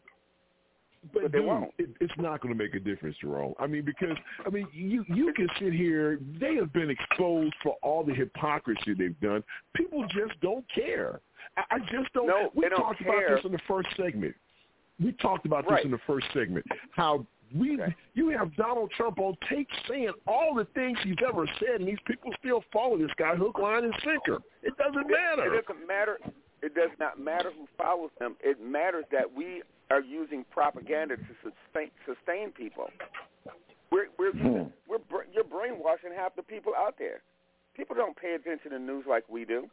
But, But they dude, won't. It, it's not going to make a difference, Jerome. I mean, because I mean, you you can sit here. They have been exposed for all the hypocrisy they've done. People just don't care. I, I just don't. No, we don't talked care. about this in the first segment. We talked about Right. this in the first segment. How we you have Donald Trump on tape saying all the things he's ever said, and these people still follow this guy hook, line, and sinker. It doesn't matter. It doesn't matter. It does not matter who follows them. It matters that we are using propaganda to sustain, sustain people. We're we're using, we're you're brainwashing half the people out there. People don't pay attention to news like we do,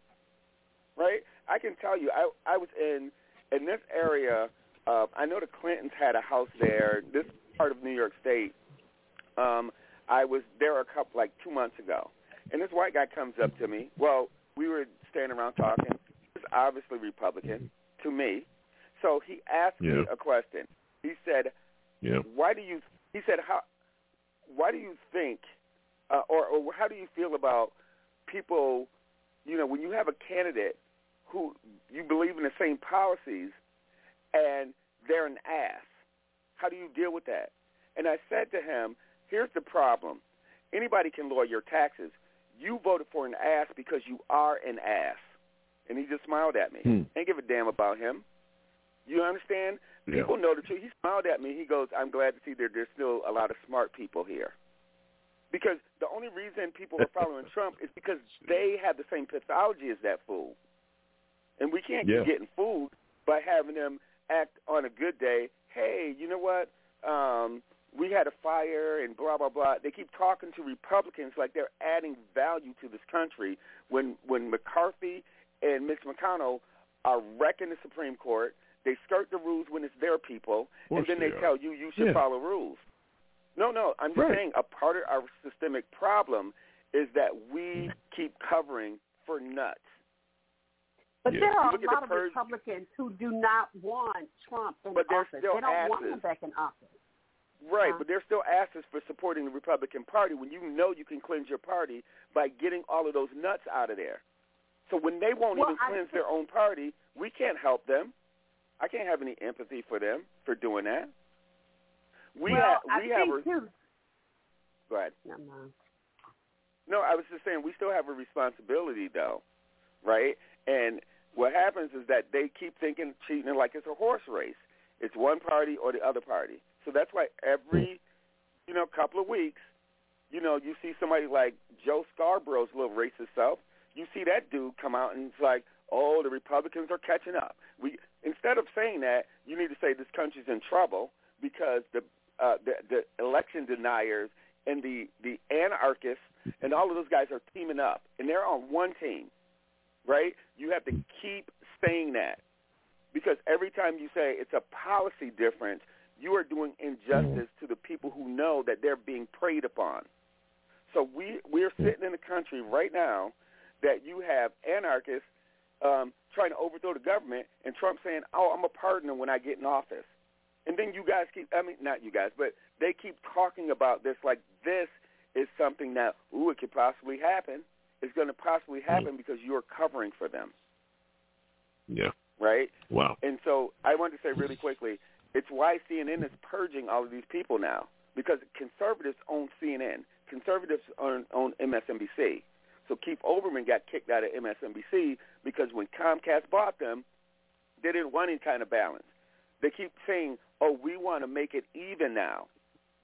right? I can tell you, I I was in in this area. Uh, I know the Clintons had a house there. This part of New York State. Um, I was there a couple like two months ago, and this white guy comes up to me. Well, we were standing around talking. He's obviously Republican to me, so he asked me a question. He said, Yeah. "Why do you?" He said, "How? Why do you think, uh, or, or how do you feel about people? You know, when you have a candidate who you believe in the same policies, and they're an ass. How do you deal with that?" And I said to him, "Here's the problem. Anybody can lower your taxes. You voted for an ass because you are an ass." And he just smiled at me. Hmm. Ain't give a damn about him. You understand? Yeah. People know the truth. He smiled at me. He goes, "I'm glad to see that there's still a lot of smart people here." Because the only reason people are following Trump is because they have the same pathology as that fool. And we can't Yeah. keep getting fooled by having them act on a good day. Hey, you know what? Um, we had a fire and blah blah blah. They keep talking to Republicans like they're adding value to this country when when McCarthy and Mitch McConnell are wrecking the Supreme Court. They skirt the rules when it's their people, and then they they tell you you should Yeah. follow rules. No, no, I'm just Right. saying a part of our systemic problem is that we keep covering for nuts. But Yeah. there are a lot of purge- Republicans who do not want Trump in But they're office. still they don't want him back in office. Right, Uh. but they're still asses for supporting the Republican Party when you know you can cleanse your party by getting all of those nuts out of there. So when they won't Well, even I cleanse think- their own party, we can't help them. I can't have any empathy for them for doing that. We well, have I we have think a too. go ahead. Never mind. No, I was just saying we still have a responsibility though, right? And what happens is that they keep thinking cheating like it's a horse race. It's one party or the other party. So that's why every, you know, couple of weeks, you know, you see somebody like Joe Scarborough's little racist self. you see that dude come out and it's like, oh, the Republicans are catching up. We instead of saying that, you need to say this country's in trouble because the uh, the, the election deniers and the the anarchists and all of those guys are teaming up and they're on one team, right? You have to keep saying that because every time you say it's a policy difference, you are doing injustice to the people who know that they're being preyed upon. So we we're sitting in a country right now that you have anarchists um, trying to overthrow the government, and Trump saying, "Oh, I'm a partner when I get in office." And then you guys keep, I mean, not you guys, but they keep talking about this like this is something that, ooh, it could possibly happen. It's going to possibly mm. happen because you're covering for them. Yeah. Right? Wow. And so I wanted to say really quickly, it's why CNN is purging all of these people now because conservatives own CNN. Conservatives own, own MSNBC. So Keith Olbermann got kicked out of MSNBC because when Comcast bought them, they didn't want any kind of balance. They keep saying, oh, we want to make it even now.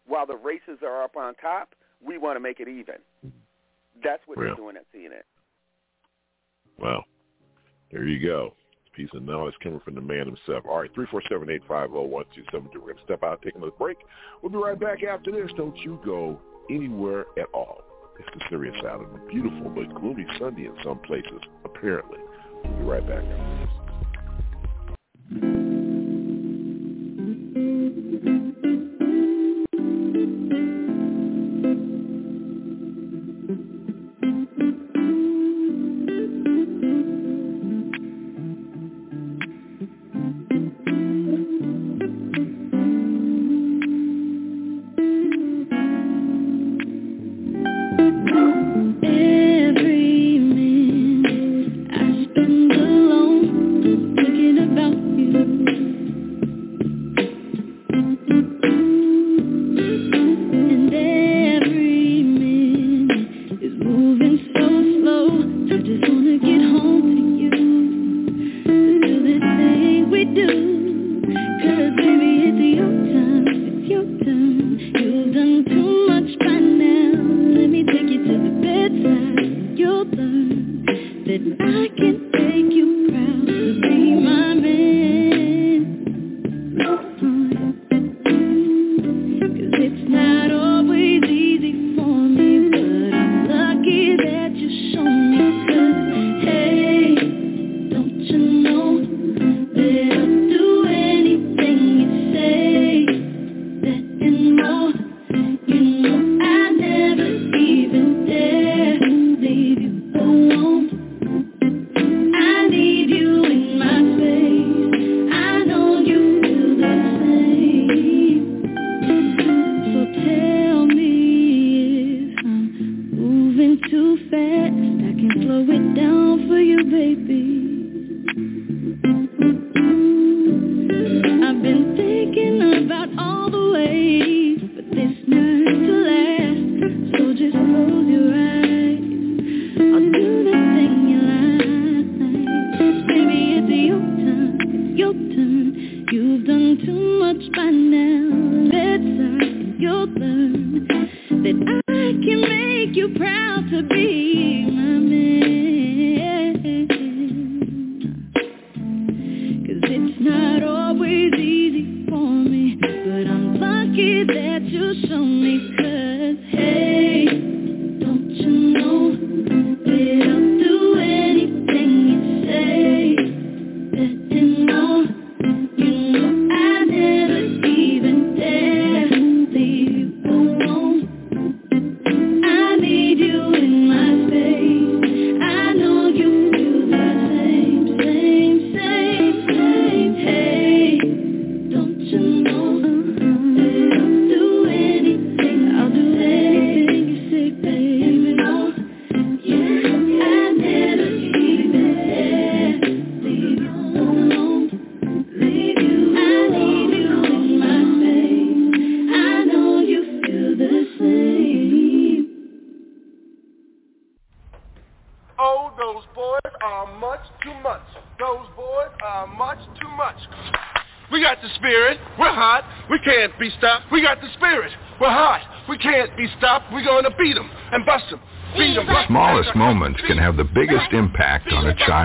While the races are up on top, we want to make it even. That's what Real. they're doing at CNN. Well, there you go. Peace and knowledge coming from the man himself. All right, 347-850-1272. We're going to step out, take another break. We'll be right back after this. Don't you go anywhere at all. It's the serious side of a beautiful but gloomy Sunday in some places, apparently. We'll be right back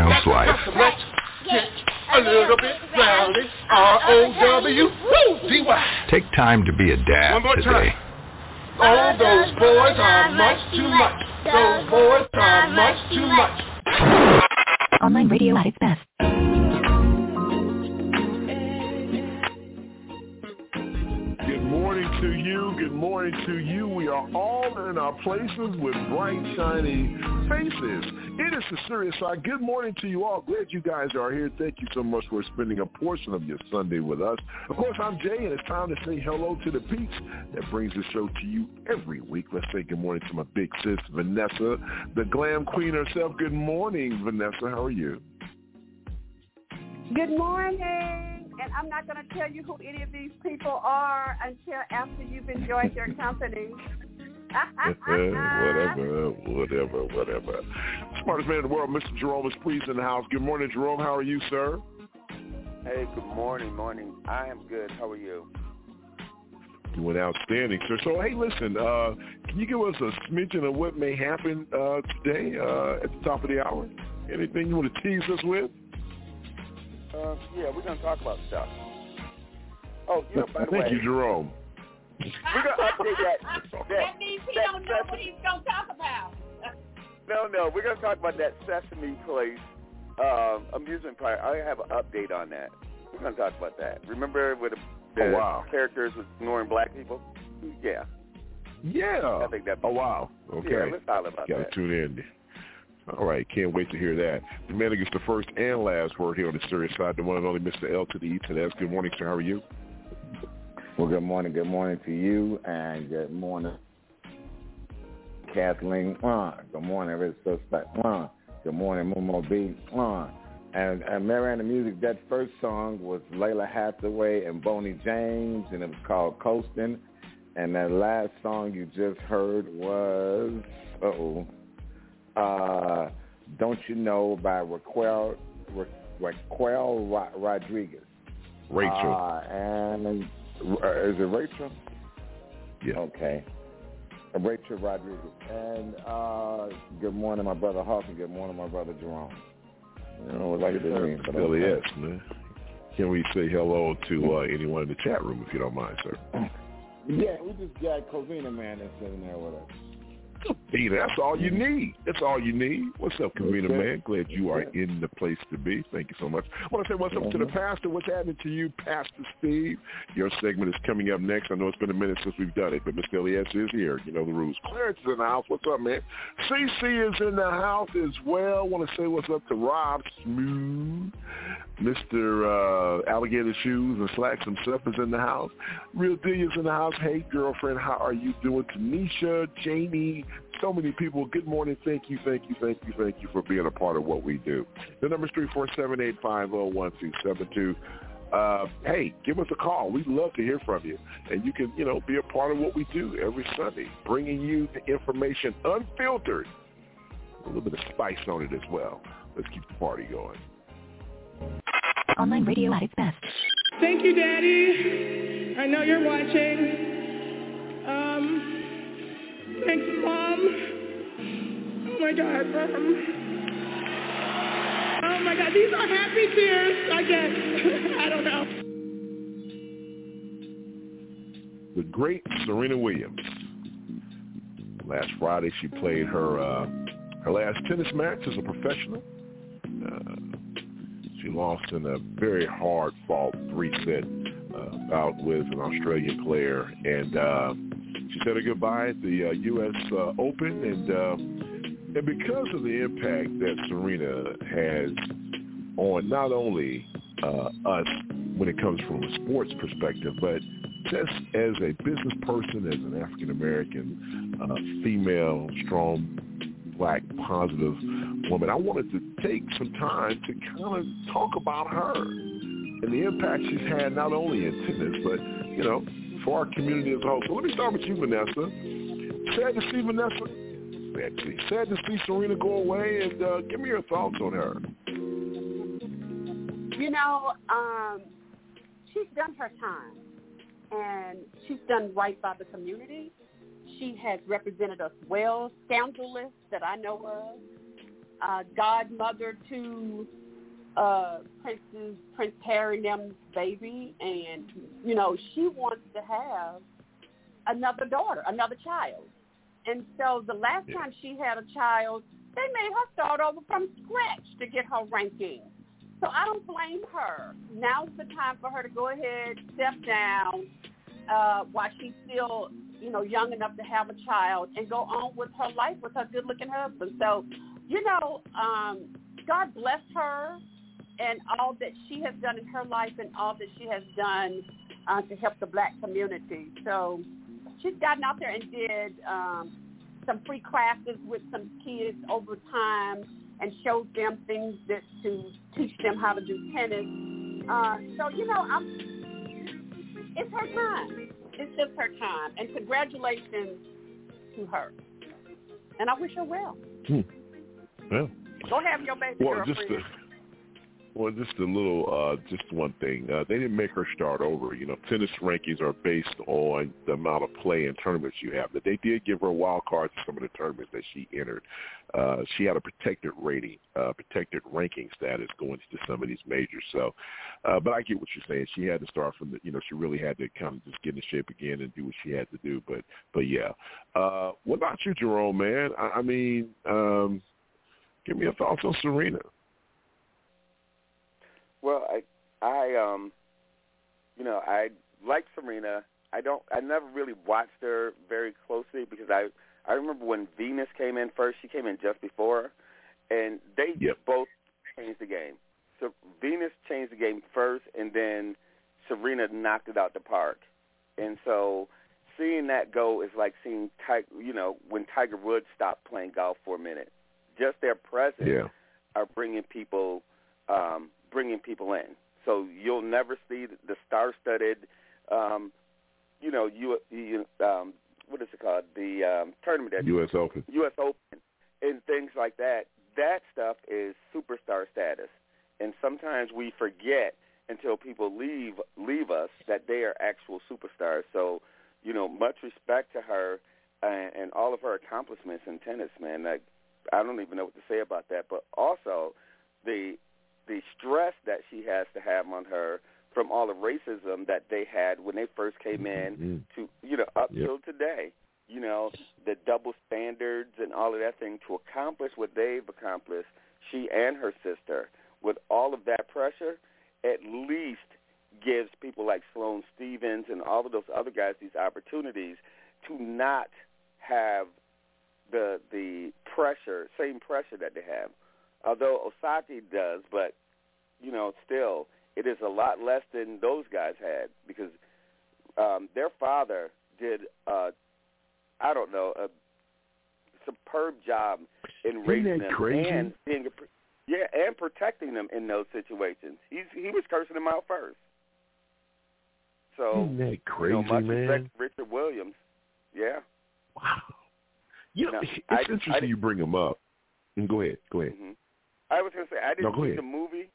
impact on a child's life. Let's get a little bit rowdy. R-O-W-D-Y. Take time to be a One dad more today. time. All those boys are much too much. Those boys are much too much. Online radio at its best. Good morning to you. Good morning to you. We are all in our places with bright, shiny faces. It is a serious side. Uh, good morning to you all. Glad you guys are here. Thank you so much for spending a portion of your Sunday with us. Of course, I'm Jay, and it's time to say hello to the peeps that brings the show to you every week. Let's say good morning to my big sis, Vanessa, the glam queen herself. Good morning, Vanessa. How are you? Good morning. And I'm not going to tell you who any of these people are until after you've enjoyed their company. Whatever, whatever, whatever. Smartest man in the world, Mr. Jerome is pleased in the house. Good morning, Jerome. How are you, sir? Hey, good morning, morning. I am good. How are you? Doing outstanding, sir. So, hey, listen, uh, can you give us a smidgen of what may happen uh, today uh, at the top of the hour? Anything you want to tease us with? Uh, yeah, we're gonna talk about stuff. Oh, you know, by the Thank way, you, Jerome. We're gonna update that. that That means he that don't know what he's going to talk about. No, no, we're gonna talk about that Sesame Place um, amusement park. I have an update on that. We're gonna talk about that. Remember with the, the Oh, wow. characters was ignoring black people? Yeah. Yeah. I think that. Oh, wow. Okay. Yeah, let's talk about Got to that. tune in. All right, can't wait to hear that. The man who gets the first and last word here on the serious side, the one and only Mr. L to the E to the S. Good morning, sir. How are you? Well, good morning. Good morning to you, and good morning, Kathleen. Uh, good morning, Rich Suspect. Uh, good morning, Momo B. Uh, and, and Mariana Music, that first song was Lalah Hathaway and Boney James, and it was called Coastin'. And that last song you just heard was, uh-oh, uh, Don't You Know by Raquel, Ra- Raquel Ro- Rodriguez. Rachel. Uh, and is it Rachel? Yeah. Okay. Uh, Rachel Rodriguez. And uh, good morning, my brother Hawk, and good morning, my brother Jerome. You know what I did mean, but Billy okay. S, man. Can we say hello to uh, anyone in the chat room, if you don't mind, sir? Yeah, we just got Covina man that's sitting there with us. That's all you need. That's all you need. What's up, Convener Okay. man? Glad you are in the place to be. Thank you so much. I want to say what's up to the pastor. What's happening to you, Pastor Steve? Your segment is coming up next. I know it's been a minute since we've done it, but Mr. Elias is here. You know the rules. Clarence is in the house. What's up, man? CC is in the house as well. want to say what's up to Rob Smooth. Mr. Uh, Alligator Shoes and Slacks himself is in the house. Real Delia's in the house. Hey, girlfriend, how are you doing? Tanisha, Jamie, so many people. Good morning. Thank you, thank you, thank you, thank you for being a part of what we do. The number is three four seven eight five zero one two seven two. Uh, hey, give us a call. We'd love to hear from you. And you can, you know, be a part of what we do every Sunday, bringing you the information unfiltered. A little bit of spice on it as well. Let's keep the party going. Online radio at its best. Thank you, Daddy. I know you're watching. Um, thanks, Mom. Oh my God, Mom. Oh my God, these are happy tears, I guess. I don't know. the great Serena Williams. Last Friday, she played her uh, her last tennis match as a professional. Uh, she lost in a very hard-fought three-set uh, bout with an Australian player, and uh, she said her goodbye at the uh, U.S. Uh, Open, and uh, and because of the impact that Serena has on not only uh, us when it comes from a sports perspective, but just as a business person, as an African American, uh, female, strong, black, positive woman, I wanted to take some time to kind of talk about her and the impact she's had not only in tennis, but you know, for our community as a whole. So let me start with you, Vanessa. Sad to see Vanessa. See, sad to see Serena go away, and uh, give me your thoughts on her. You know, um, she's done her time, and she's done right by the community. she has represented us well. Scandalous that I know of. Uh, godmother to uh, Prince's Prince Harry and them's baby, and you know she wants to have another daughter, another child. And so the last Yeah. time she had a child, they made her start over from scratch to get her ranking. So I don't blame her. Now's the time for her to go ahead, step down, uh, while she's still, you know, young enough to have a child and go on with her life with her good-looking husband. So, you know, um, God bless her and all that she has done in her life and all that she has done uh, to help the black community. So she's gotten out there and did um, some free classes with some kids over time and showed them things that to teach them how to do tennis. Uh, so you know, I'm. It's her time. It's just her time, and congratulations to her. And I wish her well. Hmm. Well, Go have your baby well, girlfriend. just a, well, just a little, uh, just one thing. Uh, they didn't make her start over. You know, tennis rankings are based on the amount of play in tournaments you have. But they did give her a wild card to some of the tournaments that she entered. Uh, she had a protected rating, uh, protected ranking status going to some of these majors. So, uh, but I get what you're saying. She had to start from the, you know, she really had to kind of just get in shape again and do what she had to do. But, but yeah. Uh, what about you, Jerome? Man, I, I mean, um, give me your thoughts on Serena. Well, I, I, um, you know, I like Serena. I don't. I never really watched her very closely because I, I remember when Venus came in first. She came in just before, and they Yep. both changed the game. So Venus changed the game first, and then Serena knocked it out the park. And so seeing that go is like seeing, Ti- you know, when Tiger Woods stopped playing golf for a minute. Just their presence Yeah. are bringing people um, bringing people in. So you'll never see the- star-studded, um, you know, you, you um, what is it called? The um, tournament that U.S. Open. U.S. Open and things like that. That stuff is superstar status, and sometimes we forget until people leave leave us that they are actual superstars. So, you know, much respect to her and, and all of her accomplishments in tennis, man. Like, I don't even know what to say about that. But also, the the stress that she has to have on her from all the racism that they had when they first came in Mhm. to you know up Yep. till today you know the double standards and all of that thing to accomplish what they've accomplished she and her sister with all of that pressure at least gives people like Sloane Stevens and all of those other guys these opportunities to not have the the pressure same pressure that they have although Osaka does but you know still it is a lot less than those guys had because um, their father did uh, I don't know a superb job in Isn't raising them crazy? and being a, yeah and protecting them in those situations. He's he was cursing them out first. So Isn't that you crazy, know, much man? respect Richard Williams. Yeah. You know, No, it's I- interesting I- you bring him up. Go ahead. Go ahead. hmm I was going to say I didn't go see the movie.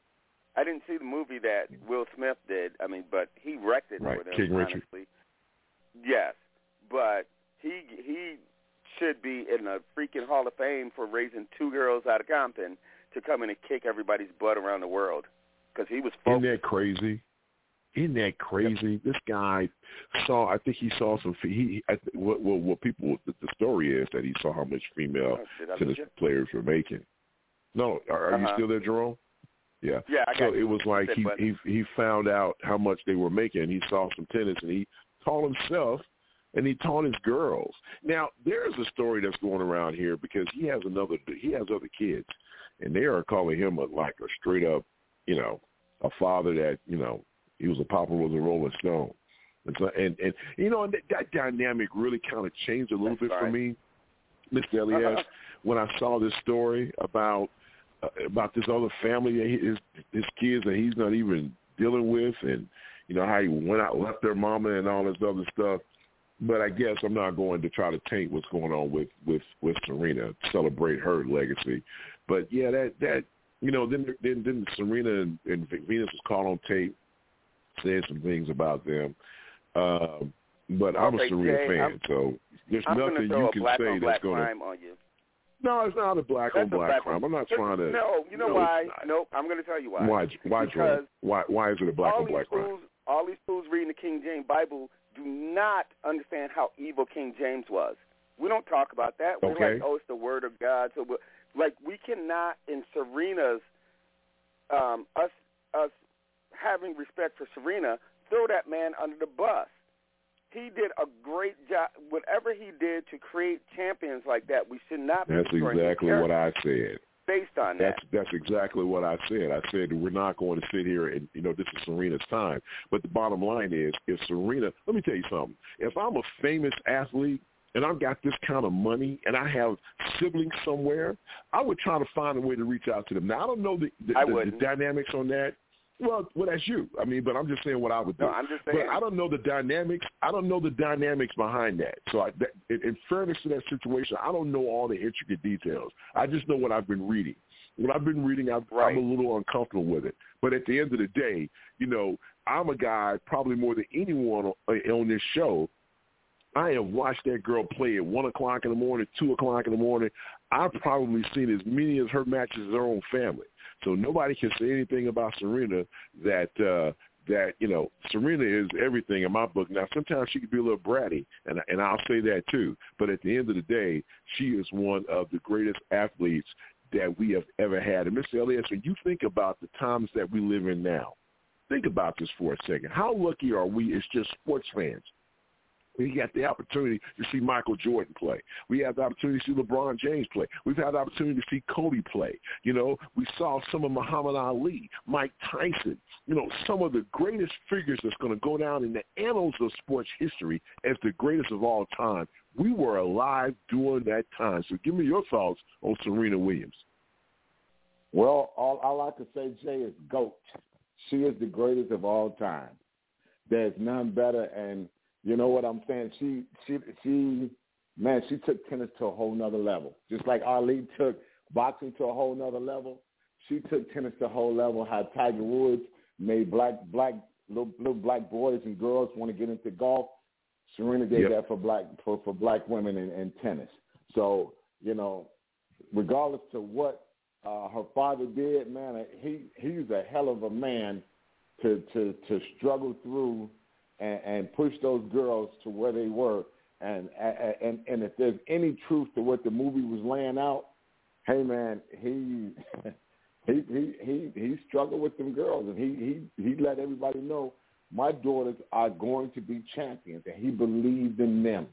I didn't see the movie that Will Smith did. I mean, but he wrecked it Right, for them. King Richard. honestly. Yes, but he he should be in the freaking Hall of Fame for raising two girls out of Compton to come in and kick everybody's butt around the world because he was Isn't that crazy? Isn't that crazy? This guy saw. I think he saw some. fe- He. I, th- what, what? What people? The, the story is that he saw how much female Oh, lose tennis players were making. No, are, are you Uh-huh. still there, Jerome? Yeah. Yeah, I so got it you. was like he button. he he found out how much they were making. He saw some tennis and he taught himself and he taught his girls. Now there's a story that's going around here because he has another he has other kids and they are calling him a like a straight up you know a father that you know he was a papa was a Rolling Stone. And so and and you know and that, that dynamic really kind of changed a little That's bit for me, Mr. Elias, when I saw this story about about this other family that his his kids that he's not even dealing with, and you know how he went out left their mama and all this other stuff. But I guess I'm not going to try to taint what's going on with with with Serena, celebrate her legacy. But yeah, that that you know then then then Serena and, and Venus was caught on tape saying some things about them. Um, but I'm a Serena Jay, fan, I'm- so There's I'm nothing you can say that's going to. Crime on you. No, it's not a black on black crime. I'm not trying to. No, you know no, why? Nope. I'm going to tell you why. Why? Why, because Why? Why is it a black on black crime? fools, all these fools reading the King James Bible do not understand how evil King James was. We don't talk about that. We're Okay. like, oh, it's the word of God. So, like, we cannot in Serena's um, us us having respect for Serena throw that man under the bus. He did a great job. Whatever he did to create champions like that, we should not be That's exactly what I said. based on that. That's that's exactly what I said. I said we're not going to sit here and you know this is Serena's time. But the bottom line is, if Serena, let me tell you something. If I'm a famous athlete and I've got this kind of money and I have siblings somewhere, I would try to find a way to reach out to them. Now I don't know the the, the, the dynamics on that. Well, well, that's you. I mean, but I'm just saying what I would do. No, I'm just saying. But. I don't know the dynamics. I don't know the dynamics behind that. So, I, that, in, in fairness to that situation, I don't know all the intricate details. I just know what I've been reading. What I've been reading, I've, Right. I'm a little uncomfortable with it. But at the end of the day, you know, I'm a guy probably more than anyone on, uh, on this show. I have watched that girl play at one o'clock in the morning, two o'clock in the morning. I've probably seen as many of her matches as her own family. So nobody can say anything about Serena that uh that you know Serena is everything in my book. Now sometimes she can be a little bratty, and and I'll say that too. But at the end of the day, she is one of the greatest athletes that we have ever had. And Mr. Elias, when you think about the times that we live in now, think about this for a second. How lucky are we as just sports fans? We got the opportunity to see Michael Jordan play. We have the opportunity to see LeBron James play. We've had the opportunity to see Kobe play. You know, we saw some of Muhammad Ali, Mike Tyson, you know, some of the greatest figures that's going to go down in the annals of sports history as the greatest of all time. We were alive during that time. So give me your thoughts on Serena Williams. Well, all, I can say, Jay, is GOAT. She is the greatest of all time. There's none better, and you know what I'm saying? She, she, she, man, she took tennis to a whole nother level. Just like Ali took boxing to a whole nother level, she took tennis to a whole level. How Tiger Woods made black, black, little, little black boys and girls want to get into golf. Serena did Yep. that for black, for, for black women in, in tennis. So, you know, regardless to what uh, her father did, man, he he's a hell of a man to to to struggle through and, and push those girls to where they were. And and and if there's any truth to what the movie was laying out, hey man, he he he he he struggled with them girls, and he he he let everybody know my daughters are going to be champions, and he believed in them.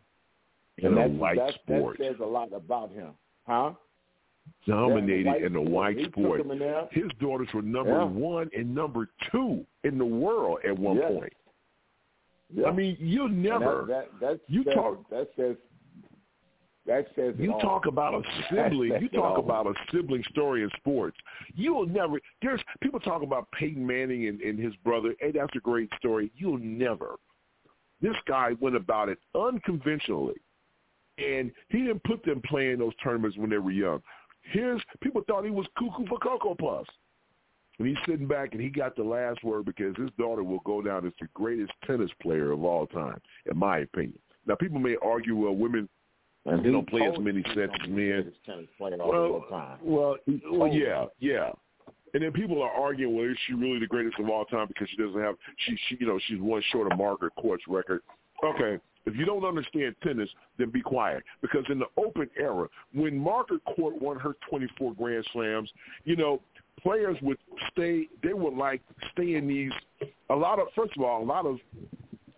In and a white that, sport. that says a lot about him, huh? Dominated in the white sport. them in there. His daughters were number Yeah. one and number two in the world at one Yeah. point. Yeah. I mean, you And never. That, that, you says, talk- That says. That says. You all. talk about a sibling. You talk about a sibling story in sports. You will never. There's people talk about Peyton Manning and, and his brother. Hey, that's a great story. You'll never. This guy went about it unconventionally, and he didn't put them playing those tournaments when they were young. His people thought he was cuckoo for cocoa puffs. And he's sitting back and he got the last word because his daughter will go down as the greatest tennis player of all time, in my opinion. Now, people may argue, well, women And they don't play as many sets as gonna be the men. greatest tennis player of Well, well, well, oh, yeah, yeah. And then people are arguing, well, is she really the greatest of all time because she doesn't have she she you know she's one short of Margaret Court's record. Okay, if you don't understand tennis, then be quiet because in the Open era, when Margaret Court won her 24 Grand Slams, you know players would stay. They would like stay in these. A lot of first of all, a lot of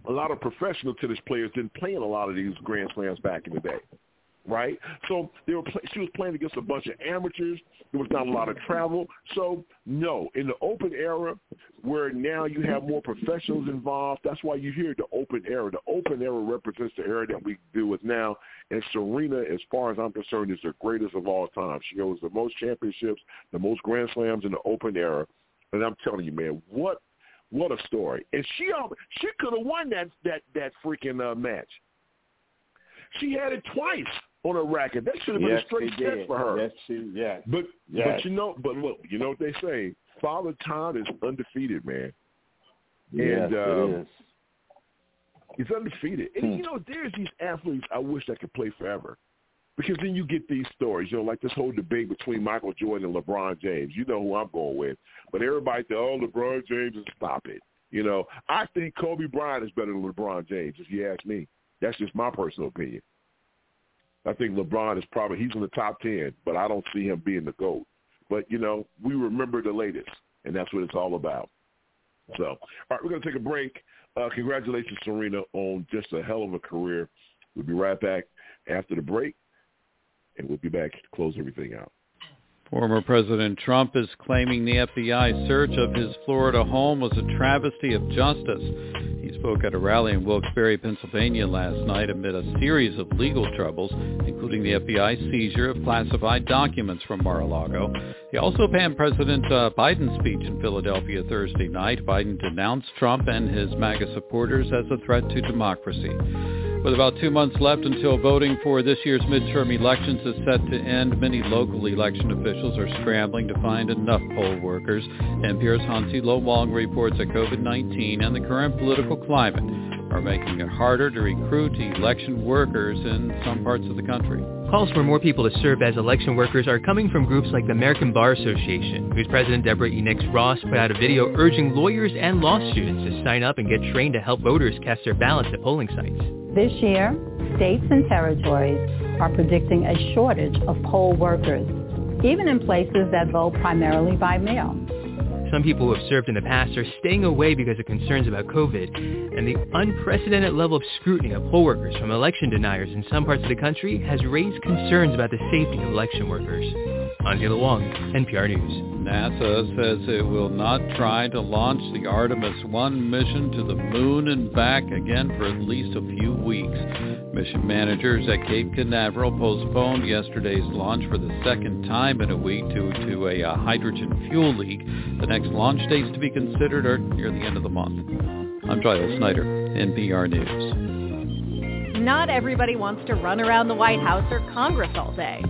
a lot of professional tennis players didn't play in a lot of these Grand Slams back in the day right? So they were play, she was playing against a bunch of amateurs. There was not a lot of travel. So no, in the open era, where now you have more professionals involved, that's why you hear the open era. The open era represents the era that we deal with now. And Serena, as far as I'm concerned, is the greatest of all time. She holds the most championships, the most Grand Slams in the open era. And I'm telling you, man, what what a story! And she she could have won that that that freaking uh, match. She had it twice on her racket. That should have been yes, a straight set for her. Yes, she. Yes. But Yes. but you know but look, you know what they say? Father Time is undefeated, man. Yes, and um, it is. He's undefeated. And, you know, there's these athletes I wish I could play forever. Because then you get these stories, you know, like this whole debate between Michael Jordan and LeBron James. You know who I'm going with. But everybody says, oh, LeBron James, and stop it. You know, I think Kobe Bryant is better than LeBron James, if you ask me. That's just my personal opinion. I think LeBron is probably, he's in the top 10, but I don't see him being the GOAT. But, you know, we remember the latest, and that's what it's all about. So, all right, we're going to take a break. Uh, congratulations, Serena, on just a hell of a career. We'll be right back after the break and we'll be back to close everything out. Former President Trump is claiming the FBI search of his Florida home was a travesty of justice. Spoke at a rally in Wilkes-Barre, Pennsylvania last night amid a series of legal troubles, including the FBI seizure of classified documents from Mar-a-Lago. He also panned President uh, Biden's speech in Philadelphia Thursday night. Biden denounced Trump and his MAGA supporters as a threat to democracy. With about two months left until voting for this year's midterm elections is set to end, many local election officials are scrambling to find enough poll workers. NPR's Hansi Lo Wang reports that COVID-19 and the current political climate are making it harder to recruit election workers in some parts of the country. Calls for more people to serve as election workers are coming from groups like the American Bar Association, whose president Deborah Enix Ross put out a video urging lawyers and law students to sign up and get trained to help voters cast their ballots at polling sites. This year, states and territories are predicting a shortage of poll workers, even in places that vote primarily by mail. Some people who have served in the past are staying away because of concerns about COVID, and the unprecedented level of scrutiny of poll workers from election deniers in some parts of the country has raised concerns about the safety of election workers. Hansi Lo Wang, NPR News. NASA says it will not try to launch the Artemis 1 mission to the moon and back again for at least a few weeks. Mission managers at Cape Canaveral postponed yesterday's launch for the second time in a week due to a uh, hydrogen fuel leak. The next launch dates to be considered are near the end of the month. I'm Giles Snyder, NPR News. Not everybody wants to run around the White House or Congress all day.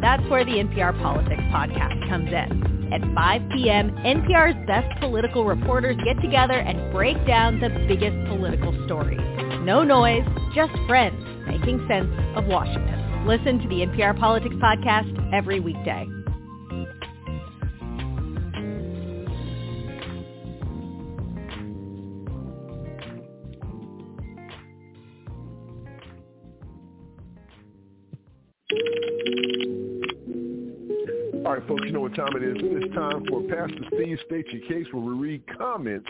That's where the NPR Politics podcast comes in. At 5 p.m., NPR's best political reporters get together and break down the biggest political stories. No noise, just friends making sense of Washington. Listen to the NPR Politics Podcast every weekday. Time it is. It's time for Pastor Steve State Your Case where we read comments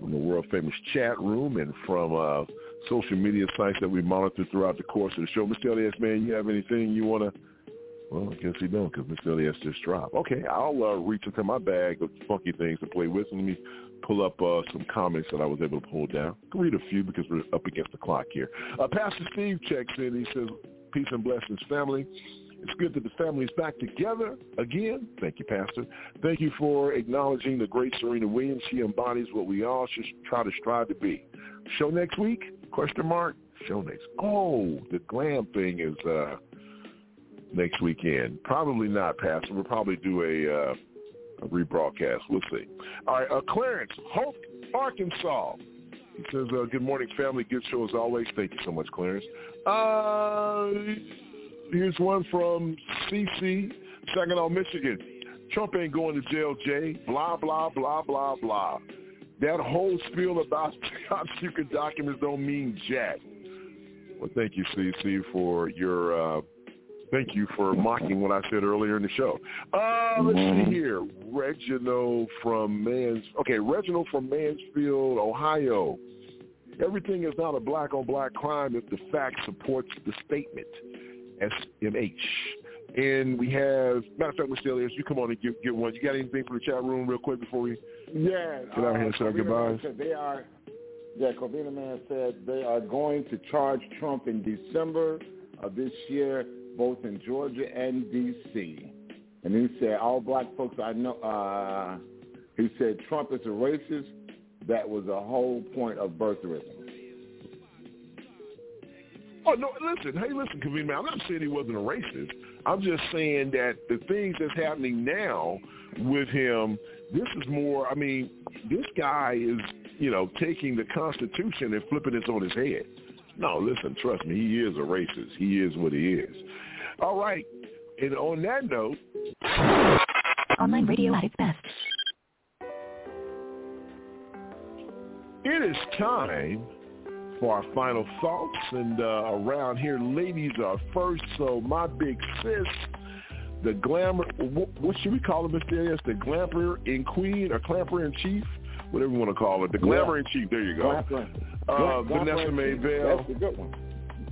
from the world-famous chat room and from uh, social media sites that we monitor throughout the course of the show. Mr. Elias, man, you have anything you want to well, I guess he don't because Mr. Elias just dropped. Okay, I'll uh, reach into my bag of funky things to play with. Let me pull up uh, some comments that I was able to pull down. I can read a few because we're up against the clock here. Uh, Pastor Steve checks in. He says, peace and blessings, family. It's good that the family's back together again. Thank you, Pastor. Thank you for acknowledging the great Serena Williams. She embodies what we all should try to strive to be. Show next week? Question mark. Show next. Oh, the glam thing is uh, next weekend. Probably not, Pastor. We'll probably do a, uh, a rebroadcast. We'll see. All right, uh, Clarence, Hope, Arkansas. He says, uh, good morning, family. Good show as always. Thank you so much, Clarence. Uh, here's one from CC, Saginaw, Michigan. Trump ain't going to jail, Jay. Blah, blah, blah, blah, blah. That whole spiel about top secret documents don't mean jack. Well, thank you, CC, for your, uh, thank you for mocking what I said earlier in the show. Uh, let's see here. Reginald from Mans, okay, Reginald from Mansfield, Ohio. Everything is not a black-on-black crime if the fact supports the statement. SMH. And we have, matter of fact, Mr. Elias, you come on and get, get one. You got anything for the chat room real quick before we yeah, get out here and say our goodbyes? They are, yeah, Covina Man said they are going to charge Trump in December of this year, both in Georgia and D.C. And he said, all black folks I know, uh, he said Trump is a racist. That was the whole point of birtherism. Oh no! Listen, hey, listen, Kavin, man. I'm not saying he wasn't a racist. I'm just saying that the things that's happening now with him, this is more. I mean, this guy is you know, taking the Constitution and flipping it on his head. No, listen, trust me, he is a racist. He is what he is. All right. And on that note, Online radio at its best. it is time for our final thoughts. And uh, around here, ladies are first. So my big sis, the glamour, what, what should we call her, Mr. Elias? The glamper in queen or clamper in chief? Whatever you want to call it. The glamour in chief. There you go. Glamper. Uh, Glam- Vanessa Glamper in. Maybell. That's a good one.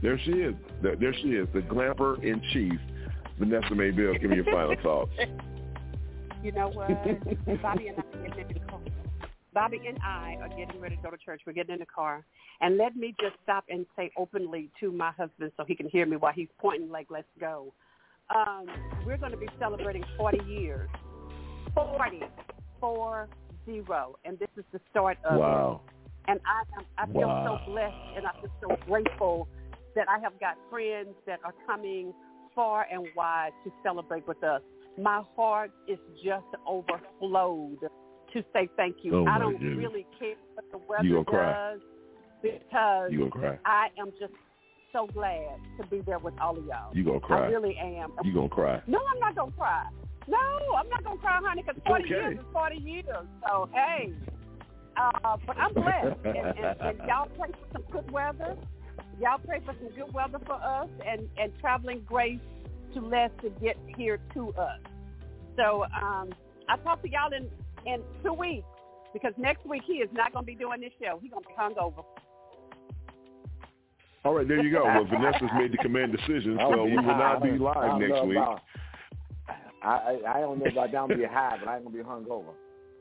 There she is. There, there she is. The glamper in chief. Vanessa Maybell, give me your final thoughts. You know what? Bobby and I are getting in the car. Bobby and I are getting ready to go to church. We're getting in the car. And let me just stop and say openly to my husband so he can hear me while he's pointing like, let's go. Um, we're going to be celebrating 40 years. 40. Four zero. And this is the start of Wow. it. And I, I feel Wow. so blessed and I feel so grateful that I have got friends that are coming far and wide to celebrate with us. My heart is just overflowed to say thank you. Oh, I don't goodness. really care what the You weather cry. does because You gonna cry. I am just so glad to be there with all of y'all. You gonna cry. I really am. You gonna cry. No, I'm not gonna cry. No, I'm not gonna cry, honey, because 40 okay. years is 40 years. So hey, uh, but I'm blessed, and, and, and y'all pray for some good weather. Y'all pray for some good weather for us, and and traveling grace to Les to get here to us. So um, I'll talk to y'all in in two weeks because next week he is not gonna be doing this show. He's gonna be hungover. All right, there you go. Well, Vanessa's made the command decision, so we will not be live next week. about- I, I I don't know about down be high, but I'm gonna be hungover.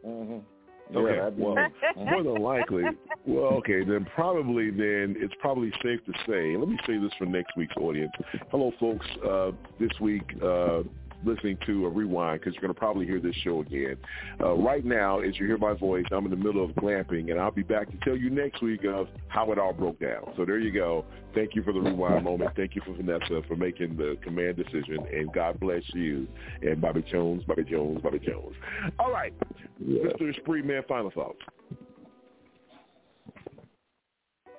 Mm-hmm. Okay, that'd well, more than likely. Well, okay, then probably then it's probably safe to say. Let me say this for next week's audience. Hello, folks. Uh, this week, uh, listening to a rewind because you're going to probably hear this show again. Uh, right now, as you hear my voice, I'm in the middle of glamping, and I'll be back to tell you next week of how it all broke down. So there you go. Thank you for the rewind moment. Thank you for Vanessa for making the command decision, and God bless you. And Bobby Jones, Bobby Jones, Bobby Jones. All right, Mr. Spree, man, final thoughts.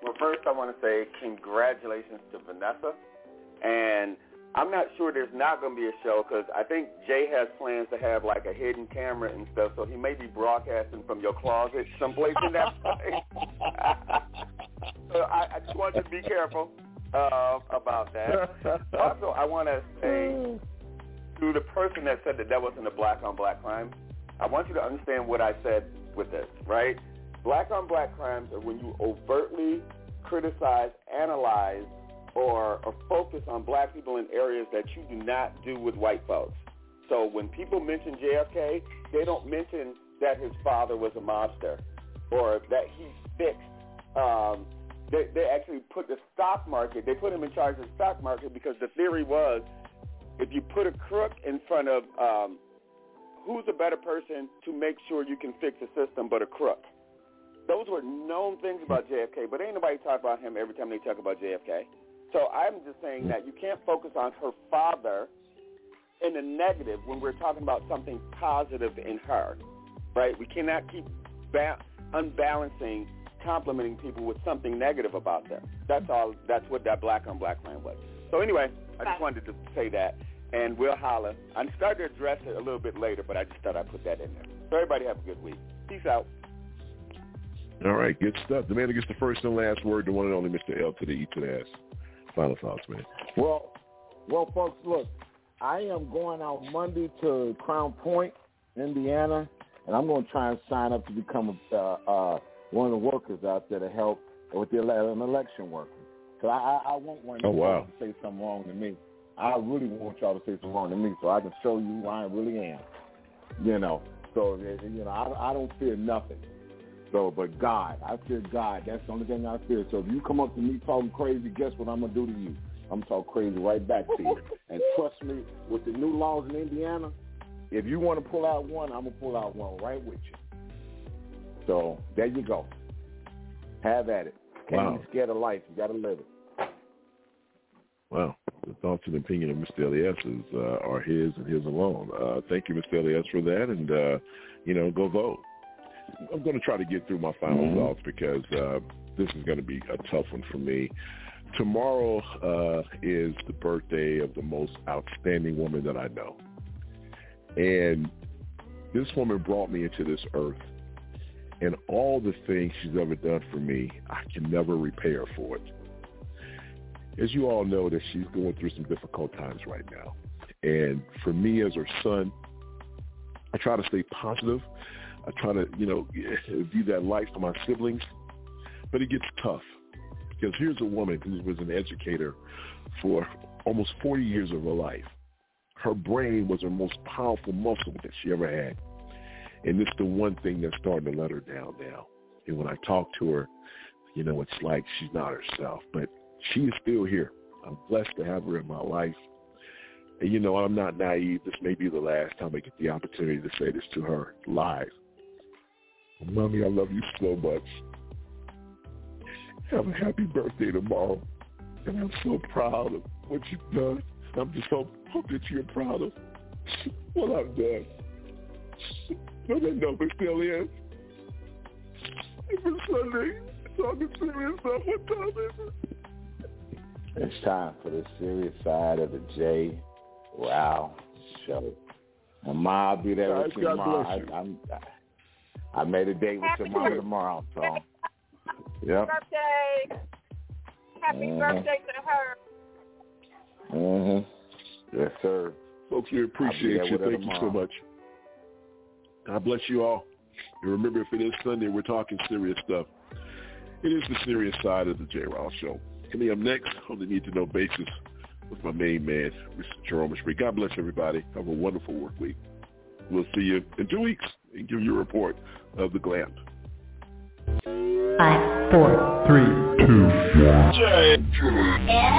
Well, first I want to say congratulations to Vanessa. And I'm not sure there's not going to be a show because I think Jay has plans to have like a hidden camera and stuff, so he may be broadcasting from your closet someplace in that place. so I, I just want you to be careful uh, about that. also, I want to say to the person that said that that wasn't a black-on-black crime, I want you to understand what I said with this, right? Black-on-black crimes are when you overtly criticize, analyze, or, or focus on black people in areas that you do not do with white folks. So when people mention JFK, they don't mention that his father was a mobster or that he fixed. Um, they, they actually put the stock market. They put him in charge of the stock market because the theory was if you put a crook in front of um, who's a better person to make sure you can fix the system but a crook. Those were known things about JFK, but ain't nobody talk about him every time they talk about JFK. So I'm just saying that you can't focus on her father in the negative when we're talking about something positive in her, right? We cannot keep ba- unbalancing, complimenting people with something negative about them. That's all. That's what that black on black crime was. So anyway, I just wanted to say that, and we'll holler. I'm starting to address it a little bit later, but I just thought I'd put that in there. So everybody have a good week. Peace out. All right, good stuff. The man who gets the first and last word, the one and only Mr. L to the E to the S. Final thoughts, man. Well, well, folks, look, I am going out Monday to Crown Point, Indiana, and I'm going to try and sign up to become a, uh, uh, one of the workers out there to help with the ele- an election worker. So I, I, I want one of Oh, wow. to say something wrong to me. I really want y'all to say something wrong to me so I can show you who I really am. You know, so you know, I, I don't fear nothing. So, but God, I fear God. That's the only thing I fear. So if you come up to me talking crazy, guess what I'm gonna do to you? I'm gonna talk crazy right back to you. And trust me, with the new laws in Indiana, if you want to pull out one, I'm gonna pull out one right with you. So there you go. Have at it. Can't Wow. be scared of life. You gotta live it. Well, the thoughts and opinion of Mr. Elias is, uh, are his and his alone. Uh, thank you, Mr. Elias, for that, and uh, you know, go vote. I'm going to try to get through my final Mhm. thoughts because uh, this is going to be a tough one for me. Tomorrow uh, is the birthday of the most outstanding woman that I know, and this woman brought me into this earth. And all the things she's ever done for me, I can never repay her for it. As you all know, that she's going through some difficult times right now. And for me as her son, I try to stay positive. I try to, you know, be that light for my siblings. But it gets tough because here's a woman who was an educator for almost 40 years of her life. Her brain was her most powerful muscle that she ever had. And it's the one thing that's starting to let her down now. And when I talk to her, you know, it's like she's not herself. But she is still here. I'm blessed to have her in my life. And, you know, I'm not naive. This may be the last time I get the opportunity to say this to her live. Mommy, I love you so much. Have a happy birthday tomorrow. And I'm so proud of what you've done. I'm just hope, hope that you're proud of what I've done. But that number still is. Every Sunday, talking serious about what time is it? It's time for the serious side of the J. Wow show. And Ma, I'll be there with you God tomorrow. bless you. I, I'm, I made a date with Happy your mom tomorrow, so yep. Birthday. Happy Mhm. birthday to her. Mhm. Yes, sir. Folks, we appreciate you. with her Thank you so much. God bless you all. And remember, if it is Sunday, we're talking serious stuff. It is the serious side of the J. Rouse Show. Coming up next on the Need to Know basis with my main man, Mr. Jerome Spree. God bless everybody. Have a wonderful work week. We'll see you in two weeks and give you a report of the glam. Five, four, Three, two, one.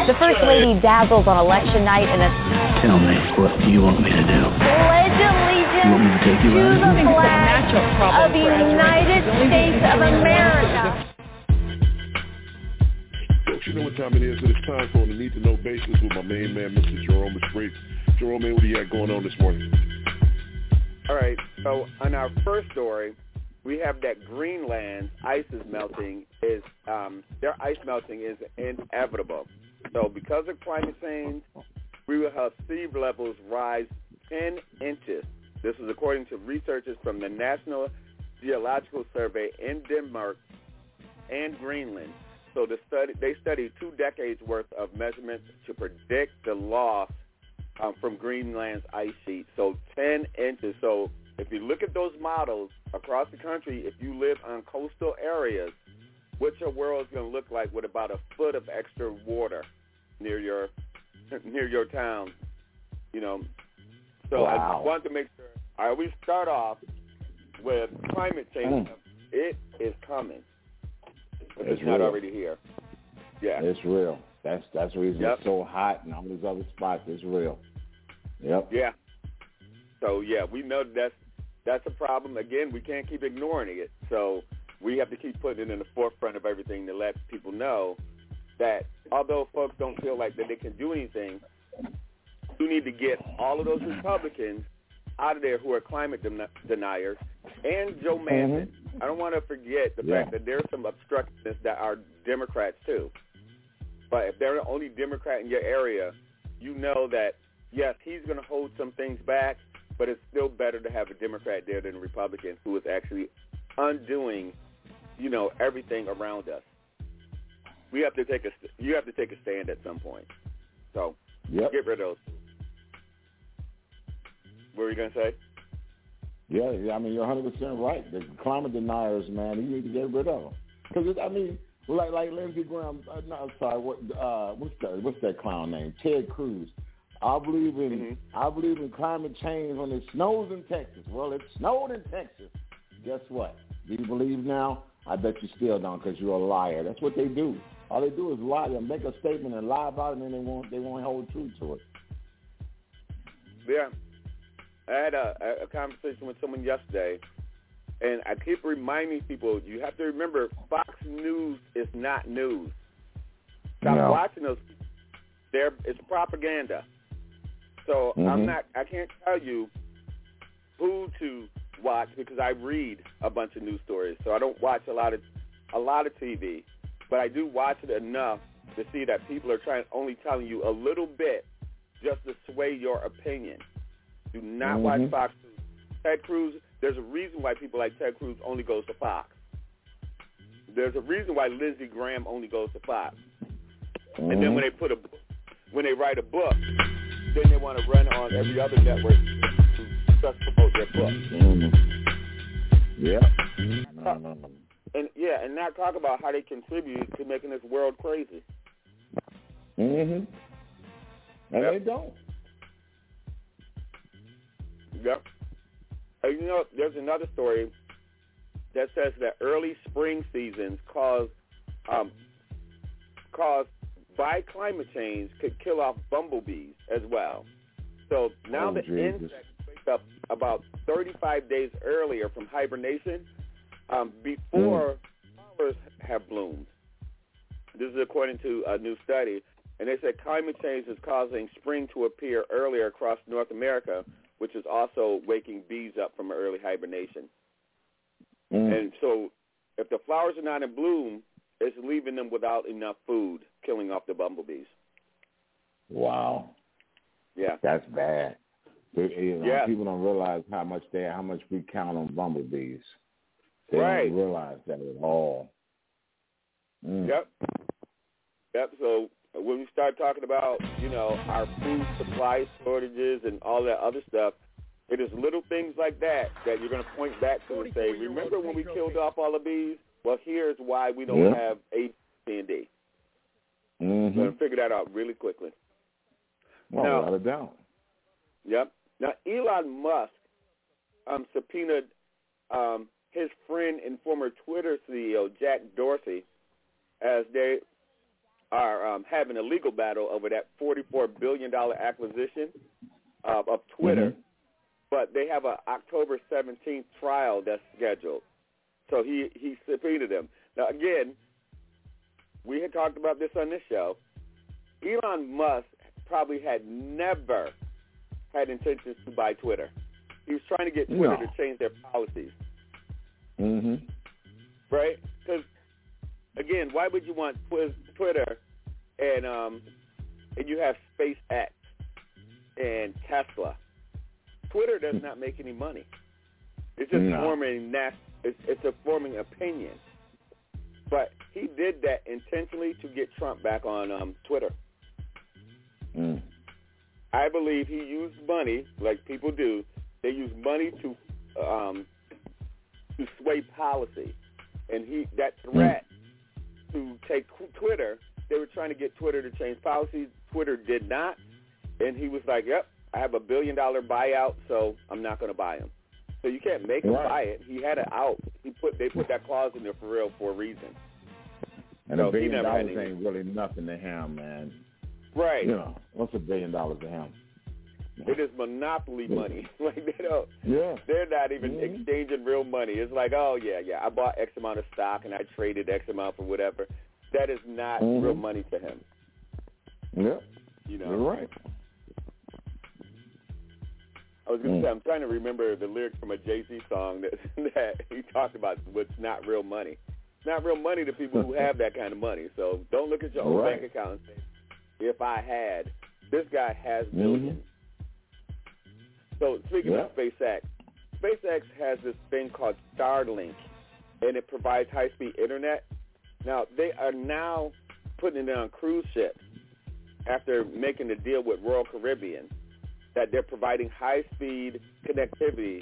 The First Lady dazzles on election night in a Tell me, what do you want me to do? pledge allegiance You want me to take you to the flag of the United States of America. Folks, you know what time it is. It is time for the Need to Know basis with my main man, Mr. Jerome Spree. Jerome, man, what do you got going on this morning? All right. So on our first story, we have that Greenland ice is melting. Is um, their ice melting is inevitable. So because of climate change, we will have sea levels rise 10 inches. This is according to researchers from the National Geological Survey in Denmark and Greenland. So the study, they studied two decades worth of measurements to predict the loss um, from Greenland's ice sheet. So 10 inches. So if you look at those models across the country, if you live on coastal areas, what your world is going to look like with about a foot of extra water near your near your town, you know. So I Wow. just wanted to make sure I always start off with climate change. Mm. It is coming. But It's it's not already here. Yeah. It's real. That's that's the reason Yep. it's so hot and all these other spots. It's real. Yep. Yeah. So yeah, we know that's that's a problem. Again, we can't keep ignoring it. So we have to keep putting it in the forefront of everything to let people know that although folks don't feel like that they can do anything, you need to get all of those Republicans out of there who are climate den- deniers and Joe Manchin. Mm-hmm. I don't want to forget the Yeah. fact that there's some obstructionists that are Democrats too. But if they're the only Democrat in your area, you know that yes, he's going to hold some things back, but it's still better to have a Democrat there than a Republican who is actually undoing, you know, everything around us. We have to take a you have to take a stand at some point. So Yep. get rid of those. What were you going to say? Yeah, yeah, I mean you're 100 percent right. The climate deniers, man, you need to get rid of them. Because I mean, like like Lindsey Graham. Uh, no, I'm sorry. What uh, what's that? What's that clown name? Ted Cruz. I believe in Mm-hmm. I believe in climate change when it snows in Texas. Well, it snowed in Texas. Guess what? Do you believe now? I bet you still don't because you're a liar. That's what they do. All they do is lie. They make a statement and lie about it, and then they won't they won't hold true to it. Yeah. I had a, a- a conversation with someone yesterday, and I keep reminding people, you have to remember, Fox News is not news. Stop No. watching those. They're, it's propaganda. So I'm Mhm. not. I can't tell you who to watch because I read a bunch of news stories, so I don't watch a lot of a lot of TV, but I do watch it enough to see that people are trying only telling you a little bit just to sway your opinion. Do not Mhm. watch Fox News. Ted Cruz. There's a reason why people like Ted Cruz only goes to Fox. There's a reason why Lindsey Graham only goes to Fox. And then when they put a when they write a book, then they want to run on every other network to just promote their book. Yeah. And yeah, and not talk about how they contribute to making this world crazy. Mhm. And Yep. they don't. Yep. And you know, there's another story that says that early spring seasons cause um, caused by climate change could kill off bumblebees as well. So now Oh, the Jesus. insects wake up about 35 days earlier from hibernation um, before flowers have bloomed. This is according to a new study. And they said climate change is causing spring to appear earlier across North America, which is also waking bees up from early hibernation. Mm. And so if the flowers are not in bloom, it's leaving them without enough food, killing off the bumblebees. Wow. Yeah. That's bad. You know, Yeah. People don't realize how much they how much we count on bumblebees. They Right. don't realize that at all. Mm. Yep. Yep. So when we start talking about, you know, our food supply shortages and all that other stuff, it is little things like that that you're going to point back to and say, remember when we killed off all the bees? Well, here's why we don't Yeah. have A, B, and D. Mm-hmm. We're going to figure that out really quickly. Well, Now- without a doubt. Yep. Now, Elon Musk um, subpoenaed um, his friend and former Twitter CEO, Jack Dorsey, as they are um, having a legal battle over that $44 billion acquisition uh, of Twitter. But they have a October 17th trial that's scheduled. So he, he subpoenaed him. Now, again, we had talked about this on this show. Elon Musk probably had never had intentions to buy Twitter. He was trying to get Twitter No. to change their policies, Mm-hmm. right? Because again, why would you want Twitter and um and you have SpaceX and Tesla? Twitter does not make any money. It's just No. forming nas- it's, it's a forming opinion. But he did that intentionally to get Trump back on um, Twitter. Mm. I believe he used money, like people do. They use money to um, to sway policy, and he that threat to take Twitter. They were trying to get Twitter to change policies. Twitter did not, and he was like, "Yep, I have a billion dollar buyout, so I'm not going to buy him." So you can't make him Right. buy it. He had it out. He put they put that clause in there for real for a reason. And No, a billion dollars ain't really nothing to him, man. Right. You know, what's a billion dollars to him? It is monopoly money. like they don't. Yeah. They're not even Mhm. exchanging real money. It's like, oh yeah, yeah, I bought X amount of stock and I traded X amount for whatever. That is not Mhm. real money to him. Yeah. You know. You're right. I was gonna Mm. say I'm trying to remember the lyrics from a Jay Z song that that he talked about what's not real money. It's not real money to people who have that kind of money. So don't look at your own Right. bank account and say, if I had, this guy has Mm-hmm. So speaking of Yeah. SpaceX, SpaceX has this thing called Starlink, and it provides high-speed internet. Now they are now putting it on cruise ships after making the deal with Royal Caribbean that they're providing high-speed connectivity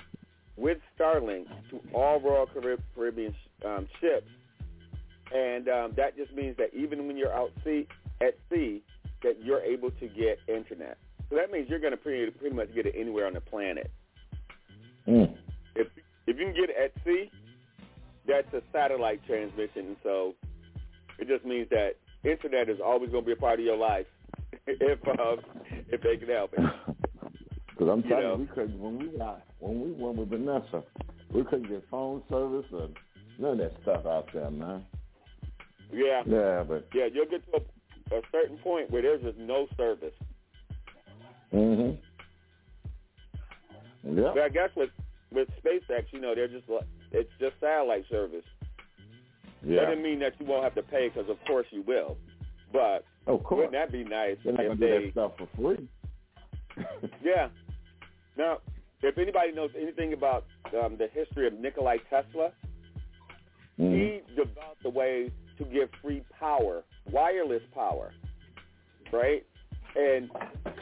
with Starlink to all Royal Caribbean um, ships, and um, that just means that even when you're out sea at sea, that you're able to get internet. So that means you're going to pretty, pretty much get it anywhere on the planet. Mm. If if you can get it at sea, that's a satellite transmission. So it just means that internet is always going to be a part of your life if um, if they can help it. Because I'm You telling know. you, we could when we got when we went with Vanessa, we couldn't get phone service or none of that stuff out there, man. Yeah, Yeah, but yeah, you'll get to a, a certain point where there's just no service. mhm. Yeah. But I guess with with SpaceX, you know, they're just it's just satellite service. Yeah. That Doesn't mean that you won't have to pay because of course you will. But of course, wouldn't that be nice they're not if gonna they? do that stuff for free. yeah. Now, if anybody knows anything about um, the history of Nikolai Tesla, Mm-hmm. he developed a way to give free power, wireless power, right? And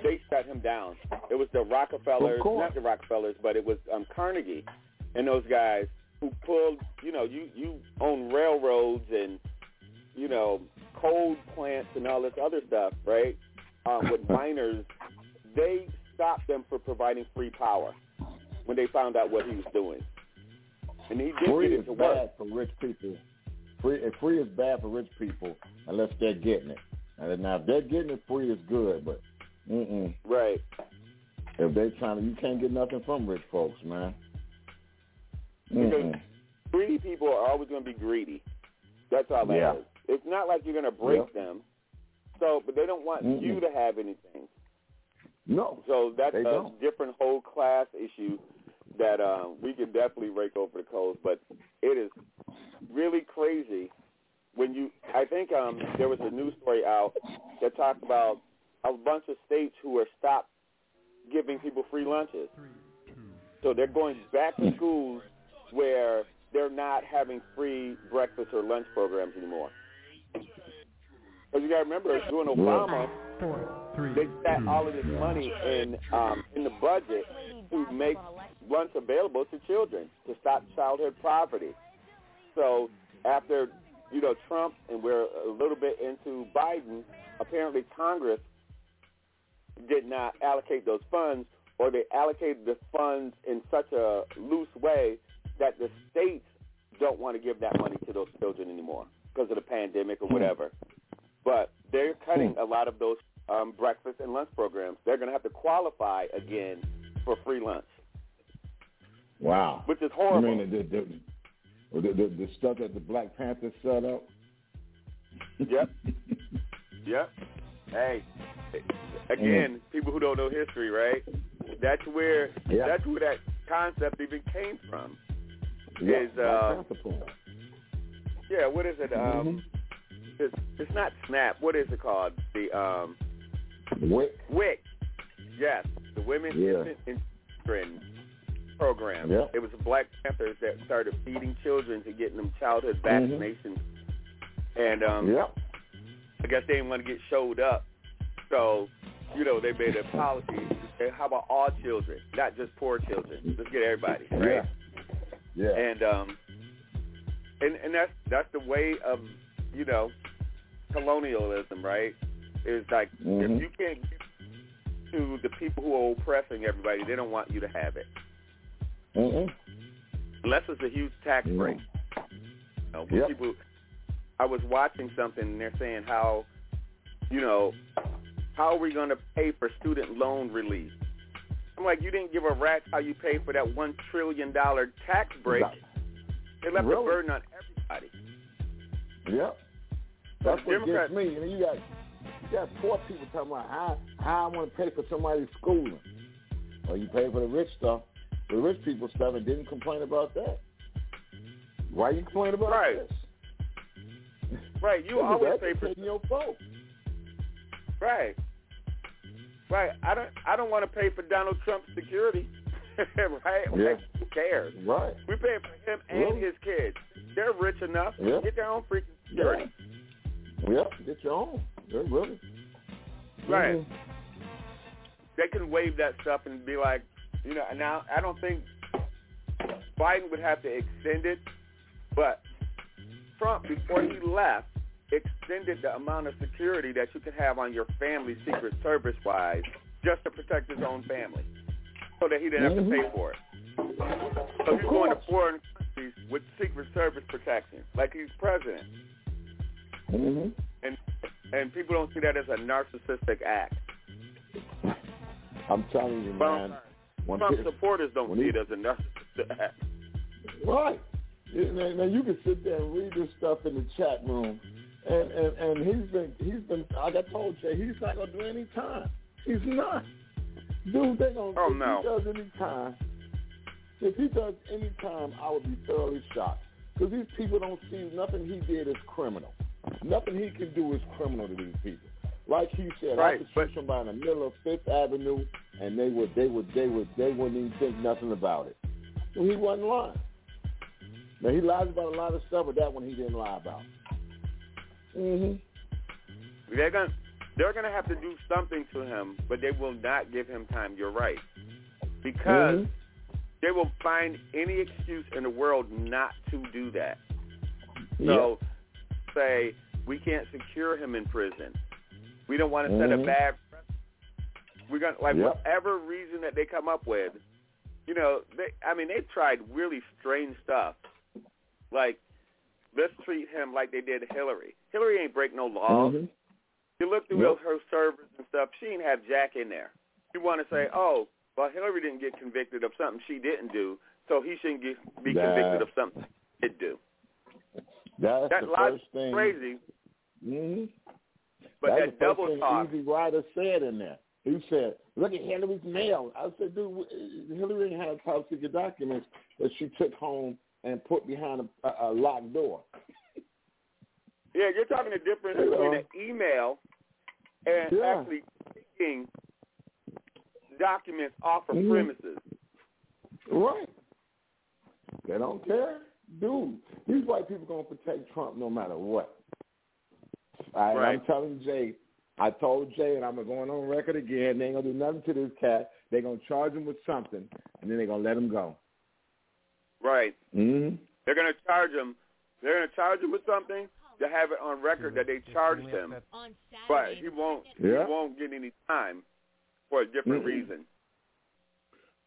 they shut him down. It was the Rockefellers, not the Rockefellers, but it was um, Carnegie and those guys who pulled. You know, you you own railroads and you know coal plants and all this other stuff, right? Um, with miners, they stopped them from providing free power when they found out what he was doing. And he did free get is it to bad work. for rich people. Free and free is bad for rich people unless they're getting it. And now if they're getting it free is good, but mm-mm. Right. if they trying to, you can't get nothing from rich folks, man. Because Mm-mm. greedy people are always going to be greedy. That's all that is. Yeah. It's not like you're going to break Yeah. them. So, but they don't want Mm-mm. you to have anything. No. So that's a don't. different whole class issue that um, we can definitely rake over the coals. But it is really crazy when you. I think um, there was a news story out that talked about a bunch of states who are stopped giving people free lunches. So they're going back to schools where they're not having free breakfast or lunch programs anymore. Because you got to remember, during Obama, they sat hmm. all of this money in um, in the budget to make lunch available to children to stop childhood poverty. So after you know Trump and we're a little bit into Biden, apparently Congress did not allocate those funds, or they allocated the funds in such a loose way that the states don't want to give that money to those children anymore because of the pandemic or hmm. whatever. But they're cutting hmm. a lot of those um, breakfast and lunch programs. They're going to have to qualify again for free lunch, Wow. which is horrible. mean the the, the, the, the, stuff that the Black Panthers set up? Yep. Yep. Hey, again, people who don't know history, right? That's where Yeah. that's where that concept even came from. Yeah, Is uh, yeah, what is it? Mm-hmm. Um, it's it's not Snap. What is it called? The um, Wick. WIC. Yes, the Women Yeah. Infant program. Yep. It was the Black Panthers that started feeding children to getting them childhood Mhm. vaccinations. And um, Yep. I guess they didn't want to get showed up, so you know they made a policy. How about all children, not just poor children? Let's get everybody, right? Yeah. Yeah. And um, and and that's that's the way of you know colonialism, right? Is like Mhm. if you can't get to the people who are oppressing everybody, they don't want you to have it, Mm-mm. unless it's a huge tax break. You know, Yep. people, I was watching something and they're saying how, you know, how are we going to pay for student loan relief? I'm like, you didn't give a rat's how you pay for that one trillion dollar tax break. They left the Really? burden on everybody. Yep. That's what Democrats- gets me. You know, you got you got poor people talking about how how I want to pay for somebody's schooling. Well, you pay for the rich stuff, the rich people stuff, and didn't complain about that. Why you complain about Right. this? Right, you always pay for your folks. Right. Right. I don't I don't want to pay for Donald Trump's security. right? Yeah. Like, who cares? Right. We pay for him and Really? his kids. They're rich enough. Yeah. Get their own freaking security. Yep. Get your own. They're really. Right. Mhm. They can waive that stuff and be like, you know, now I don't think Biden would have to extend it, but Trump, before he left, extended the amount of security that you could have on your family Secret Service wise just to protect his own family so that he didn't have to pay Mhm. for it. So he's going to foreign countries with Secret Service protection, like he's president. Mhm. And and people don't see that as a narcissistic act. I'm telling you, man. When Trump supporters don't see he- it as a narcissistic act. Right. Now, now you can sit there and read this stuff in the chat room, and and and he's been he's been like I told Jay, he's not gonna do any time. He's not. Dude, they gonna Oh, if no. he does any time. If he does any time, I would be thoroughly shocked. Because these people don't see nothing he did as criminal. Nothing he can do is criminal to these people. Like he said, Right, I could shoot somebody in the middle of Fifth Avenue, and they would, they would, they would, they wouldn't even think nothing about it. Well, he wasn't lying. Now he lies about a lot of stuff, but that one he didn't lie about. Mhm. They're gonna they're gonna have to do something to him, but they will not give him time. You're right, because Mhm. they will find any excuse in the world not to do that. So say we can't secure him in prison. We don't want to set a Mhm. bad. We're gonna like Yep. whatever reason that they come up with. You know, they. I mean, they've tried really strange stuff. Like, let's treat him like they did Hillary. Hillary ain't break no laws. Mhm. You look through Yep. her servers and stuff. She didn't have Jack in there. You want to say, oh, well, Hillary didn't get convicted of something she didn't do, so he shouldn't get, be That- convicted of something he did do. That's That the first thing. crazy, hmm but That's that double talk. Easy Rider said in there. He said, "Look at Hillary's mail." I said, "Dude, Hillary had top secret documents that she took home and put behind a, a, a locked door." Yeah, you're talking the difference between an email and Yeah. actually taking documents off of Mhm. premises. Right. They don't care, dude. These white people gonna protect Trump no matter what. All right, Right. I'm telling Jay. I told Jay, and I'm going on record again. They ain't gonna do nothing to this cat. They're gonna charge him with something, and then they're gonna let him go. Right. Mm-hmm. They're going to charge him. They're going to charge him with something to have it on record that they charged him, but he won't. Yeah. He won't get any time for a different Mm-mm. reason.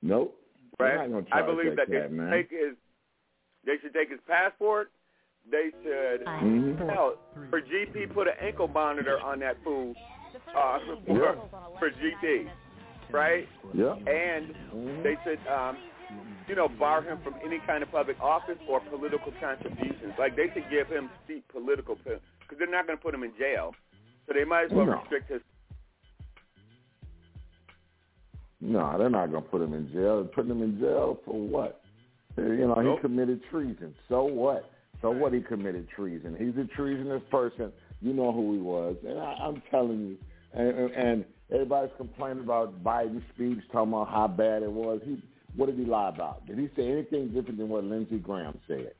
Nope. Right. I believe that, that cat, should man. take his. They should take his passport. They should. Mhm. Hell, for GP, put an ankle monitor on that fool. Uh, for, Yeah. for GP, right? Yeah. And Mhm. they should, um, you know, bar him from any kind of public office or political contributions. Like they should give him seat political because they're not going to put him in jail, so they might as well No. restrict his. No, they're not gonna put him in jail. Putting him in jail for what? Uh, you know, Nope. he committed treason. So what? So what? He committed treason. He's a treasonous person. You know who he was, and I, I'm telling you. And, and, and everybody's complaining about Biden's speech, talking about how bad it was. He, what did he lie about? Did he say anything different than what Lindsey Graham said?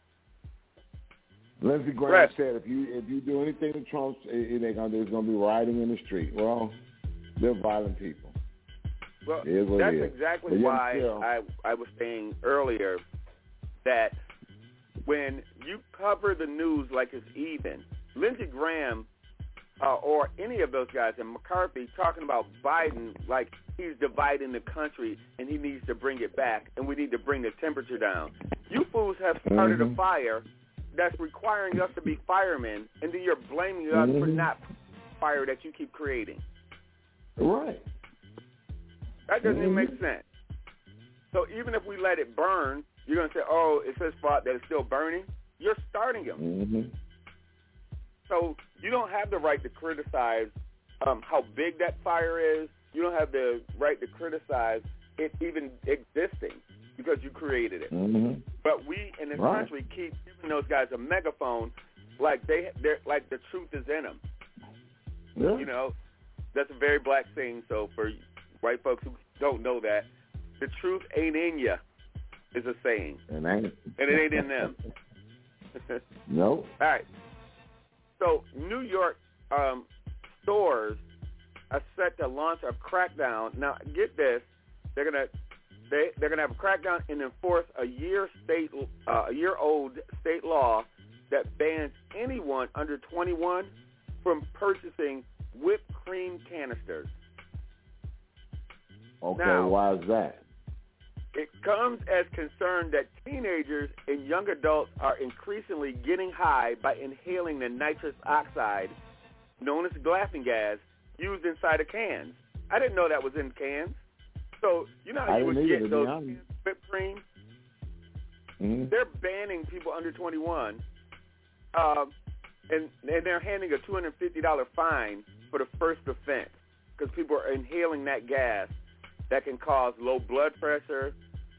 Lindsey Graham Right. said, if you if you do anything to Trump, they're gonna, there's going to be rioting in the street. Well, they're violent people. Well, It is what that's exactly why still- I I was saying earlier that when you cover the news like it's even, Lindsey Graham uh, or any of those guys and McCarthy talking about Biden like he's dividing the country and he needs to bring it back and we need to bring the temperature down. You fools have started Mhm. a fire that's requiring us to be firemen and then you're blaming us for Mhm. not fire that you keep creating. Right. That doesn't even Mhm. make sense. So even if we let it burn, you're going to say, oh, it's his fault that it's still burning. You're starting him. hmm So you don't have the right to criticize um, how big that fire is. You don't have the right to criticize it even existing because you created it. hmm But we in this Right. country keep giving those guys a megaphone like they they're like the truth is in them. Yeah. You know, that's a very black thing. So for white folks who don't know that, the truth ain't in you is a saying, And ain't and it ain't in them. nope. All right. So New York um, stores are set to launch a crackdown. Now, get this: they're gonna they they're gonna have a crackdown and enforce a year state uh, a year old state law that bans anyone under 21 from purchasing whipped cream canisters. Okay, Now- why is that? It comes as concern that teenagers and young adults are increasingly getting high by inhaling the nitrous oxide, known as laughing gas, used inside of cans. I didn't know that was in cans. So you know how you would get those honest. cans of whipped cream? hmm They're banning people under 21, um, and, and they're handing a $250 fine for the first offense because people are inhaling that gas that can cause low blood pressure,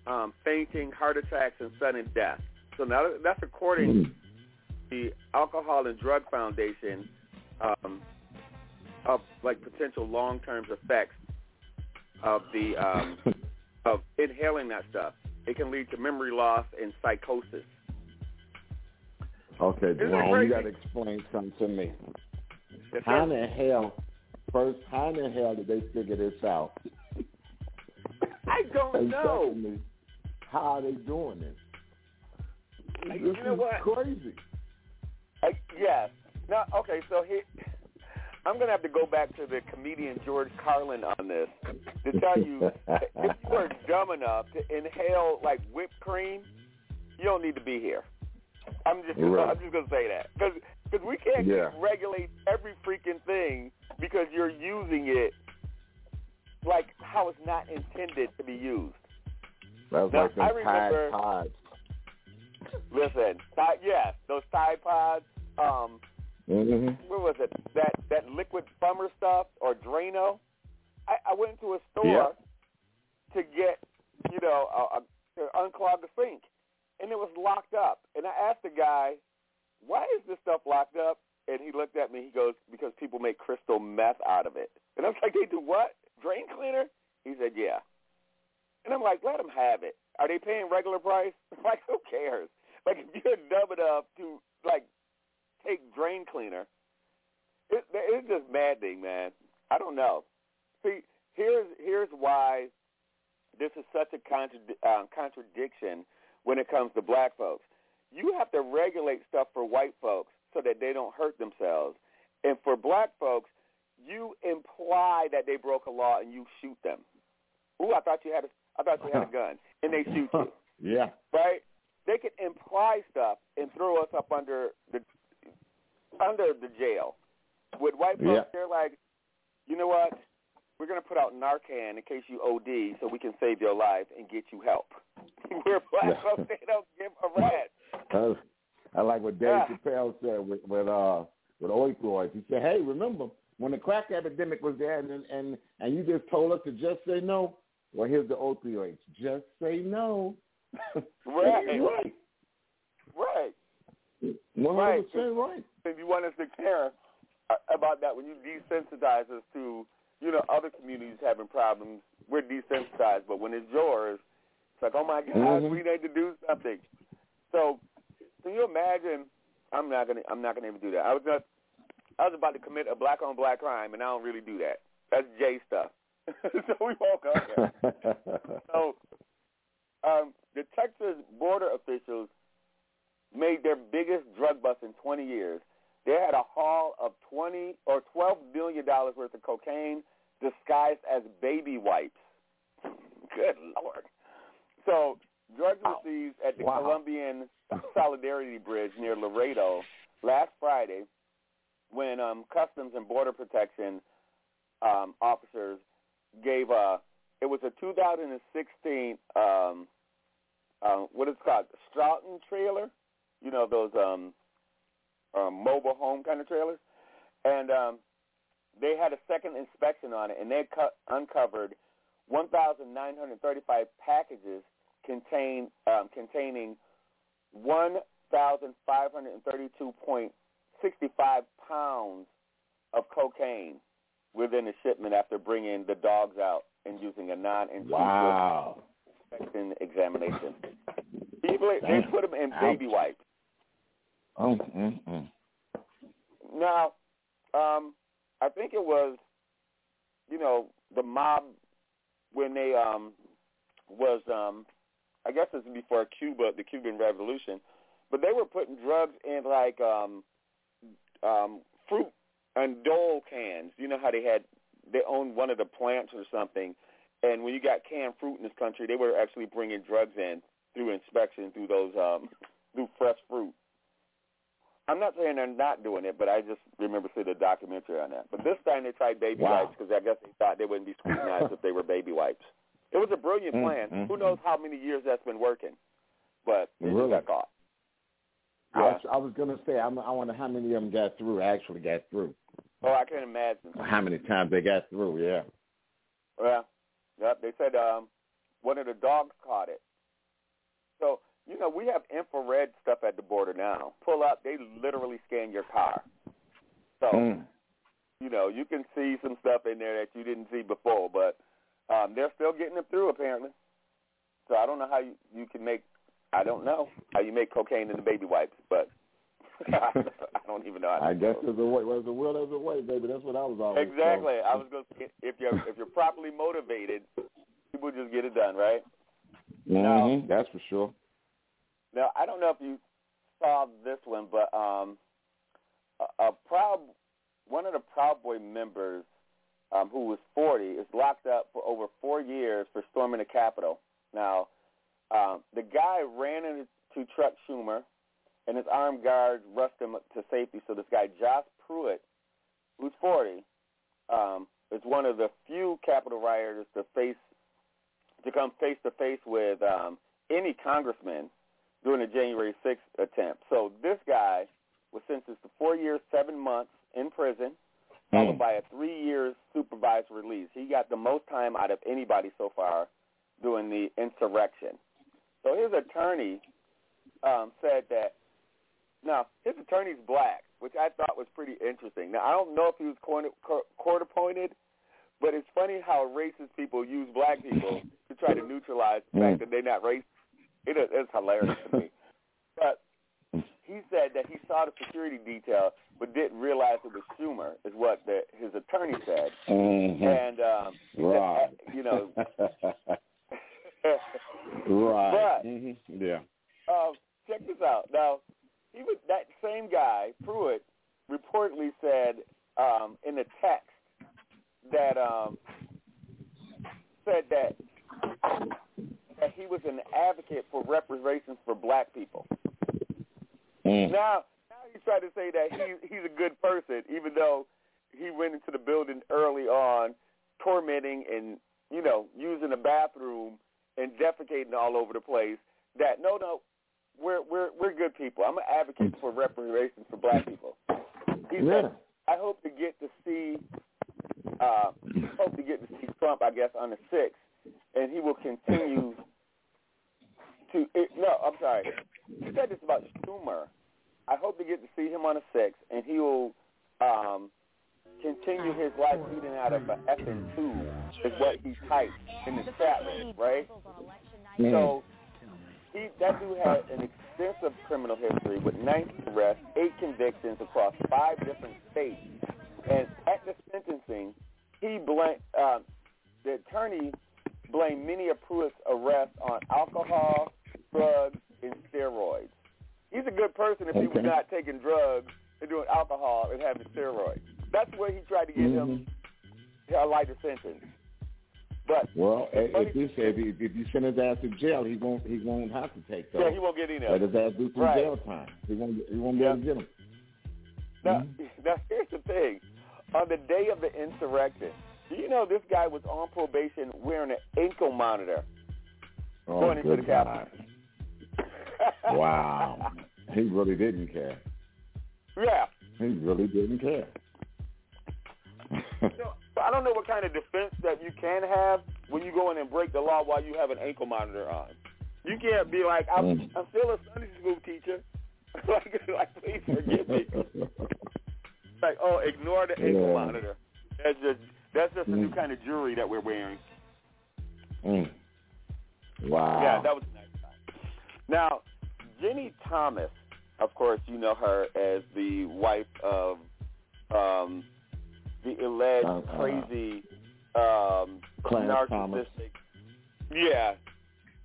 um, fainting, heart attacks, and sudden death. So now that's according to the Alcohol and Drug Foundation um, of like potential long-term effects of the um, of inhaling that stuff. It can lead to memory loss and psychosis. Okay, it you got to explain something to me. Yes, How in the hell, first, how in the hell did they figure this out? I don't And know. secondly, how are they doing this? Like, This you know is what? crazy. Uh, yes. Now, okay, so here, I'm going to have to go back to the comedian George Carlin on this to tell you if you are dumb enough to inhale like whipped cream, you don't need to be here. I'm just Right. I'm just going to say that because we can't Yeah. regulate every freaking thing because you're using it like how it's not intended to be used. That's Now, like I Tide remember- Pods. Listen, Tide, yes, those Tide Pods. Um, Mm-hmm. what was it? That that liquid plumber stuff or Drano. I, I went to a store Yeah. to get, you know, a, a, to unclog the sink, and it was locked up. And I asked the guy, "Why is this stuff locked up?" And he looked at me. He goes, "Because people make crystal meth out of it." And I was like, "They do what? Drain cleaner?" He said, "Yeah." And I'm like, "Let them have it. Are they paying regular price? like, who cares? Like, if you're dumb enough to like take drain cleaner. It, it's just maddening, man. I don't know. See, here's here's why this is such a contra- uh, contradiction when it comes to black folks. You have to regulate stuff for white folks so that they don't hurt themselves, and for black folks, you imply that they broke a law and you shoot them. Ooh, I thought you had a, I thought you had a gun, and they shoot you Yeah. right? They can imply stuff and throw us up under the under the jail. With white folks, Yeah. they're like, you know what? We're going to put out Narcan in case you OD, so we can save your life and get you help. We're black Yeah. folks; they don't give a rat. I like what Dave Yeah. Chappelle said with with uh with opioids. He said, "Hey, remember when the crack epidemic was there, and and and you just told us to just say no? Well, here's the opioids. Just say no." Right. Right. Right. Right. hundred percent right. If you want us to care uh, about that, when you desensitize us to, you know, other communities having problems, we're desensitized. But when it's yours, it's like, oh my God, Mhm. we need to do something. So, can you imagine? I'm not gonna. I'm not gonna even do that. I was not. I was about to commit a black on black crime, and I don't really do that. That's Jay stuff. so we go there. So, um, the Texas border officials made their biggest drug bust in 20 years. They had a haul of 20 or 12 billion dollars worth of cocaine disguised as baby wipes. Good lord! So, drugs were seized at the Wow. Colombian Solidarity Bridge near Laredo last Friday when um, Customs and Border Protection um, officers gave a. It was a 2016 um, uh, what is called Stoughton trailer. You know those um, um, mobile home kind of trailers, and um, they had a second inspection on it, and they uncovered 1,935 packages contain um, containing 1,532.65 pounds of cocaine within the shipment after bringing the dogs out and using a non-intrusive Wow. inspection examination. People, they put them in baby wipes. Oh, mm, mm. Now, um, I think it was, you know, the mob when they um was um I guess is before Cuba, the Cuban Revolution, but they were putting drugs in like um um fruit and dole cans. You know how they had they owned one of the plants or something, and when you got canned fruit in this country, they were actually bringing drugs in through inspection through those um through fresh fruit. I'm not saying they're not doing it, but I just remember seeing a documentary on that. But this time they tried baby Wow. wipes because I guess they thought they wouldn't be scrutinized if they were baby wipes. It was a brilliant Mm, plan. mm, Who knows how many years that's been working? But they Really? got caught. I was, I was gonna say I'm, I wonder how many of them got through. Actually got through. Oh, I can imagine. How many times they got through? Yeah. Well, yep, they said um, one of the dogs caught it, So you know we have infrared stuff at the border now. Pull up, they literally scan your car. So Mm. you know you can see some stuff in there that you didn't see before, but um, they're still getting them through apparently. So I don't know how you, you can make. I don't know how you make cocaine in the baby wipes, but I don't even know. How to I guess there's a way. Well, there's a will, there's a way, baby. That's what I was always told. Exactly. I was going to say, if you're if you're properly motivated, people just get it done, right? hmm That's for sure. Now, I don't know if you saw this one, but um, a, a proud one of the Proud Boy members, um, who was 40, is locked up for over four years for storming the Capitol. Now, um, the guy ran into Chuck Schumer, and his armed guards rushed him to safety. So this guy, Josh Pruitt, who's 40, um, is one of the few Capitol rioters to face to come face to face with um, any congressman during the January 6th attempt. So this guy was sentenced to four years, seven months in prison, followed by a three years supervised release. He got the most time out of anybody so far during the insurrection. So his attorney um, said that. Now his attorney's black, which I thought was pretty interesting. Now I don't know if he was court, court appointed, but it's funny how racist people use black people to try to neutralize the fact that they're not racist. It is it's hilarious to me. But he said that he saw the security detail but didn't realize it was Schumer, is what the, his attorney said. Mhm. And um, Right. said, you know, right. But- hmm Yeah. um, check this out. Now, he was that same guy, Pruitt, reportedly said um, in a text that um, said that that he was an advocate for reparations for black people. Mm. Now, now he's trying to say that he he's a good person, even though he went into the building early on, tormenting and you know using the bathroom and defecating all over the place. That no, no, we're we're we're good people. I'm an advocate for reparations for black people. He Yeah. said, I hope to get to see, uh, hope to get to see Trump, I guess, on the sixth, and he will continue to. It, no, I'm sorry. He said this about Schumer. I hope to get to see him on the sixth, and he will um, continue ah, his life eating out of an effing mm. tube. Is what he typed in the chat room, mm. right? Mm. So he that dude had an extensive criminal history with 19 arrests, eight convictions across five different states, and at the sentencing, he blamed um, uh, the attorney blamed many of Pruitt's arrests on alcohol, drugs, and steroids. He's a good person if he was not taking drugs and doing alcohol and having steroids. That's where he tried to get him mm-hmm. a lighter sentence. But Well, if if you say if you, if you send his ass to jail, he won't he won't have to take those. yeah, he won't get any of Let his ass do some Right. jail time. He won't he won't be able to get him. Now, mm-hmm. now here's the thing. On the day of the insurrection, do you know this guy was on probation wearing an ankle monitor Oh, going into the Capitol? Wow. He really didn't care. Yeah. He really didn't care. So, I don't know what kind of defense that you can have when you go in and break the law while you have an ankle monitor on. You can't be like, I'm, Mm. I'm still a Sunday school teacher. like, like, please forgive me. Like, oh, ignore the ankle Yeah. monitor. That's just that's just a new Mm. kind of jewelry that we're wearing. Mm. Wow. Yeah, that was nice time. Now, Ginni Thomas, of course, you know her as the wife of um, the alleged Uh, crazy um, narcissistic. Thomas. Yeah,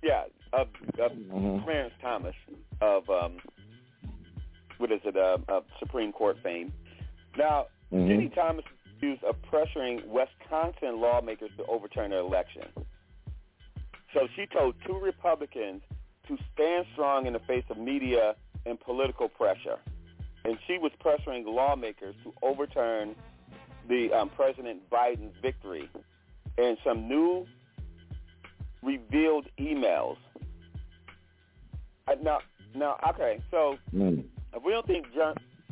yeah, of, of Mhm. Clarence Thomas of um, what is it? Uh, of Supreme Court fame. Now, Mhm. Ginni Thomas is accused of pressuring Wisconsin lawmakers to overturn the election. So she told two Republicans to stand strong in the face of media and political pressure. And she was pressuring lawmakers to overturn the um, President Biden's victory. And some new revealed emails. Uh, now, now, okay, so Mm. if we don't think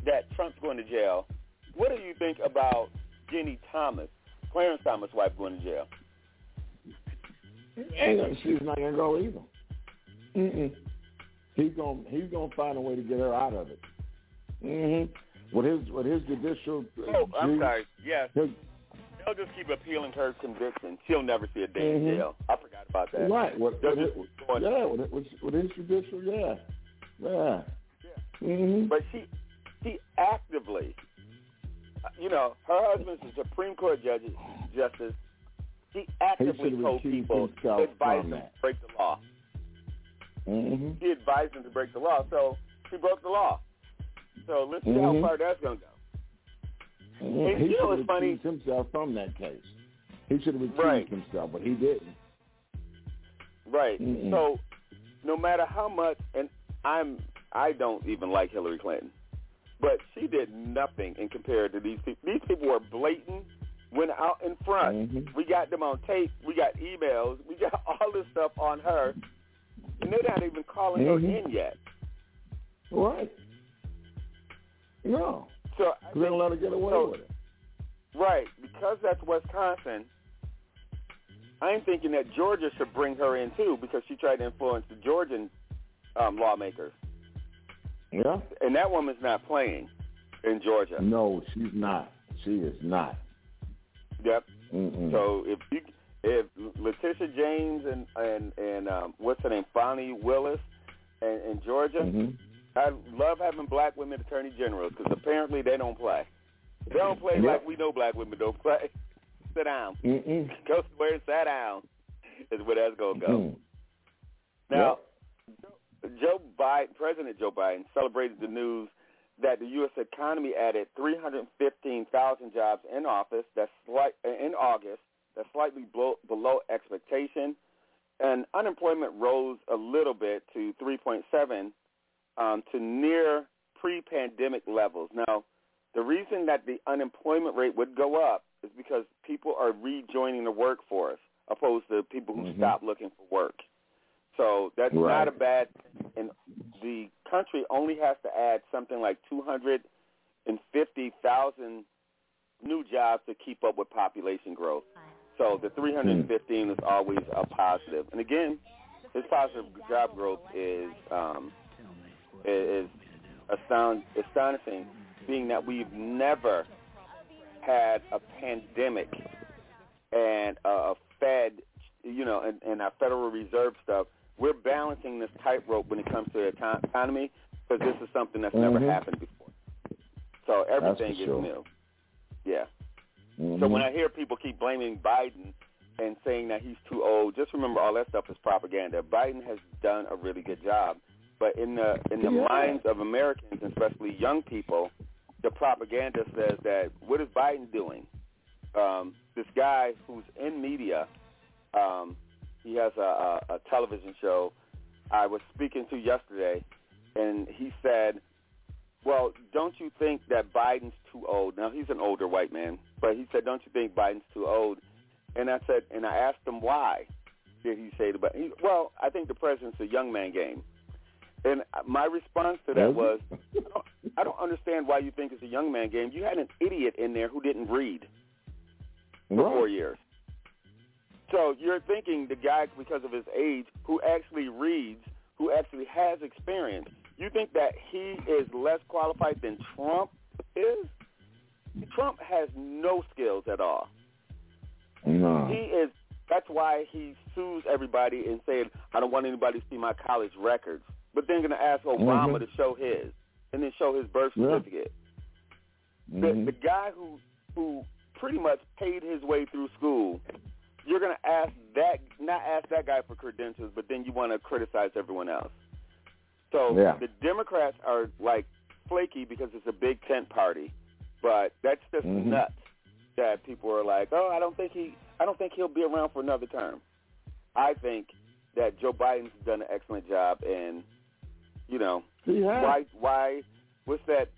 that Trump's going to jail, what do you think about Ginni Thomas, Clarence Thomas' wife, going to jail? No- she's not gonna go either. Mm-mm. He's gonna he's gonna find a way to get her out of it. Mm-hmm. With his with his judicial. Oh, I'm sorry. Yes. his- They'll just keep appealing her conviction. She'll never see a day in Mhm. jail. I forgot about that. Right. With, They'll with, keep yeah, with his judicial, yeah, yeah. Mm-hmm. But she, she actively, you know, her husband's a Supreme Court judge, justice. She actively told people, advised from them to break the law. Mm-hmm. She advised them to break the law, so she broke the law. So let's see Mhm. how far that's going to go. Mm-hmm. And He you know should what's have funny? himself from that case. He should have recused Right. himself, but he didn't. Right. Mm-mm. So no matter how much, and I'm, I don't even like Hillary Clinton, but she did nothing in compared to these people. These people were blatant, went out in front. Mm-hmm. We got them on tape. We got emails. We got all this stuff on her, and they're not even calling Mhm. her in yet. Right. No. So They don't let her get away So- with it. Right, because that's Wisconsin. I'm thinking that Georgia should bring her in too because she tried to influence the Georgian um, lawmakers, Yeah. and that woman's not playing in Georgia. No, she's not. She is not. Yep. Mm-mm. So if you if Letitia James and and and um, what's her name, Bonnie Willis, and, and Georgia, Mhm. I love having black women attorney generals because apparently they don't play. They don't play Yep. like we know black women don't play. Sit down. Mm-mm. Go somewhere and sit down. Is where that's gonna go. Mm. Now, Joe Biden, President Joe Biden, celebrated the news that the U.S. economy added 315,000 jobs in office. That's slight in August. That's slightly below, below expectation, and unemployment rose a little bit to 3.7 um, to near pre-pandemic levels. Now, the reason that the unemployment rate would go up is because people are rejoining the workforce, opposed to people who Mhm. stop looking for work. So that's Right. not a bad thing. And the country only has to add something like 250,000 new jobs to keep up with population growth. So the 315 is always a positive. And again, this positive job growth is um, is astound, astonishing, being that we've never had a pandemic and a Fed, you know, and, and our Federal Reserve stuff. We're balancing this tightrope when it comes to the economy because this is something that's never Mhm. happened before. So everything is sure. new. Yeah. So Mhm. when I hear people keep blaming Biden and saying that he's too old, just remember all that stuff is propaganda. Biden has done a really good job, but in the in the Yeah. minds of Americans, especially young people, the propaganda says that what is Biden doing? Um, this guy who's in media, um, he has a, a, a television show. I was speaking to yesterday, and he said, "Well, don't you think that Biden's too old?" Now he's an older white man, but he said, "Don't you think Biden's too old?" And I said, and I asked him why did he say that? He, well, I think the president's a young man game. And my response to that was, I don't, I don't understand why you think it's a young man game. You had an idiot in there who didn't read for Right. four years. So you're thinking the guy, because of his age, who actually reads, who actually has experience, you think that he is less qualified than Trump is? Trump has no skills at all. No. He is. That's why he sues everybody and saying, "I don't want anybody to see my college records." But then going to ask Obama Mhm. to show his, and then show his birth Yeah. certificate. The the guy who who pretty much paid his way through school, you're going to ask that not ask that guy for credentials, but then you want to criticize everyone else. So Yeah. the Democrats are like flaky because it's a big tent party, but that's just Mhm. nuts that people are like, oh, I don't think he, I don't think he'll be around for another term. I think that Joe Biden's done an excellent job, and you know, why, why, what's that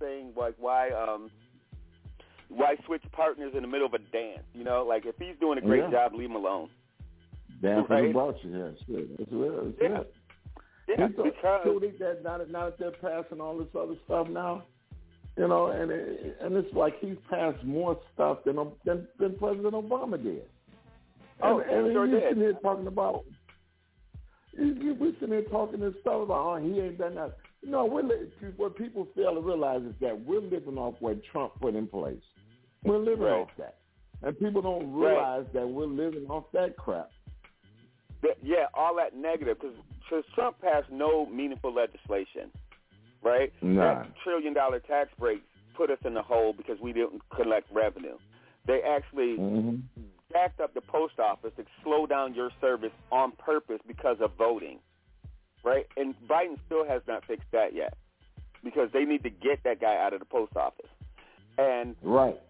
saying? Like, why, um, why switch partners in the middle of a dance? You know, like if he's doing a great Yeah. job, leave him alone. Dancing Right. about you, yeah, shit. That's real. That's Yeah. it. Yeah, It's so- because so they, that now, that now that they're passing all this other stuff now, you know, and it, and it's like he's passed more stuff than than, than President Obama did. Oh, and, and sure you're did. sitting here talking about, We're sitting there talking this stuff about, oh, he ain't done nothing. No, we're li- what people fail to realize is that we're living off what Trump put in place. We're living Right. off that, and people don't Right. realize that we're living off that crap. that, yeah, all that negative because Trump passed no meaningful legislation, right? Nah. That trillion dollar tax break put us in the hole because we didn't collect revenue. They actually Mm-hmm. Backed up the post office to slow down your service on purpose because of voting, right? And Biden still has not fixed that yet because they need to get that guy out of the post office. And Right.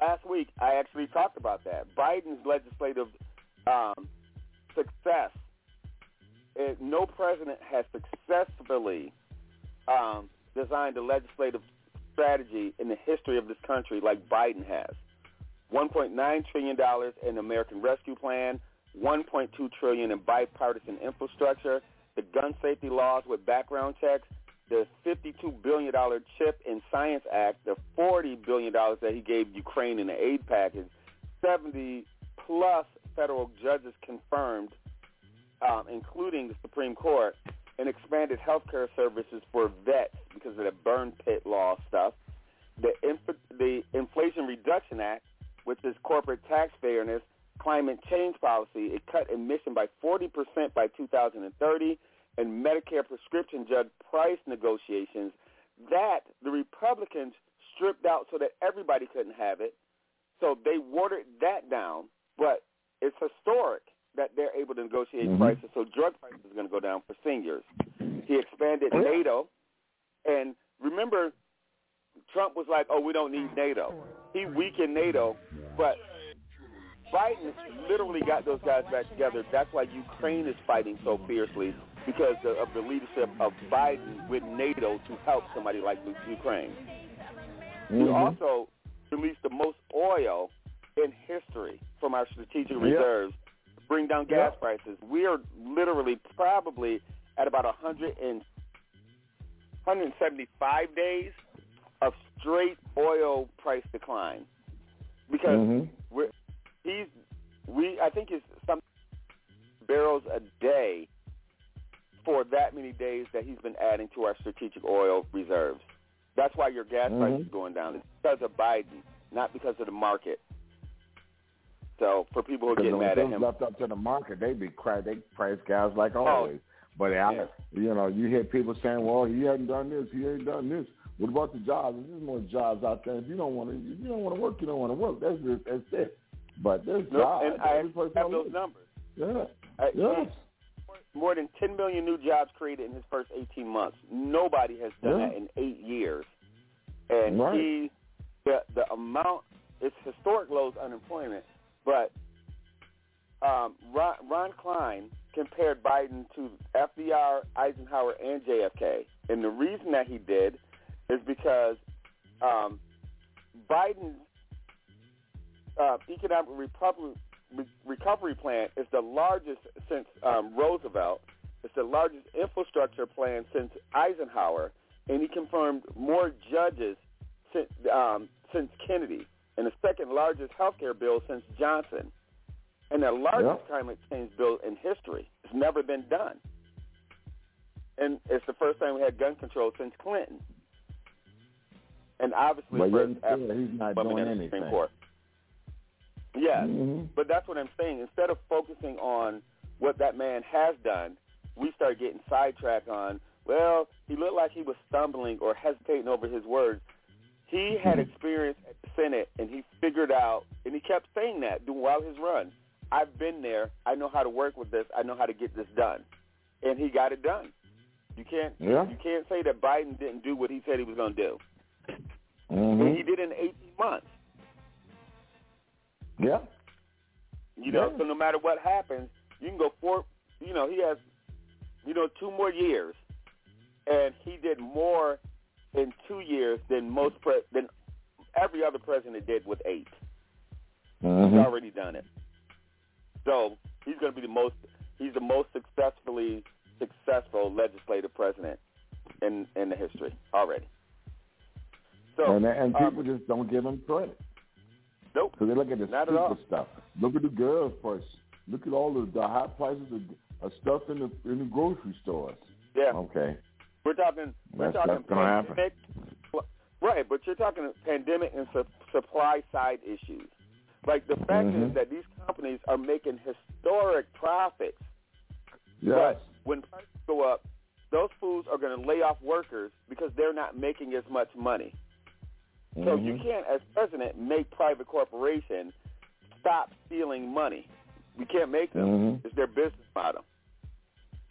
last week I actually talked about that. Biden's legislative um, success. It, no president has successfully um, designed a legislative strategy in the history of this country like Biden has. $1.9 trillion in American Rescue Plan, 1.2 trillion in bipartisan infrastructure, the gun safety laws with background checks, the $52 billion CHIP and Science Act, the $40 billion that he gave Ukraine in the aid package, 70 plus federal judges confirmed, um, including the Supreme Court, and expanded health care services for vets because of the burn pit law stuff. The, inf- the Inflation Reduction Act, which is corporate tax fairness, climate change policy, it cut emission by 40% by 2030, and Medicare prescription drug price negotiations that the Republicans stripped out so that everybody couldn't have it. So they watered that down, but it's historic that they're able to negotiate Mhm. prices. So drug prices are going to go down for seniors. He expanded NATO, and remember, Trump was like, "Oh, we don't need NATO." He weakened NATO, but Biden literally got those guys back together. That's why Ukraine is fighting so fiercely because of the leadership of Biden with NATO to help somebody like Ukraine. He Mhm. also released the most oil in history from our strategic reserves to bring down gas Yep. prices. We are literally probably at about 100 and 175 days of straight oil price decline because Mhm. we're he's we I think it's some barrels a day for that many days that he's been adding to our strategic oil reserves. That's why your gas price Mhm. is going down. It's because of Biden, not because of the market. So for people who get mad at him, left up to the market, they be cry, they price guys like always. But I, Yeah. you know, you hear people saying, "Well, he hadn't done this, he ain't done this." What about the jobs? There's more jobs out there. If you don't want to, if you don't want to work, you don't want to work. That's just, that's it. But there's No, jobs. and I Every have those numbers. Yeah. I- Yes. More than 10 million new jobs created in his first 18 months. Nobody has done Yeah. that in eight years. And Right. he, the the amount, it's historic lows unemployment. But um, Ron, Ron Klain compared Biden to FDR, Eisenhower, and JFK, and the reason that he did is because um, Biden's uh, economic republic, re- recovery plan is the largest since um, Roosevelt. It's the largest infrastructure plan since Eisenhower, and he confirmed more judges since, um, since Kennedy, and the second largest health care bill since Johnson, and the largest climate change bill in history. It's never been done, and it's the first time we had gun control since Clinton, and obviously But first after he's not doing in the Supreme. Court. Yes, Mhm. but that's what I'm saying. Instead of focusing on what that man has done, we start getting sidetracked on, well, he looked like he was stumbling or hesitating over his words. He had experience at the Senate, and he figured out, and he kept saying that while his run. I've been there. I know how to work with this. I know how to get this done, and he got it done. You can't Yeah. you can't say that Biden didn't do what he said he was going to do, Mhm. and he did it in 18 months. Yeah. You know, Yeah. so no matter what happens, you can go for. You know, he has, you know, two more years, and he did more in two years than most pre- than every other president did with 8 Mhm. He's already done it. So he's going to be the most. He's the most successfully successful legislative president in in the history already. So and and um, people just don't give him credit. Nope. Because they look at the Not at stupid stuff. Look at the girls first. Look at all the, the high prices of of stuff in the in the grocery stores. Yeah. Okay. We're talking. We're That's, talking that's gonna happen. Right, but you're talking pandemic and su- supply side issues. Like the fact Mhm. is that these companies are making historic profits, Yes. but when prices go up, those fools are going to lay off workers because they're not making as much money. So you can't, as president, make private corporation stop stealing money. We can't make them. Mhm. It's their business model.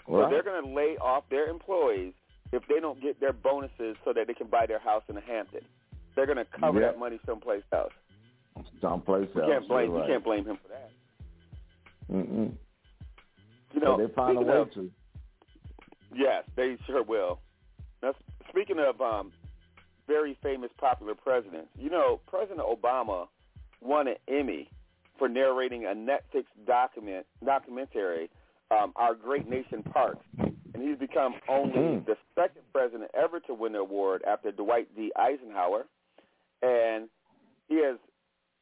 So they're going to lay off their employees if they don't get their bonuses so that they can buy their house in the Hampton. They're going to cover Yeah. that money someplace else. Someplace You else. can't blame. You're You can't blame him for that. Mm-mm. You know, But they find a way of- to. Yes, they sure will. Now, speaking of um, very famous, popular presidents, you know, President Obama won an Emmy for narrating a Netflix document documentary, um, "Our Great Nation Parks," and he's become only Mm. the second president ever to win the award after Dwight D. Eisenhower, and he has.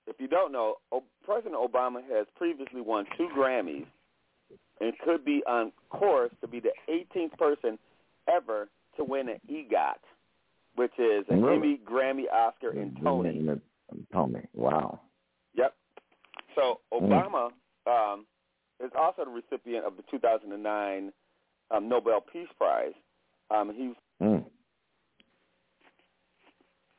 If you don't know, President Obama has previously won two Grammys and could be on course to be the 18th person ever to win an EGOT, which is an Really? Emmy, Grammy, Oscar, and Tony. Tony. Wow. Yep. So Mm. Obama um, is also the recipient of the 2009 um, Nobel Peace Prize. Um, he Mm.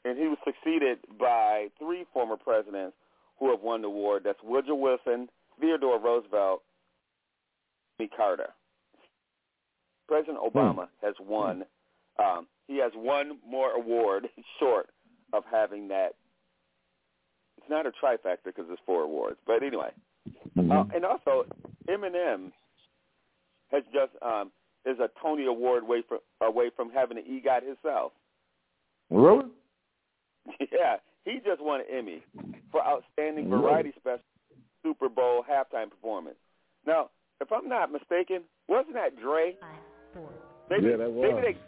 and he was succeeded by three former presidents who have won the award. That's Woodrow Wilson, Theodore Roosevelt, Jimmy Carter. President Obama has won. Um, he has one more award short of having that. It's not a trifecta because it's four awards, but anyway. Mm-hmm. Uh, and also, Eminem has just um, is a Tony Award away from away from having an EGOT himself. Really? yeah, he just won an Emmy for outstanding Really? variety special Super Bowl halftime performance. Now, if I'm not mistaken, wasn't that Dre? Maybe, Yeah, that was. Maybe they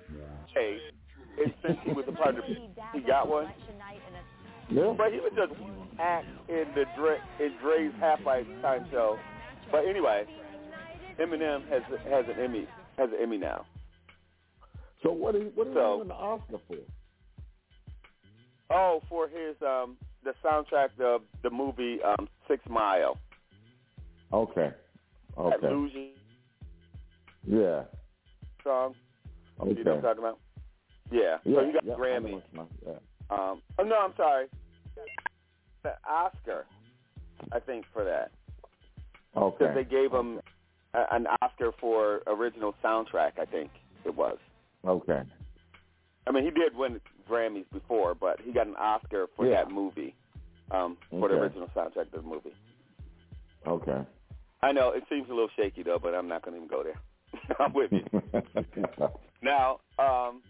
hey, and since he was a part of he got one. Yeah. But he was just act in the Dre in Dre's halftime time show. But anyway, Eminem has has an Emmy has an Emmy now. So what is what is So- he winning the Oscar for? Oh, for his um the soundtrack of the movie um Six Mile. Okay. Okay. Illusion Yeah. Song. Okay. You know what I'm talking about? Yeah. Yeah. so he got yeah, Grammy. yeah. Um oh no, I'm sorry. The Oscar, I think, for that. Okay. Because they gave him a, an Oscar for original soundtrack, I think it was. Okay. I mean, he did win Grammys before, but he got an Oscar for Yeah. that movie, um, for the original soundtrack of the movie. Okay. I know it seems a little shaky though, but I'm not going to even go there. I'm with you. Now, um,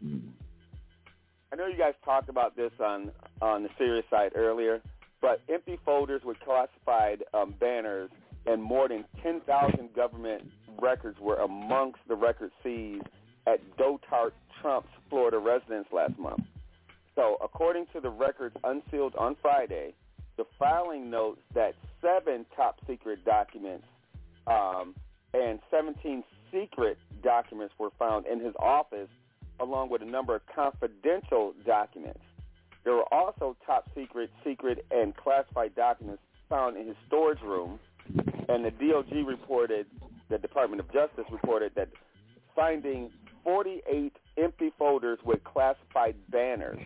I know you guys talked about this on on the serious side earlier, but empty folders with classified um, banners and more than 10,000 government records were amongst the records seized at Dotard Trump's Florida residence last month. So, according to the records unsealed on Friday, the filing notes that seven top secret documents um, and 17 secret documents were found in his office, along with a number of confidential documents. There were also top secret, secret, and classified documents found in his storage room, and the DOJ reported, the Department of Justice reported that finding 48 empty folders with classified banners.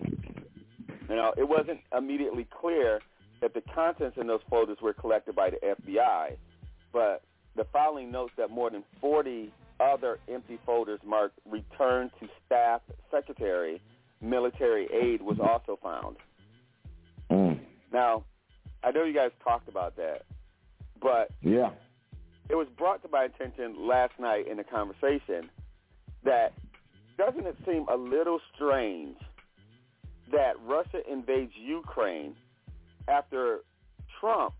Know, it wasn't immediately clear that the contents in those folders were collected by the FBI, but the filing notes that more than 40 other empty folders marked return to staff secretary military aid was also found. Mm. Now, I know you guys talked about that, but Yeah. it was brought to my attention last night in a conversation that doesn't it seem a little strange that Russia invades Ukraine after Trump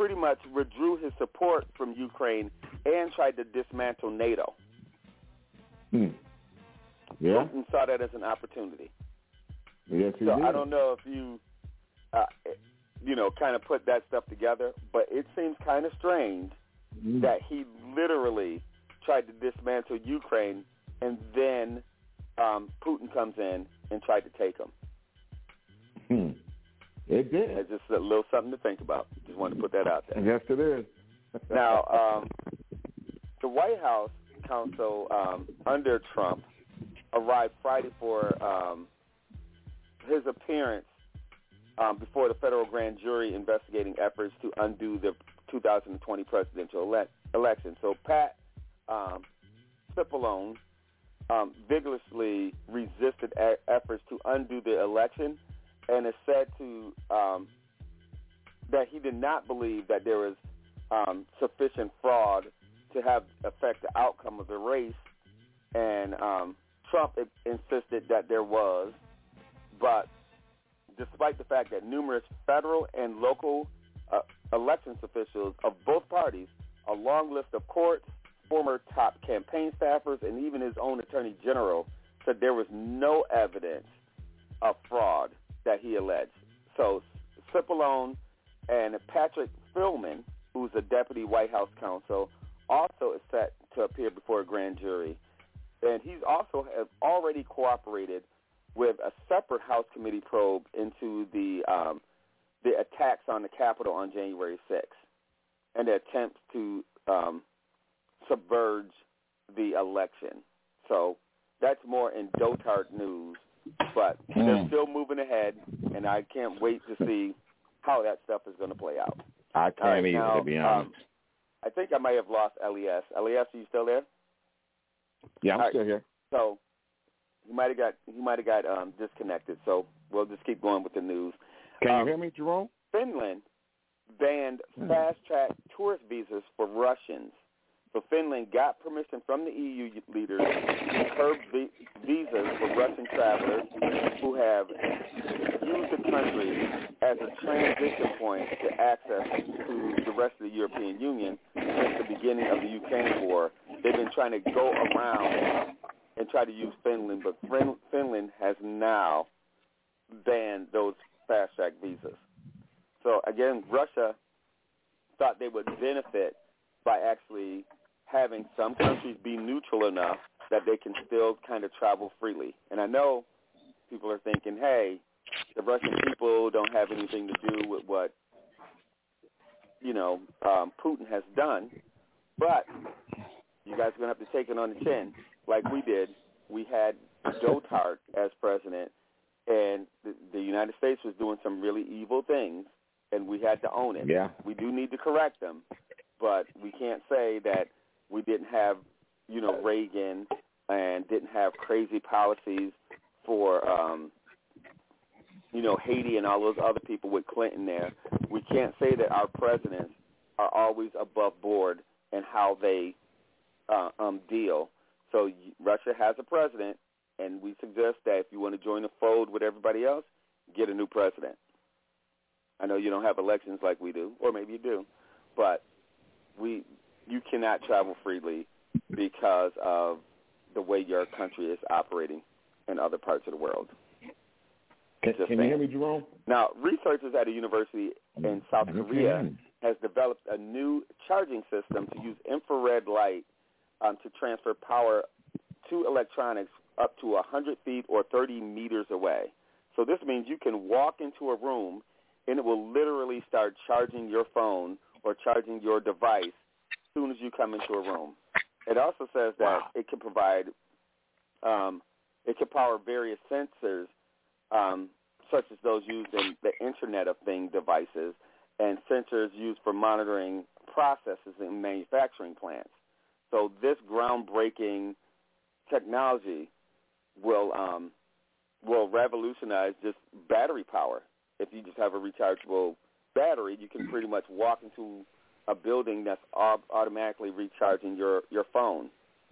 pretty much withdrew his support from Ukraine and tried to dismantle NATO Hmm. Yeah. and saw that as an opportunity. Yes, he So did. I don't know if you, uh, you know, kind of put that stuff together, but it seems kind of strange Mm. that he literally tried to dismantle Ukraine, and then um, Putin comes in and tried to take him. Hmm. It did. It's just a little something to think about. Just wanted to put that out there. Yes, it is. now, um, the White House counsel um, under Trump arrived Friday for um, his appearance um, before the federal grand jury investigating efforts to undo the 2020 presidential ele- election. So Pat um, Cipollone um, vigorously resisted a- efforts to undo the election, and is said to um, that he did not believe that there was um, sufficient fraud to have affect the outcome of the race, and um, Trump insisted that there was, but despite the fact that numerous federal and local uh, elections officials of both parties, a long list of courts, former top campaign staffers, and even his own attorney general said there was no evidence of fraud that he alleged. So Cipollone and Patrick Philbin, who's a deputy White House counsel, also is set to appear before a grand jury. And he's also have already cooperated with a separate House committee probe into the um, the attacks on the Capitol on January 6th and the attempts to um, subverge the election. So that's more in dotard news, but mm. they're still moving ahead, and I can't wait to see how that stuff is going to play out. I can't right, either, now, to be honest. Um, I think I might have lost Les. Les, are you still there? Yeah, I'm All still right. here. So he might have got he might have got um, disconnected. So we'll just keep going with the news. Can um, you hear me, Jerome? Finland banned Hmm. fast track tourist visas for Russians. So Finland got permission from the EU leaders to curb visas for Russian travelers who have used the country as a transition point to access to the rest of the European Union since the beginning of the Ukraine war. They've been trying to go around and try to use Finland, but Finland has now banned those fast track visas. So again, Russia thought they would benefit by actually having some countries be neutral enough that they can still kind of travel freely. And I know people are thinking, hey, the Russian people don't have anything to do with what, you know, um, Putin has done. But you guys are going to have to take it on the chin like we did. We had Dotard as president, and the, the United States was doing some really evil things, and we had to own it. Yeah. We do need to correct them, but we can't say that we didn't have, you know, Reagan and didn't have crazy policies for, um, you know, Haiti and all those other people with Clinton there. We can't say that our presidents are always above board in how they uh, um, deal. So Russia has a president, and we suggest that if you want to join the fold with everybody else, get a new president. I know you don't have elections like we do, or maybe you do, but we you cannot travel freely because of the way your country is operating in other parts of the world. Can, can you hear me, Jerome? Now, researchers at a university in South Okay. Korea has developed a new charging system to use infrared light um, to transfer power to electronics up to 100 feet or 30 meters away. So this means you can walk into a room and it will literally start charging your phone or charging your device soon as you come into a room. It also says that it can provide, um, it can power various sensors, um, such as those used in the Internet of Things devices and sensors used for monitoring processes in manufacturing plants. So this groundbreaking technology will um, will revolutionize just battery power. If you just have a rechargeable battery, you can pretty much walk into a building that's automatically recharging your, your phone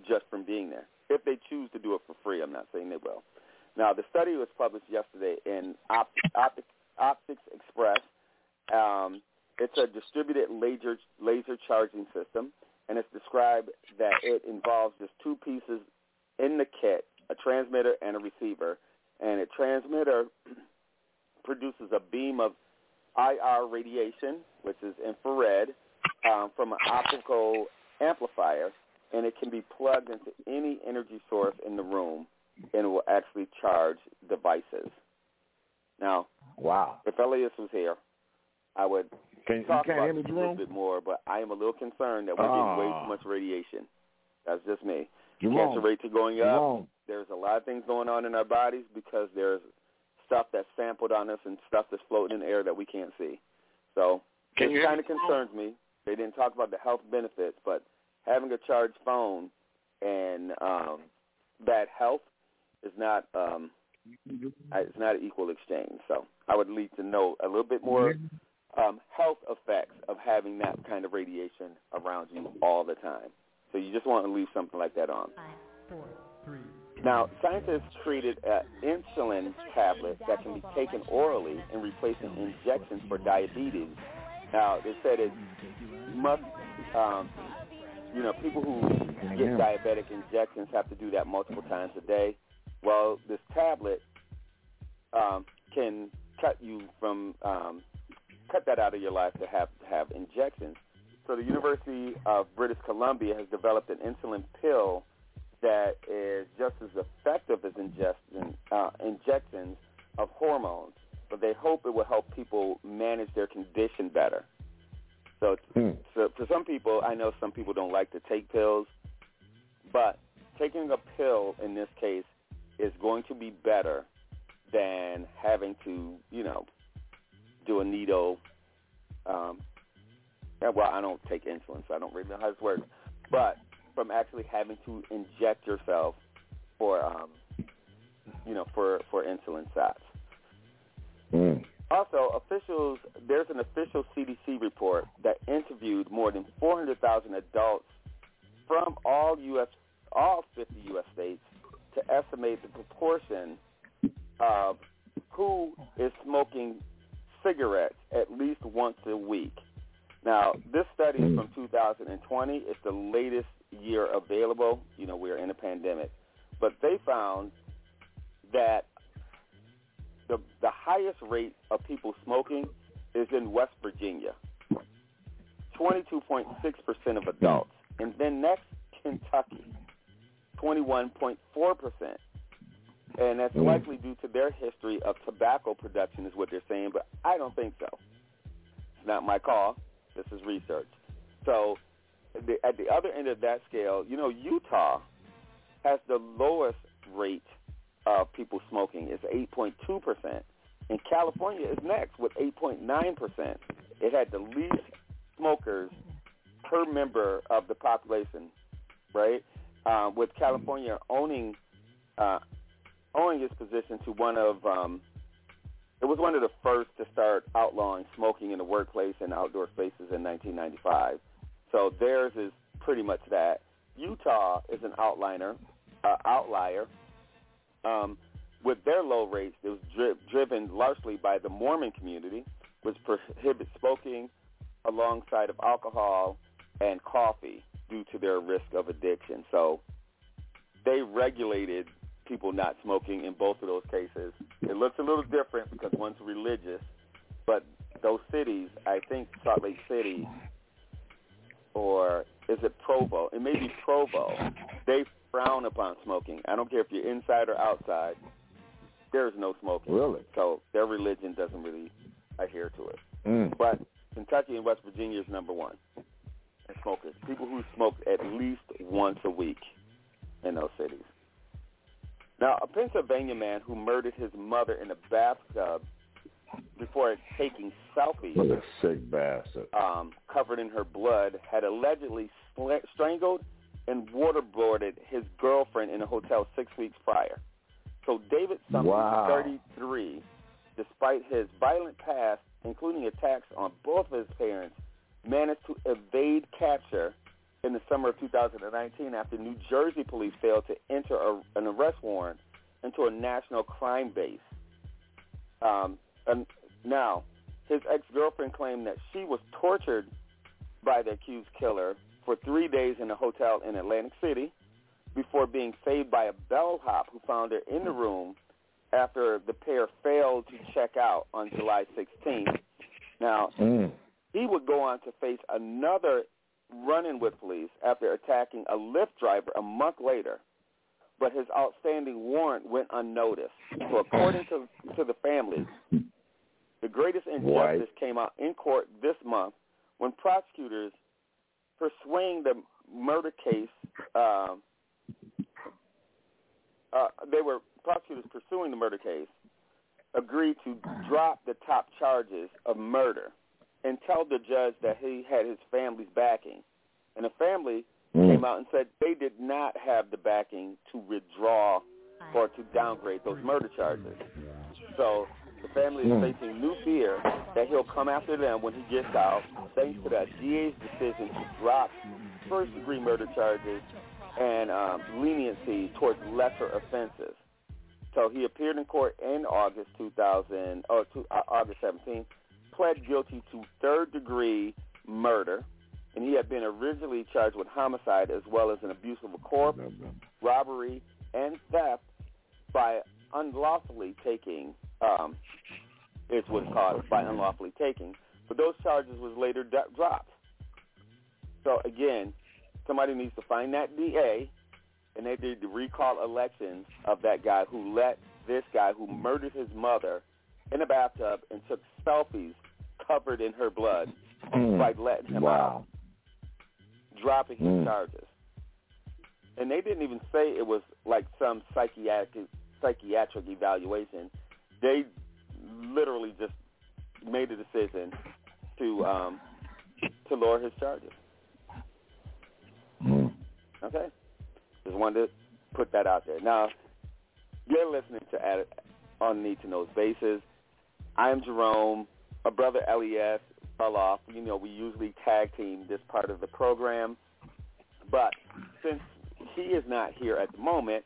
just from being there. If they choose to do it for free, I'm not saying they will. Now, the study was published yesterday in Op- Optic, Optics Express. Um, it's a distributed laser, laser charging system, and it's described that it involves just two pieces in the kit, a transmitter and a receiver. And a transmitter produces a beam of IR radiation, which is infrared, um, from an optical amplifier, and it can be plugged into any energy source in the room, and it will actually charge devices. Now, wow. if Elias was here, I would Can, talk you can't about hear this a little bit more, but I am a little concerned that we're getting way Ah. too much radiation. That's just me. Jerome. Cancer rates are going up. Jerome. There's a lot of things going on in our bodies because there's stuff that's sampled on us and stuff that's floating in the air that we can't see. So Can this kind of concerns me. They didn't talk about the health benefits, but having a charged phone and um, bad health is not um, uh, it's not an equal exchange. So I would need to know a little bit more um, health effects of having that kind of radiation around you all the time. So you just want to leave something like that on. Now, scientists created an insulin tablet that can be taken orally and replacing injections for diabetes. Now, they said it must, um, you know, people who get diabetic injections have to do that multiple times a day. Well, this tablet um, can cut you from um, cut that out of your life to have to have injections. So the University of British Columbia has developed an insulin pill that is just as effective as ingestion, uh, injections of hormones, but they hope it will help people manage their condition better. So, so for some people, I know some people don't like to take pills, but taking a pill in this case is going to be better than having to, you know, do a needle. Um, yeah, well, I don't take insulin, so I don't really know how this works. But from actually having to inject yourself for, um, you know, for for insulin shots. Also, officials there's an official CDC report that interviewed more than 400,000 adults from all U.S. all 50 U.S. states to estimate the proportion of who is smoking cigarettes at least once a week. Now, this study is from 2020. It's the latest year available. You know, we're in a pandemic. But they found that the the highest rate of people smoking is in West Virginia. 22.6% of adults. And then next, Kentucky, 21.4%. And that's Mm. likely due to their history of tobacco production is what they're saying, but I don't think so. It's not my call. This is research. So the, at the other end of that scale, you know, Utah has the lowest rate of people smoking. It's 8.2%. And California is next with 8.9%. It had the least smokers per member of the population, right? Uh, with California owning uh, owing its position to one of um, it was one of the first to start outlawing smoking in the workplace and outdoor spaces in 1995. So theirs is pretty much that. Utah is an outliner, uh, outlier. Um, with their low rates, it was dri- driven largely by the Mormon community, which prohibits smoking alongside of alcohol and coffee due to their risk of addiction. So they regulated people not smoking in both of those cases. It looks a little different because one's religious, but those cities, I think Salt Lake City or is it Provo? It may be Provo. They frown upon smoking. I don't care if you're inside or outside. There's no smoking. Really? So their religion doesn't really adhere to it. Mm. But Kentucky and West Virginia is number one in smokers. People who smoke at least once a week in those cities. Now, a Pennsylvania man who murdered his mother in a bathtub before taking selfies What a sick bastard. um, covered in her blood had allegedly strangled and waterboarded his girlfriend in a hotel six weeks prior. So David Summers, Wow. 33, despite his violent past, including attacks on both of his parents, managed to evade capture in the summer of 2019 after New Jersey police failed to enter a, an arrest warrant into a national crime base. Um, and now, his ex-girlfriend claimed that she was tortured by the accused killer for three days in a hotel in Atlantic City before being saved by a bellhop who found her in the room after the pair failed to check out on July 16th. Now, Mm. he would go on to face another run-in with police after attacking a Lyft driver a month later, but his outstanding warrant went unnoticed. So according to, to the family, the greatest injustice Right. came out in court this month when prosecutors pursuing the murder case, um, uh, they were prosecutors pursuing the murder case agreed to drop the top charges of murder and tell the judge that he had his family's backing. And the family came out and said they did not have the backing to withdraw or to downgrade those murder charges. So the family is Mm. facing new fear that he'll come after them when he gets out, thanks to that DA's decision to drop first-degree murder charges and um, leniency towards lesser offenses. So he appeared in court in August 2000, or to, uh, August 17th, pled guilty to third-degree murder, and he had been originally charged with homicide as well as an abuse of a corpse, robbery, and theft by unlawfully taking, um, is what called, by unlawfully taking. But those charges was later d- dropped. So again, somebody needs to find that DA, and they did the recall elections of that guy who let this guy who murdered his mother in a bathtub and took selfies covered in her blood by letting him out, dropping his Mm. charges. And they didn't even say it was like some psychiatric psychiatric evaluation. They literally just made a decision to um, to lower his charges. Okay, just wanted to put that out there. Now, you're listening to Ad- on Need to Know's Basis. I'm Jerome. My brother Elias fell off. You know, we usually tag team this part of the program, but since he is not here at the moment,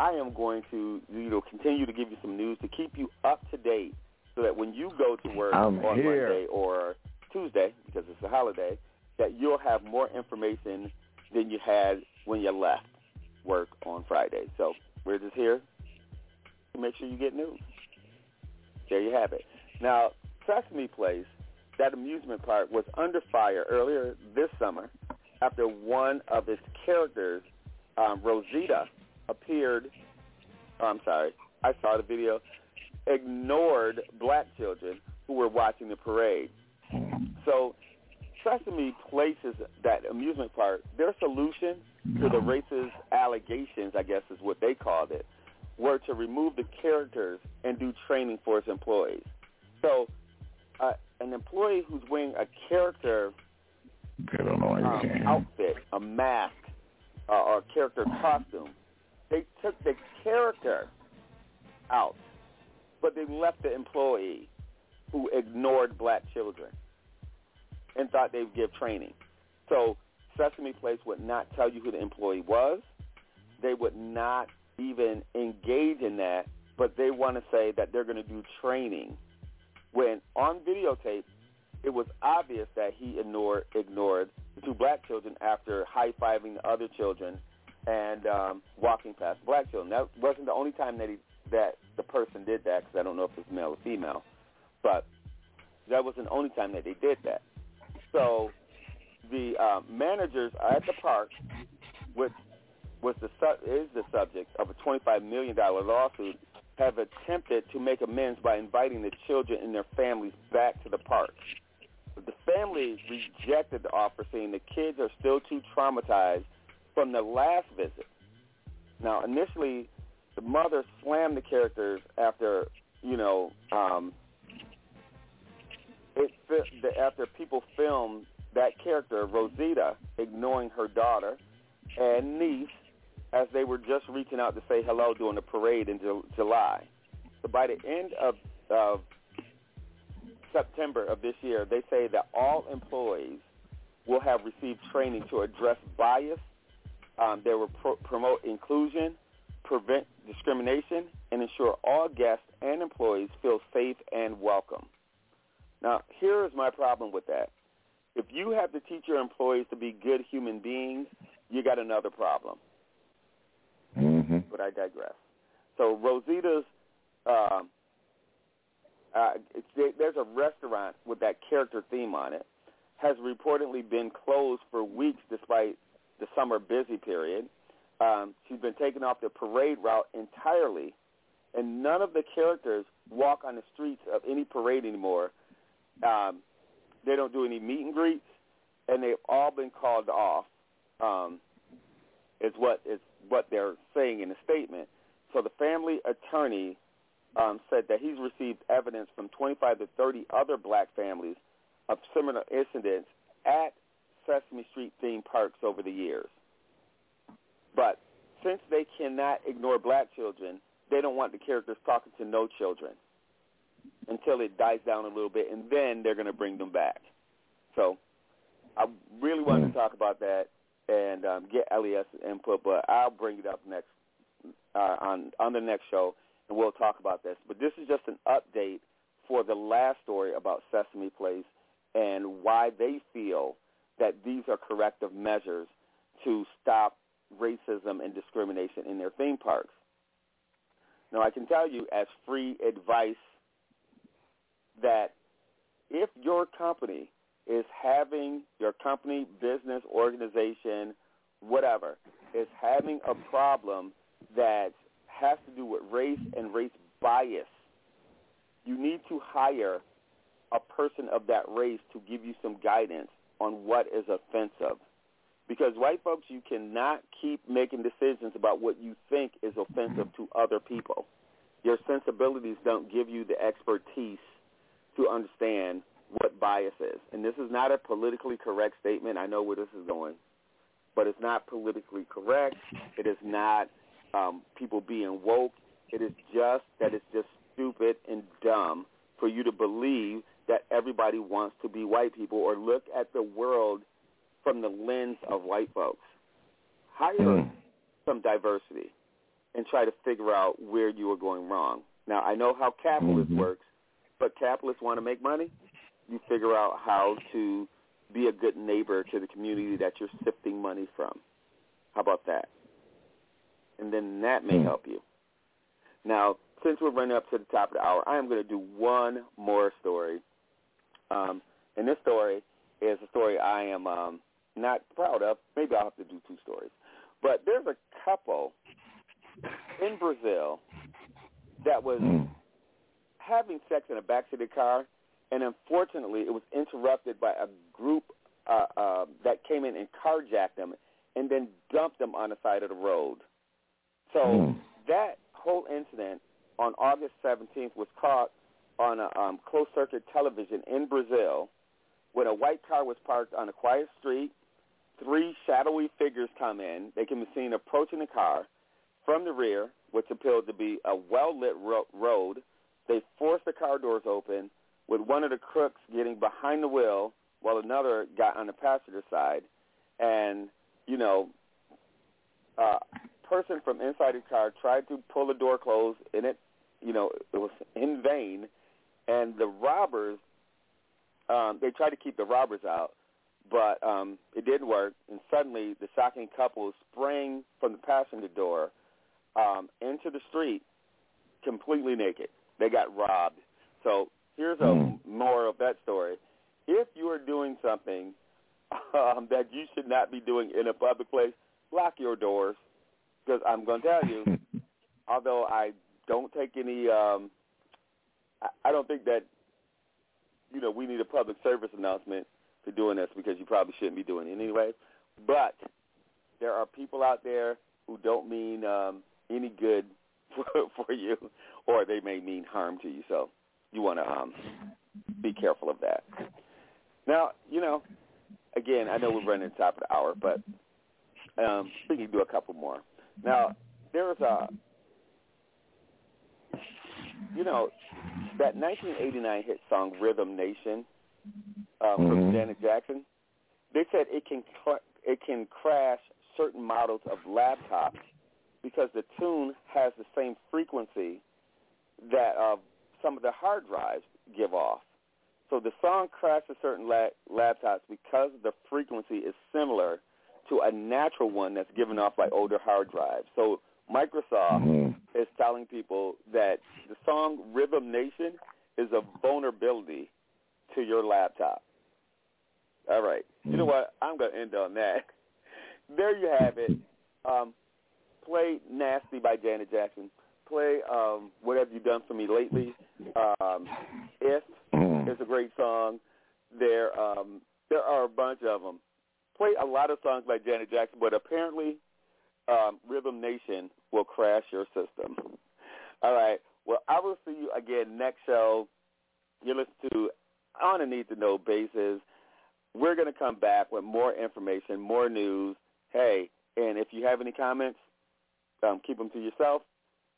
I am going to you know continue to give you some news to keep you up to date, so that when you go to work I'm on here. Monday or Tuesday because it's a holiday, that you'll have more information than you had when you left work on Friday. So we're just here to make sure you get news. There you have it. Now, Sesame Place, that amusement park, was under fire earlier this summer after one of its characters, um, Rosita, appeared. Oh, I'm sorry, I saw the video. Ignored black children who were watching the parade. So Sesame Places, that amusement park, their solution to the racist allegations, I guess is what they called it, were to remove the characters and do training for its employees. So uh, an employee who's wearing a character um, outfit, a mask, uh, or a character costume, they took the character out, but they left the employee who ignored black children and thought they would give training. So Sesame Place would not tell you who the employee was. They would not even engage in that, but they want to say that they're going to do training. When on videotape, it was obvious that he ignored, ignored the two black children after high-fiving the other children and um, walking past black children. That wasn't the only time that he, that the person did that because I don't know if it's male or female, but that wasn't the only time that they did that. So the uh, managers at the park, which was the su- is the subject of a $25 million lawsuit, have attempted to make amends by inviting the children and their families back to the park. The family rejected the offer, saying the kids are still too traumatized from the last visit. Now, initially, the mother slammed the characters after, you know, um, it after people filmed that character, Rosita, ignoring her daughter and niece as they were just reaching out to say hello during the parade in Ju- July. So by the end of, of September of this year, they say that all employees will have received training to address bias. Um, they will pro- promote inclusion, prevent discrimination, and ensure all guests and employees feel safe and welcome. Now, here is my problem with that. If you have to teach your employees to be good human beings, you got another problem. Mm-hmm. But I digress. So Rosita's, um, uh, it's, there's a restaurant with that character theme on it. has reportedly been closed for weeks despite the summer busy period. Um, she's been taken off the parade route entirely, and none of the characters walk on the streets of any parade anymore. Um, they don't do any meet and greets, and they've all been called off. Um, is what is what they're saying in the statement. So the family attorney um, said that he's received evidence from 25 to 30 other black families of similar incidents at Sesame Street theme parks over the years. But since they cannot ignore black children, they don't want the characters talking to no children until it dies down a little bit, and then they're going to bring them back. So I really wanted to talk about that and um, get LES input, but I'll bring it up next uh, on on the next show, and we'll talk about this. But this is just an update for the last story about Sesame Place and why they feel that these are corrective measures to stop racism and discrimination in their theme parks. Now, I can tell you as free advice that if your company is having your company, business, organization, whatever, is having a problem that has to do with race and race bias, you need to hire a person of that race to give you some guidance on what is offensive. Because white folks, you cannot keep making decisions about what you think is offensive to other people. Your sensibilities don't give you the expertise to understand what bias is. And this is not a politically correct statement. I know where this is going. But it's not politically correct. It is not um, people being woke. It is just that it's just stupid and dumb for you to believe that everybody wants to be white people or look at the world from the lens of white folks. Hire mm. some diversity and try to figure out where you are going wrong. Now, I know how capitalism mm-hmm. works, but capitalists want to make money. You figure out how to be a good neighbor to the community that you're sifting money from. How about that? And then that may mm. help you. Now, since we're running up to the top of the hour, I am going to do one more story. Um, and this story is a story I am um, not proud of. Maybe I'll have to do two stories. But there's a couple in Brazil that was mm. having sex in the backseat of the car, and unfortunately, it was interrupted by a group uh, uh, that came in and carjacked them and then dumped them on the side of the road. So mm. that whole incident on August 17th was caught on a um, closed-circuit television in Brazil when a white car was parked on a quiet street. Three shadowy figures come in. They can be seen approaching the car from the rear, which appeared to be a well-lit ro- road. They forced the car doors open, with one of the crooks getting behind the wheel while another got on the passenger side. And, you know, a person from inside the car tried to pull the door closed, and it, you know, it was in vain. And the robbers, um, they tried to keep the robbers out, but um, it didn't work. And suddenly, the shocking couple sprang from the passenger door um, into the street completely naked. They got robbed. So here's a mm. more of that story. If you are doing something um, that you should not be doing in a public place, lock your doors. Because I'm going to tell you, although I don't take any, um, I, don't think that, you know, we need a public service announcement for doing this because you probably shouldn't be doing it anyway. But there are people out there who don't mean um, any good for, for you, or they may mean harm to you. So you want to um, be careful of that. Now, you know, again, I know we're running top of the hour, but um, we can do a couple more. Now, there's a, you know, that 1989 hit song "Rhythm Nation" um, mm-hmm. from Janet Jackson. They said it can cl- it can crash certain models of laptops because the tune has the same frequency that uh, some of the hard drives give off. So the song crashes certain la- laptops because the frequency is similar to a natural one that's given off by older hard drives. So Microsoft mm-hmm. is telling people that the song Rhythm Nation is a vulnerability to your laptop. All right. You know what? I'm going to end on that. There you have it. Um, play "Nasty" by Janet Jackson. Play um, "What Have You Done for Me Lately." Um, "If" is a great song. There, um, there are a bunch of them. Play a lot of songs by Janet Jackson, but apparently, um, Rhythm Nation will crash your system. All right. Well, I will see you again next show. You listen to on a need to know basis. We're going to come back with more information, more news. Hey, and if you have any comments, um, keep them to yourself.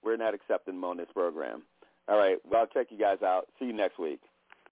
We're not accepting them on this program. All right. Well, I'll check you guys out. See you next week.